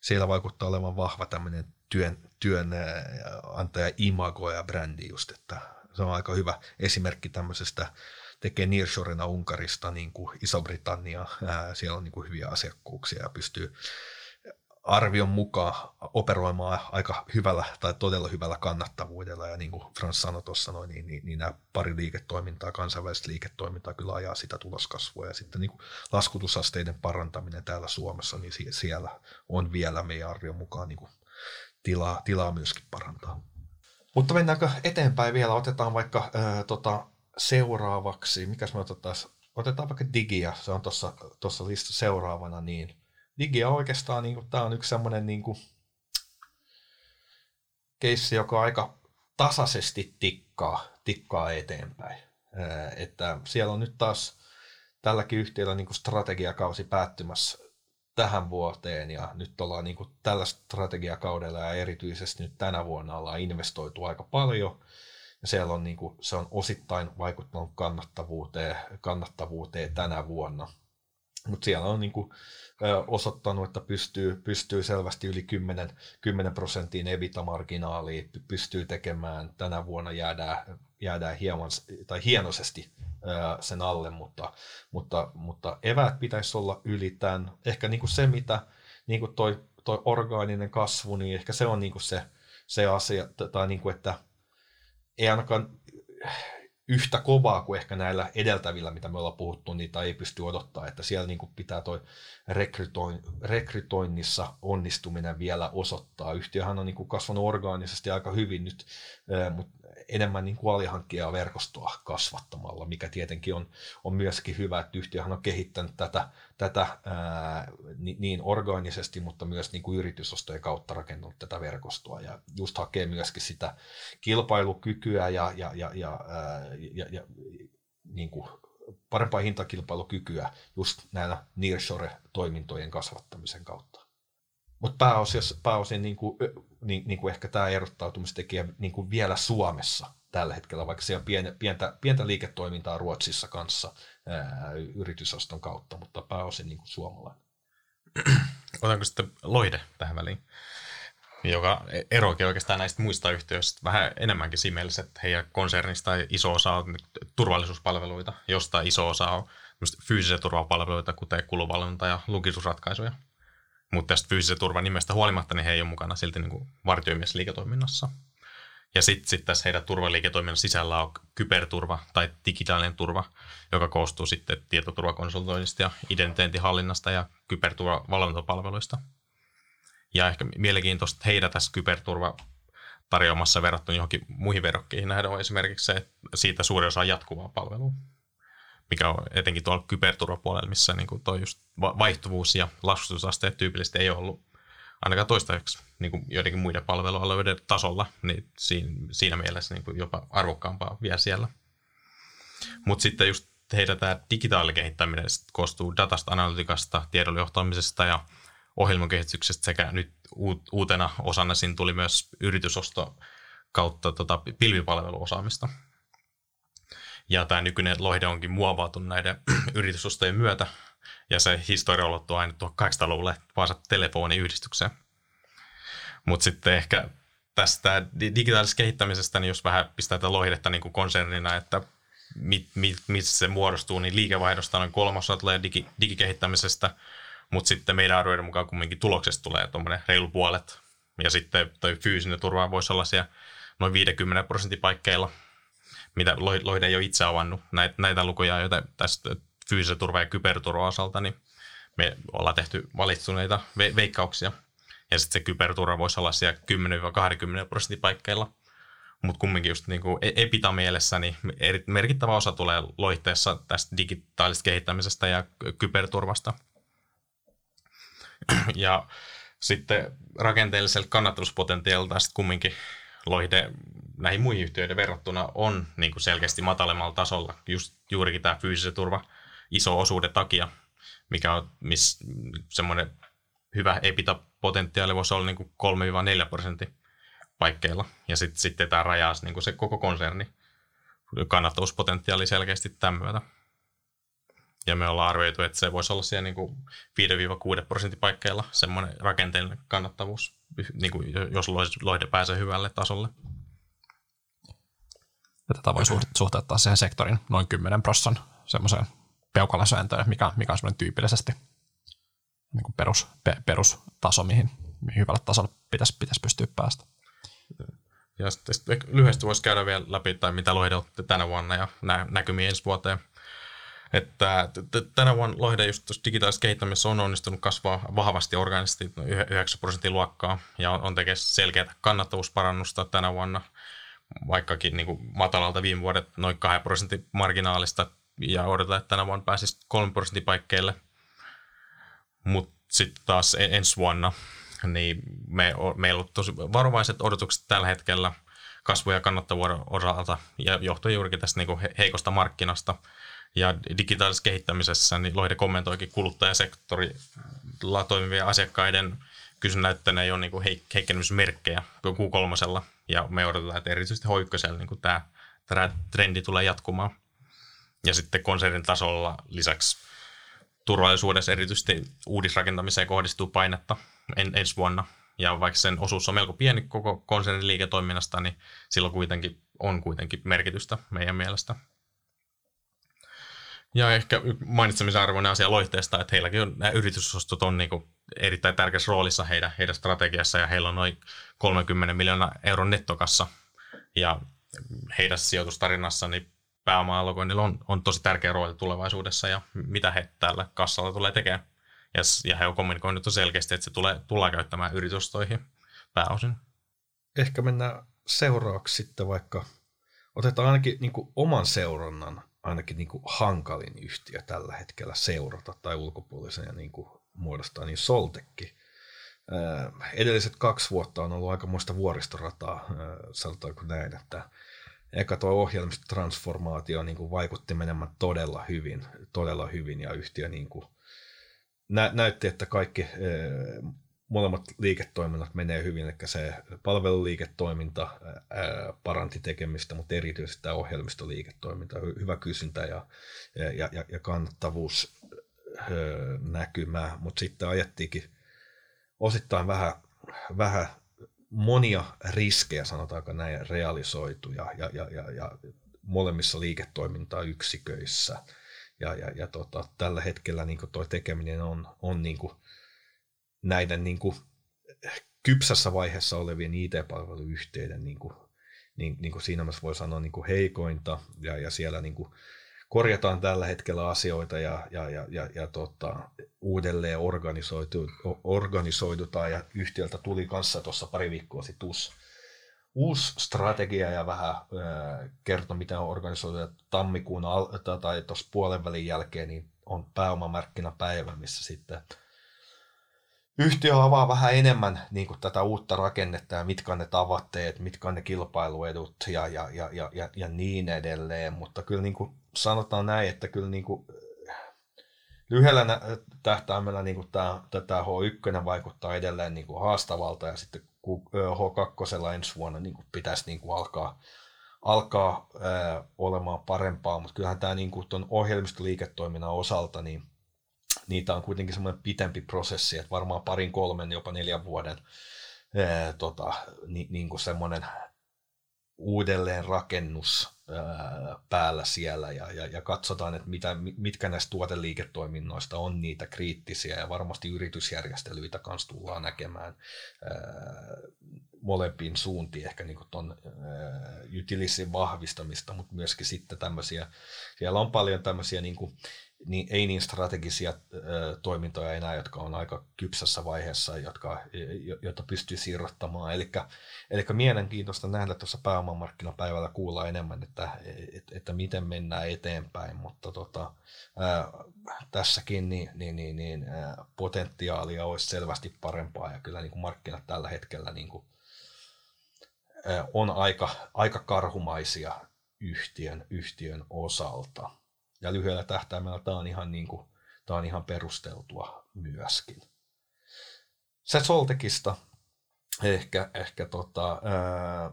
Siellä vaikuttaa olevan vahva tämmöinen työn, työnantaja imago ja brändi just, että se on aika hyvä esimerkki tämmöisestä tekee nearshorena Unkarista niin kuin Iso-Britannia. Siellä on niin kuin hyviä asiakkuuksia ja pystyy arvion mukaan operoimaan aika hyvällä tai todella hyvällä kannattavuudella. Ja niin kuin Frans sanoi tuossa, noin, niin, niin, niin nämä pari liiketoimintaa, kansainvälistä liiketoimintaa kyllä ajaa sitä tuloskasvua. Ja sitten niin kuin laskutusasteiden parantaminen täällä Suomessa, niin siellä on vielä meidän arvion mukaan niin kuin tilaa, tilaa myöskin parantaa. Mutta mennäänkö eteenpäin vielä? Otetaan vaikka ää, tota, seuraavaksi, mikäs me otetaan, otetaan vaikka Digia, se on tuossa, listassa seuraavana, niin Digia oikeastaan, niin tämä on yksi semmoinen niin keissi, joka aika tasaisesti tikkaa, tikkaa eteenpäin. Että siellä on nyt taas tälläkin yhtiöllä niin strategiakausi päättymässä tähän vuoteen ja nyt ollaan niin tällä strategiakaudella ja erityisesti nyt tänä vuonna ollaan investoitu aika paljon siellä on, niin kuin, se on osittain vaikuttanut kannattavuuteen, kannattavuuteen tänä vuonna. Mutta siellä on niin kuin, osoittanut, että pystyy, pystyy selvästi yli 10, 10 prosenttiin evita-marginaalia, pystyy tekemään. Tänä vuonna jäädään, jäädään hieman, tai hienoisesti sen alle, mutta, mutta, mutta eväät pitäisi olla yli tämän. Ehkä niin kuin se, mitä niin kuin toi, toi orgaaninen kasvu, niin ehkä se on niin kuin se, se asia, tai niin kuin, että ei ainakaan yhtä kovaa kuin ehkä näillä edeltävillä, mitä me ollaan puhuttu, niitä ei pysty odottaa, että siellä niin kuin pitää toi rekrytoin, rekrytoinnissa onnistuminen vielä osoittaa. Yhtiöhän on niin kuin kasvanut orgaanisesti aika hyvin nyt, mutta enemmän niin kuin alihankkijaa verkostoa kasvattamalla, mikä tietenkin on, on myöskin hyvä, että yhtiöhän on kehittänyt tätä, tätä ää, niin organisesti, mutta myös niin kuin yritysostojen kautta rakentanut tätä verkostoa ja just hakee myöskin sitä kilpailukykyä ja, ja, ja, ja, ää, ja, ja niin kuin parempaa hintakilpailukykyä just näillä nearshore-toimintojen kasvattamisen kautta. Mutta pääosin, pääosin niin kuin, niin, niin kuin ehkä tämä erottautumistekijä niin kuin vielä Suomessa tällä hetkellä, vaikka siellä on pientä, pientä, liiketoimintaa Ruotsissa kanssa ää, kautta, mutta pääosin niin kuin suomalainen. Otanko sitten Loide tähän väliin? joka eroakin oikeastaan näistä muista yhtiöistä vähän enemmänkin siinä mielessä, että heidän konsernista iso osa on turvallisuuspalveluita, josta iso osa on fyysisiä turvapalveluita, kuten kuluvalvonta ja lukisuusratkaisuja. Mutta tästä fyysisen turvan nimestä huolimatta, niin he ei ole mukana silti niin vartioimiesliiketoiminnassa. Ja sitten sit tässä heidän turvaliiketoiminnan sisällä on kyberturva tai digitaalinen turva, joka koostuu sitten tietoturvakonsultoinnista ja identiteettihallinnasta ja kyberturvavalvontapalveluista. Ja ehkä mielenkiintoista heidän tässä kyberturva tarjoamassa verrattuna johonkin muihin verrokkeihin nähdään on esimerkiksi se, että siitä suuri osa on jatkuvaa palvelua, mikä on etenkin tuolla kyberturvapuolella, missä niin kuin toi just vaihtuvuus ja laskutusasteet tyypillisesti ei ole ollut ainakaan toistaiseksi niin kuin joidenkin muiden palvelualueiden tasolla, niin siinä, siinä mielessä niin kuin jopa arvokkaampaa vielä siellä. Mutta sitten just heidän tämä digitaalikehittäminen koostuu datasta, analytikasta, tiedon johtamisesta ja ohjelmakehityksestä sekä nyt uutena osana siinä tuli myös yritysosto kautta tota, pilvipalveluosaamista. Ja tämä nykyinen Lohde onkin muovautunut näiden yritysostojen myötä, ja se historia ulottuu aina 1800-luvulle Vaasa telefoniyhdistykseen. Mutta sitten ehkä tästä digitaalisesta kehittämisestä, niin jos vähän pistää tätä Lohdetta niin kuin konsernina, että mit, mit, missä se muodostuu, niin liikevaihdosta noin kolmasosa tulee digi, digikehittämisestä, mutta sitten meidän arvioiden mukaan kumminkin tuloksesta tulee tuommoinen reilu puolet. Ja sitten toi fyysinen turva voisi olla siellä noin 50 prosentin paikkeilla, mitä Lohde ei ole itse avannut näitä, näitä lukuja, joita tästä fyysisen turva- ja kyberturva osalta, niin me ollaan tehty valittuneita ve- veikkauksia. Ja sitten se kyberturva voisi olla siellä 10-20 prosentin paikkeilla. Mutta kumminkin just niin kuin e-, epita-mielessä, niin merkittävä osa tulee loihteessa tästä digitaalisesta kehittämisestä ja kyberturvasta. Ja sitten rakenteellisella kannattavuuspotentiaalilta sitten kumminkin loihde näihin muihin yhtiöiden verrattuna on niin kuin selkeästi matalemmalla tasolla. Just juurikin tämä fyysisen turva iso osuuden takia, mikä on semmoinen hyvä epita-potentiaali voisi olla niin kuin 3-4 prosentin paikkeilla. Ja sitten sit tämä rajaa niin se koko konserni kannattavuuspotentiaali selkeästi tämän myötä. Ja me ollaan arvioitu, että se voisi olla siellä niin kuin 5-6 prosentin paikkeilla semmoinen rakenteellinen kannattavuus, niin kuin jos loide pääsee hyvälle tasolle. Ja tätä voi suhteuttaa siihen sektorin noin 10 prossan semmoiseen peukalasääntöön, mikä, mikä on semmoinen tyypillisesti niin kuin perus, pe, perustaso, mihin, mihin hyvälle tasolle pitäisi, pitäisi pystyä päästä. Ja sitten lyhyesti voisi käydä vielä läpi, tai mitä Lohde tänä vuonna ja nä- näkymiä ensi vuoteen. Että tänä vuonna Lohde just tuossa digitaalisessa kehittämisessä on onnistunut kasvaa vahvasti organisesti 9 prosentin luokkaa ja on, on tekemässä selkeää kannattavuusparannusta tänä vuonna, vaikkakin niin kuin matalalta viime vuodet noin 2 prosentin marginaalista ja odotetaan, että tänä vuonna pääsisi 3 prosentin paikkeille. Mutta sitten taas ensi vuonna niin me, meillä on tosi varovaiset odotukset tällä hetkellä kasvu- ja kannattavuuden osalta ja johtuen juurikin tästä niin heikosta markkinasta. Ja digitaalisessa kehittämisessä niin Lohde kommentoikin kuluttajasektorilla toimivien asiakkaiden kysynnän, että ne ei ole niin heik- heikkenemismerkkejä Q3. Ja me odotetaan, että erityisesti hoikkosella niin tämä, tämä trendi tulee jatkumaan. Ja sitten konsernin tasolla lisäksi turvallisuudessa erityisesti uudisrakentamiseen kohdistuu painetta en, ensi vuonna. Ja vaikka sen osuus on melko pieni koko konsernin liiketoiminnasta, niin silloin kuitenkin on kuitenkin merkitystä meidän mielestä. Ja ehkä mainitsemisen arvoinen asia Loihteesta, että heilläkin on, nämä yritysostot on niin erittäin tärkeässä roolissa heidän, heidän strategiassa ja heillä on noin 30 miljoonaa euron nettokassa. Ja heidän sijoitustarinassa niin pääoma-allokoinnilla on, on tosi tärkeä rooli tulevaisuudessa ja mitä he tällä kassalla tulee tekemään. Ja, ja he on kommunikoinut selkeästi, että se tulee, tullaan käyttämään yritystoihin pääosin. Ehkä mennään seuraavaksi sitten vaikka, otetaan ainakin niin kuin oman seurannan ainakin niin kuin hankalin yhtiö tällä hetkellä seurata tai ulkopuolisen ja niin muodostaa, niin Soltekki. Edelliset kaksi vuotta on ollut aikamoista vuoristorataa, sanotaanko näin, että eka tuo ohjelmistotransformaatio niin kuin vaikutti menemään todella hyvin, todella hyvin ja yhtiö niin kuin nä- näytti, että kaikki e, molemmat liiketoiminnat menee hyvin, eli se palveluliiketoiminta ää, paranti tekemistä, mutta erityisesti tämä ohjelmistoliiketoiminta, hyvä kysyntä ja, ja, ja, ja kannattavuus ää, näkymää, mutta sitten ajettiinkin osittain vähän, vähän monia riskejä, sanotaanko näin, realisoitu ja, ja, ja, ja, molemmissa liiketoimintayksiköissä. Ja, ja, ja tota, tällä hetkellä niin tuo tekeminen on, on niin kuin näiden niin kuin kypsässä vaiheessa olevien IT-palveluyhtiöiden niin kuin, niin, niin kuin siinä mielessä voi sanoa niin heikointa ja, ja siellä niin kuin korjataan tällä hetkellä asioita ja, ja, ja, ja, ja tota, uudelleen organisoitu, organisoidutaan. Ja yhtiöltä tuli kanssa tuossa pari viikkoa sitten uusi, uusi strategia ja vähän äh, kertoi, miten on organisoitu. Tammikuun al- tai tuossa puolen välin jälkeen niin on pääomamarkkinapäivä, missä sitten yhtiö avaa vähän enemmän niin kuin tätä uutta rakennetta ja mitkä on ne tavoitteet, mitkä on ne kilpailuedut ja, ja, ja, ja, ja, ja niin edelleen, mutta kyllä niin kuin sanotaan näin, että kyllä niin kuin lyhyellä tähtäimellä niin kuin tämä, tämä H1 vaikuttaa edelleen niin kuin haastavalta ja sitten H2 ensi vuonna niin kuin pitäisi niin kuin alkaa, alkaa ää, olemaan parempaa, mutta kyllähän tämä niin kuin ohjelmistoliiketoiminnan osalta, niin niitä on kuitenkin semmoinen pitempi prosessi, että varmaan parin, kolmen, jopa neljän vuoden ää, tota, ni, niin kuin semmoinen uudelleen rakennus päällä siellä ja, ja, ja katsotaan, että mitä, mitkä näistä tuoteliiketoiminnoista on niitä kriittisiä ja varmasti yritysjärjestelyitä kanssa tullaan näkemään ää, molempiin suuntiin, ehkä niin tuon utilisin vahvistamista, mutta myöskin sitten tämmöisiä, siellä on paljon tämmöisiä niin kuin, niin, ei niin strategisia toimintoja enää, jotka on aika kypsässä vaiheessa, jotka, joita pystyy siirrottamaan. Eli, eli mielenkiintoista nähdä tuossa pääomamarkkinapäivällä kuulla enemmän, että, että, että miten mennään eteenpäin, mutta tota, ää, tässäkin niin, niin, niin, niin, ää, potentiaalia olisi selvästi parempaa ja kyllä niin kuin markkinat tällä hetkellä niin kuin, ää, on aika, aika karhumaisia yhtiön, yhtiön osalta. Ja lyhyellä tähtäimellä tämä on ihan, niin kuin, tämä on ihan perusteltua myöskin. Se Soltekista ehkä, ehkä tota, ää,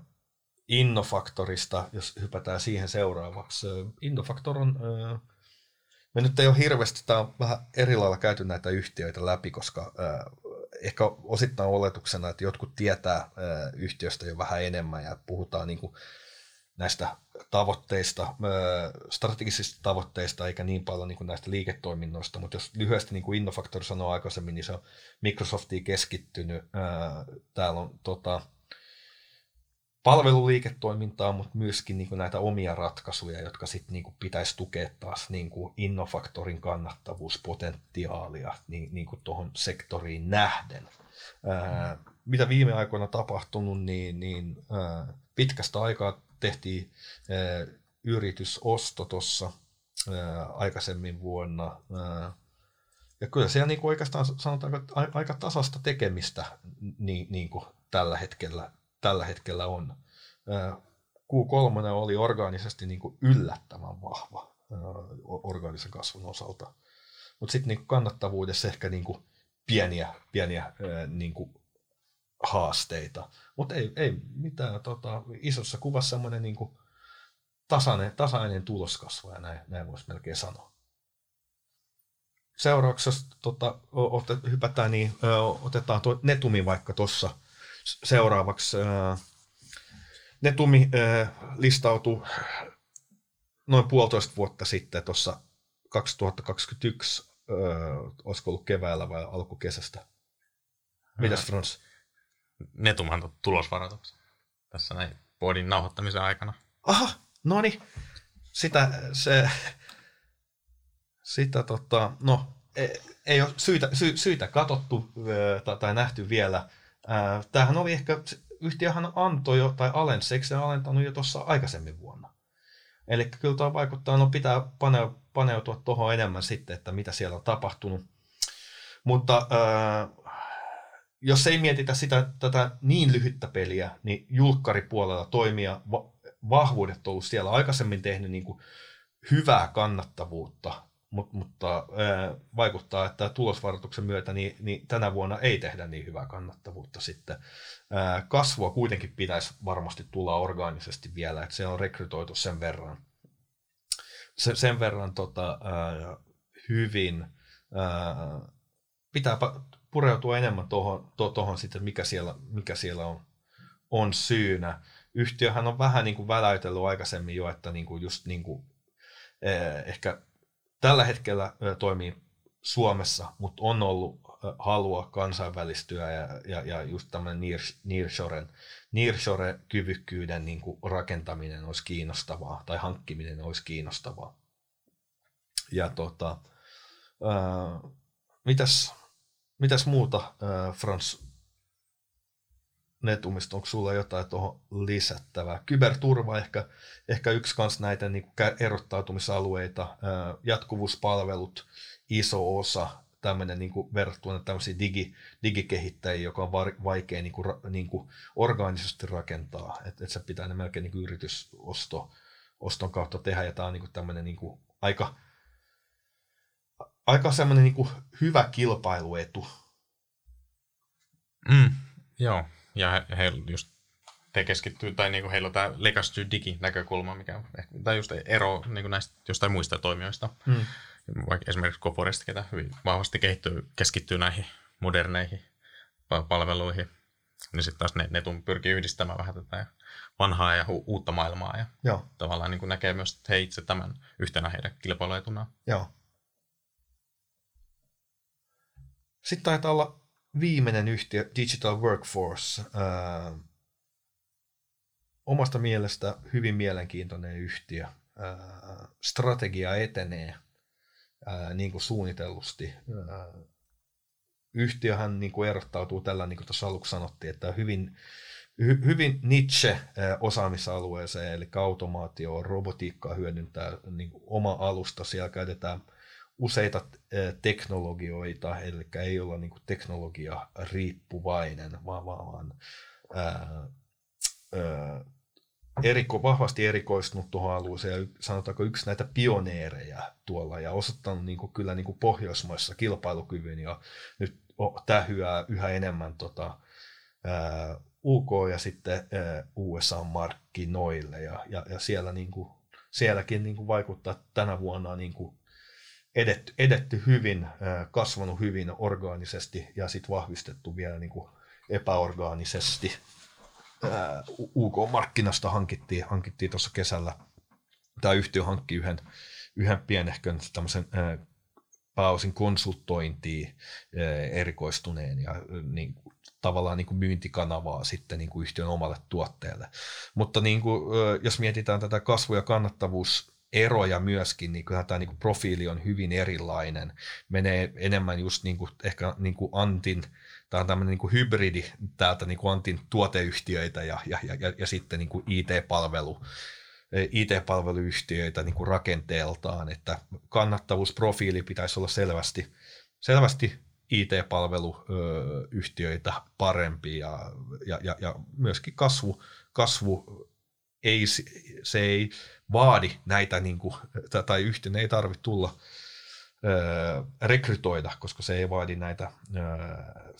Innofaktorista, jos hypätään siihen seuraavaksi. Innofaktor on, ää, me nyt ei ole hirveästi, tämä on vähän eri lailla käyty näitä yhtiöitä läpi, koska ää, ehkä osittain oletuksena, että jotkut tietää ää, yhtiöstä jo vähän enemmän ja puhutaan niin kuin, näistä tavoitteista, strategisista tavoitteista, eikä niin paljon niin kuin näistä liiketoiminnoista, mutta jos lyhyesti niin kuin Innofactor sanoi aikaisemmin, niin se on Microsoftiin keskittynyt. Täällä on tota, palveluliiketoimintaa, mutta myöskin niin kuin näitä omia ratkaisuja, jotka sitten niin kuin pitäisi tukea taas niin kuin Innofactorin kannattavuuspotentiaalia niin, niin kuin tuohon sektoriin nähden. Ää, mitä viime aikoina tapahtunut, niin, niin ää, pitkästä aikaa tehtiin yritysosto tuossa aikaisemmin vuonna. Ja kyllä siellä niin kuin oikeastaan sanotaan että aika tasasta tekemistä niin, niin kuin tällä, hetkellä, tällä hetkellä on. Q3 oli orgaanisesti niin kuin yllättävän vahva orgaanisen kasvun osalta. Mutta sitten niin kannattavuudessa ehkä niin kuin pieniä, pieniä niin kuin haasteita. Mutta ei, ei mitään, tota, isossa kuvassa semmoinen niin tasainen, tasainen tuloskasvu, ja näin, näin voisi melkein sanoa. Seuraavaksi, jos tota, otet, hypätään, niin ö, otetaan tuo Netumi vaikka tuossa seuraavaksi. Ö, Netumi ö, listautui noin puolitoista vuotta sitten tuossa 2021, ö, olisiko ollut keväällä vai alkukesästä. Mitäs Frans? Netuman tulosvaroituksen tässä näin podin nauhoittamisen aikana. Aha, no niin. Sitä, se, sitä tota, no, ei, ei ole syitä, sy, syitä katsottu tai nähty vielä. Tämähän oli ehkä, yhtiöhän antoi jo, tai alensi, eikö se alentanut jo tuossa aikaisemmin vuonna? Eli kyllä tuo vaikuttaa, no pitää paneutua tuohon enemmän sitten, että mitä siellä on tapahtunut. Mutta jos ei mietitä sitä, tätä niin lyhyttä peliä, niin julkkaripuolella toimia va- vahvuudet on ollut siellä aikaisemmin tehnyt niin kuin hyvää kannattavuutta, mutta, mutta ää, vaikuttaa, että tulosvaroituksen myötä niin, niin tänä vuonna ei tehdä niin hyvää kannattavuutta sitten. Ää, kasvua kuitenkin pitäisi varmasti tulla orgaanisesti vielä, että se on rekrytoitu sen verran, se, sen verran tota, ää, hyvin. Ää, pitää pureutua enemmän tuohon, to, tohon sitten, mikä siellä, mikä siellä on, on syynä. Yhtiöhän on vähän niin kuin väläytellyt aikaisemmin jo, että niin kuin just niin kuin, eh, ehkä tällä hetkellä eh, toimii Suomessa, mutta on ollut eh, halua kansainvälistyä ja, ja, ja just tämmöinen nearshoren, nearshore-kyvykkyyden niin kuin rakentaminen olisi kiinnostavaa tai hankkiminen olisi kiinnostavaa. Ja tota, ää, mitäs, mitäs muuta, ää, Frans, Netumista, onko sulla jotain tuohon lisättävää? Kyberturva ehkä, ehkä yksi kans näitä niin erottautumisalueita, jatkuvuuspalvelut, iso osa, tämmöinen niin verrattuna tämmöisiin digi, digikehittäjiin, joka on vaikea niin kuin, niin kuin organisesti rakentaa. Että et se pitää ne melkein niin kuin yritysosto oston kautta tehdä, ja tämä on niin kuin tämmöinen niin kuin aika, aika semmoinen niin kuin hyvä kilpailuetu. Mm, joo, ja he, he just te keskittyy, tai niinku heillä on tämä legacy digi-näkökulma, mikä on ehkä, tai just ero niinku näistä jostain muista toimijoista. Mm. Vaikka esimerkiksi Coforest, ketä hyvin vahvasti kehittyy, keskittyy näihin moderneihin palveluihin, niin sitten taas ne, ne pyrkii yhdistämään vähän tätä vanhaa ja hu- uutta maailmaa ja Joo. tavallaan niin kuin näkee myös että he itse tämän yhtenä heidän kilpailuetunaan. Joo. Sitten taitaa olla viimeinen yhtiö, Digital Workforce. Ää, omasta mielestä hyvin mielenkiintoinen yhtiö. Ää, strategia etenee ää, niin kuin suunnitellusti. Ää, yhtiöhän niin kuin erottautuu tällä, niin kuin tuossa aluksi sanottiin, että hyvin, hy, hyvin niche osaamisalueeseen, eli automaatio, robotiikkaa hyödyntää niin kuin oma alusta. Siellä käytetään – useita teknologioita, eli ei olla niin teknologia riippuvainen, vaan, vaan, vaan ää, ää, eriko, vahvasti erikoistunut tuohon alueeseen ja sanotaanko yksi näitä pioneereja tuolla ja osoittanut niin kuin, kyllä niin Pohjoismaissa kilpailukyvyn ja nyt tähyää yhä enemmän tota, ää, UK ja sitten ää, USA-markkinoille ja, ja, ja siellä niin kuin, sielläkin niin kuin vaikuttaa tänä vuonna niin kuin edetty, edetty hyvin, kasvanut hyvin orgaanisesti ja sitten vahvistettu vielä niin kuin epäorgaanisesti. UK-markkinasta hankittiin, hankittiin tuossa kesällä, tämä yhtiö hankki yhden, yhden pienehkön tämmöisen pääosin konsultointiin erikoistuneen ja niin, tavallaan niin kuin myyntikanavaa sitten niin kuin yhtiön omalle tuotteelle. Mutta niin kuin, jos mietitään tätä kasvu- ja kannattavuus eroja myöskin, niin kyllähän tämä niin profiili on hyvin erilainen. Menee enemmän just niin kuin, ehkä niin kuin Antin, tämä on tämmöinen niin kuin hybridi täältä niin kuin Antin tuoteyhtiöitä ja, ja, ja, ja sitten niin kuin IT-palvelu, IT-palveluyhtiöitä niin kuin rakenteeltaan, että kannattavuusprofiili pitäisi olla selvästi, selvästi IT-palveluyhtiöitä parempi ja, ja, ja, ja myöskin kasvu, kasvu ei, se ei vaadi näitä, niin kuin, tai yhtiön ei tarvitse tulla ö, rekrytoida, koska se ei vaadi näitä ö,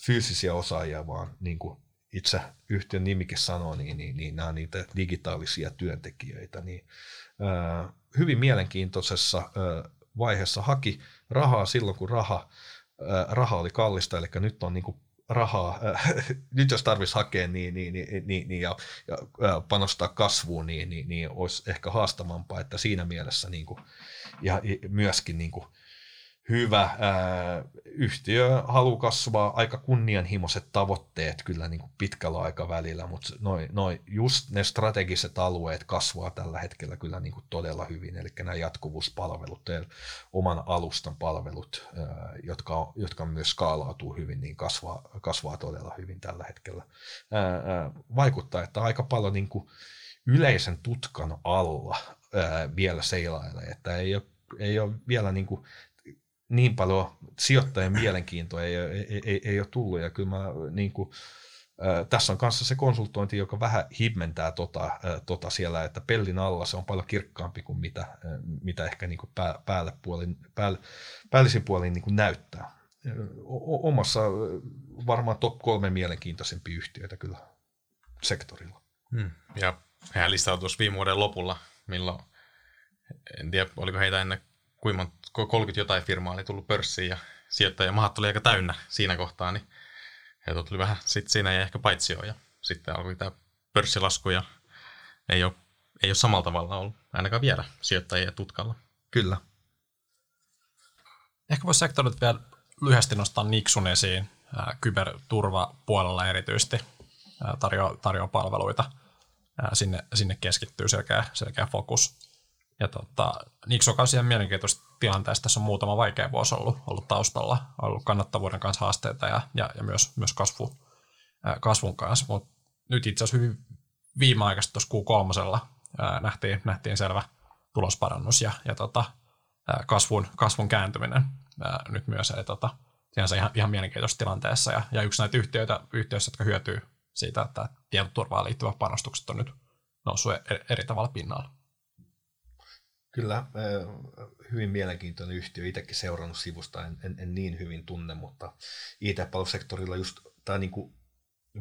fyysisiä osaajia, vaan niin kuin itse yhtiön nimikin sanoo, niin, niin, niin nämä on niitä digitaalisia työntekijöitä. Niin, ö, hyvin mielenkiintoisessa ö, vaiheessa haki rahaa silloin, kun raha, ö, raha oli kallista, eli nyt on niin kuin rahaa, nyt jos tarvitsisi hakea niin, niin, niin, niin, niin ja, ja panostaa kasvuun, niin, niin, niin olisi ehkä haastavampaa, että siinä mielessä niin kuin, ja myöskin niin kuin, hyvä. Ää, yhtiö haluaa kasvaa aika kunnianhimoiset tavoitteet kyllä niin kuin pitkällä aikavälillä, mutta noi, noi, just ne strategiset alueet kasvaa tällä hetkellä kyllä niin kuin todella hyvin, eli nämä jatkuvuuspalvelut ja oman alustan palvelut, ää, jotka, jotka myös skaalautuu hyvin, niin kasvaa, kasvaa todella hyvin tällä hetkellä. Ää, ää, vaikuttaa, että aika paljon niin kuin yleisen tutkan alla ää, vielä seilailee, että ei ole, ei ole vielä niin kuin niin paljon sijoittajien mielenkiintoa ei, ei, ei, ei ole tullut. Ja kyllä mä, niin kuin, tässä on kanssa se konsultointi, joka vähän himmentää tota, tota siellä, että pellin alla se on paljon kirkkaampi kuin mitä, mitä ehkä niin kuin pää, päälle puolin, päälle, päällisin puolin niin kuin näyttää. O- omassa varmaan top kolme mielenkiintoisempia yhtiöitä kyllä sektorilla. Hmm. Ja hän listautui tuossa viime vuoden lopulla, milloin, en tiedä oliko heitä ennen kuinka monta, 30 jotain firmaa oli tullut pörssiin ja sijoittajamahat oli aika täynnä siinä kohtaa, niin heiltä tuli vähän, sitten siinä jäi ehkä paitsioon ja sitten alkoi tämä pörssilaskuja ei ole, ei ole samalla tavalla ollut, ainakaan vielä sijoittajia tutkalla. Kyllä. Ehkä voisi sektorit vielä lyhyesti nostaa Nixun esiin kyberturvapuolella erityisesti tarjoaa, tarjoaa palveluita. Sinne, sinne keskittyy selkeä, selkeä fokus. Ja tota, Nixu on siihen mielenkiintoista tilanteesta. Tässä on muutama vaikea vuosi ollut, ollut taustalla, ollut kannattavuuden kanssa haasteita ja, ja, ja myös, myös kasvu, kasvun kanssa. Mutta nyt itse asiassa hyvin viimeaikaisesti tuossa Q3 nähtiin, nähtiin selvä tulosparannus ja, ja tota, kasvun, kasvun kääntyminen nyt myös. Eli tota, ihan, ihan mielenkiintoisessa tilanteessa. Ja, ja yksi näitä yhtiöitä, yhtiöissä, jotka hyötyy siitä, että tietoturvaan liittyvät panostukset on nyt noussut eri, eri tavalla pinnalla. Kyllä, hyvin mielenkiintoinen yhtiö. Itsekin seurannut sivusta, en, en, en niin hyvin tunne, mutta IT-palvelusektorilla just tämä niin kuin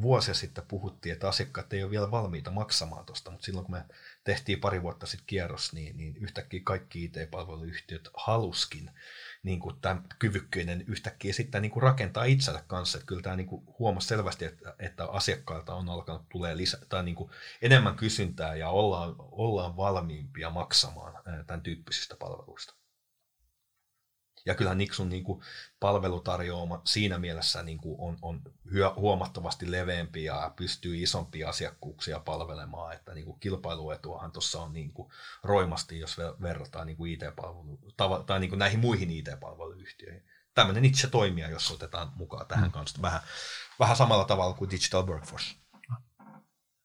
vuosia sitten puhuttiin, että asiakkaat ei ole vielä valmiita maksamaan tuosta, mutta silloin kun me tehtiin pari vuotta sitten kierros, niin, niin yhtäkkiä kaikki IT-palveluyhtiöt haluskin niin kuin tämä kyvykkyinen yhtäkkiä sitten niin kuin rakentaa itselle kanssa. Että kyllä tämä niin kuin huomasi selvästi, että, että asiakkailta on alkanut tulee lisä, tai niin kuin enemmän kysyntää ja ollaan, ollaan valmiimpia maksamaan tämän tyyppisistä palveluista. Ja kyllähän Nixon niin kuin palvelutarjoama siinä mielessä niin kuin on, on huomattavasti leveämpi ja pystyy isompia asiakkuuksia palvelemaan, että niin kuin kilpailuetuahan tuossa on niin kuin roimasti, jos verrataan niin kuin IT-palvelu, tai niin kuin näihin muihin IT-palveluyhtiöihin. Tämmöinen itse toimija, jos otetaan mukaan tähän mm. kanssa vähän, vähän samalla tavalla kuin Digital Workforce.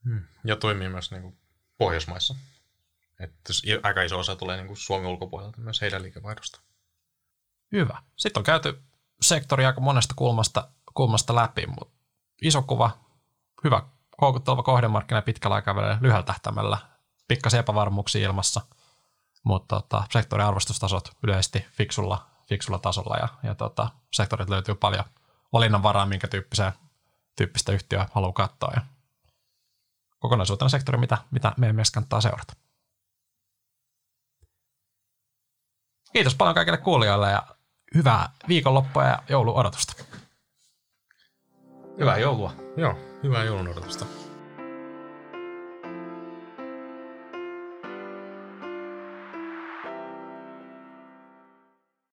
Hmm. Ja toimii myös niin kuin Pohjoismaissa. Että aika iso osa tulee niin kuin Suomen ulkopuolelta myös heidän liikevaihdosta. Hyvä. Sitten on käyty sektori aika monesta kulmasta, kulmasta läpi, mutta iso kuva, hyvä koukutteleva kohdemarkkina pitkällä aikavälillä, lyhyellä tähtäimellä, pikkasen epävarmuuksia ilmassa, mutta tota, sektorin arvostustasot yleisesti fiksulla, fiksulla tasolla ja, ja tota, sektorit löytyy paljon valinnanvaraa, minkä tyyppistä, tyyppistä yhtiöä haluaa katsoa. Ja kokonaisuutena sektori, mitä, mitä meidän mielestä kannattaa seurata. Kiitos paljon kaikille kuulijoille ja hyvää viikonloppua ja jouluodotusta. Hyvää joulua. Joo, hyvää joulun odotusta.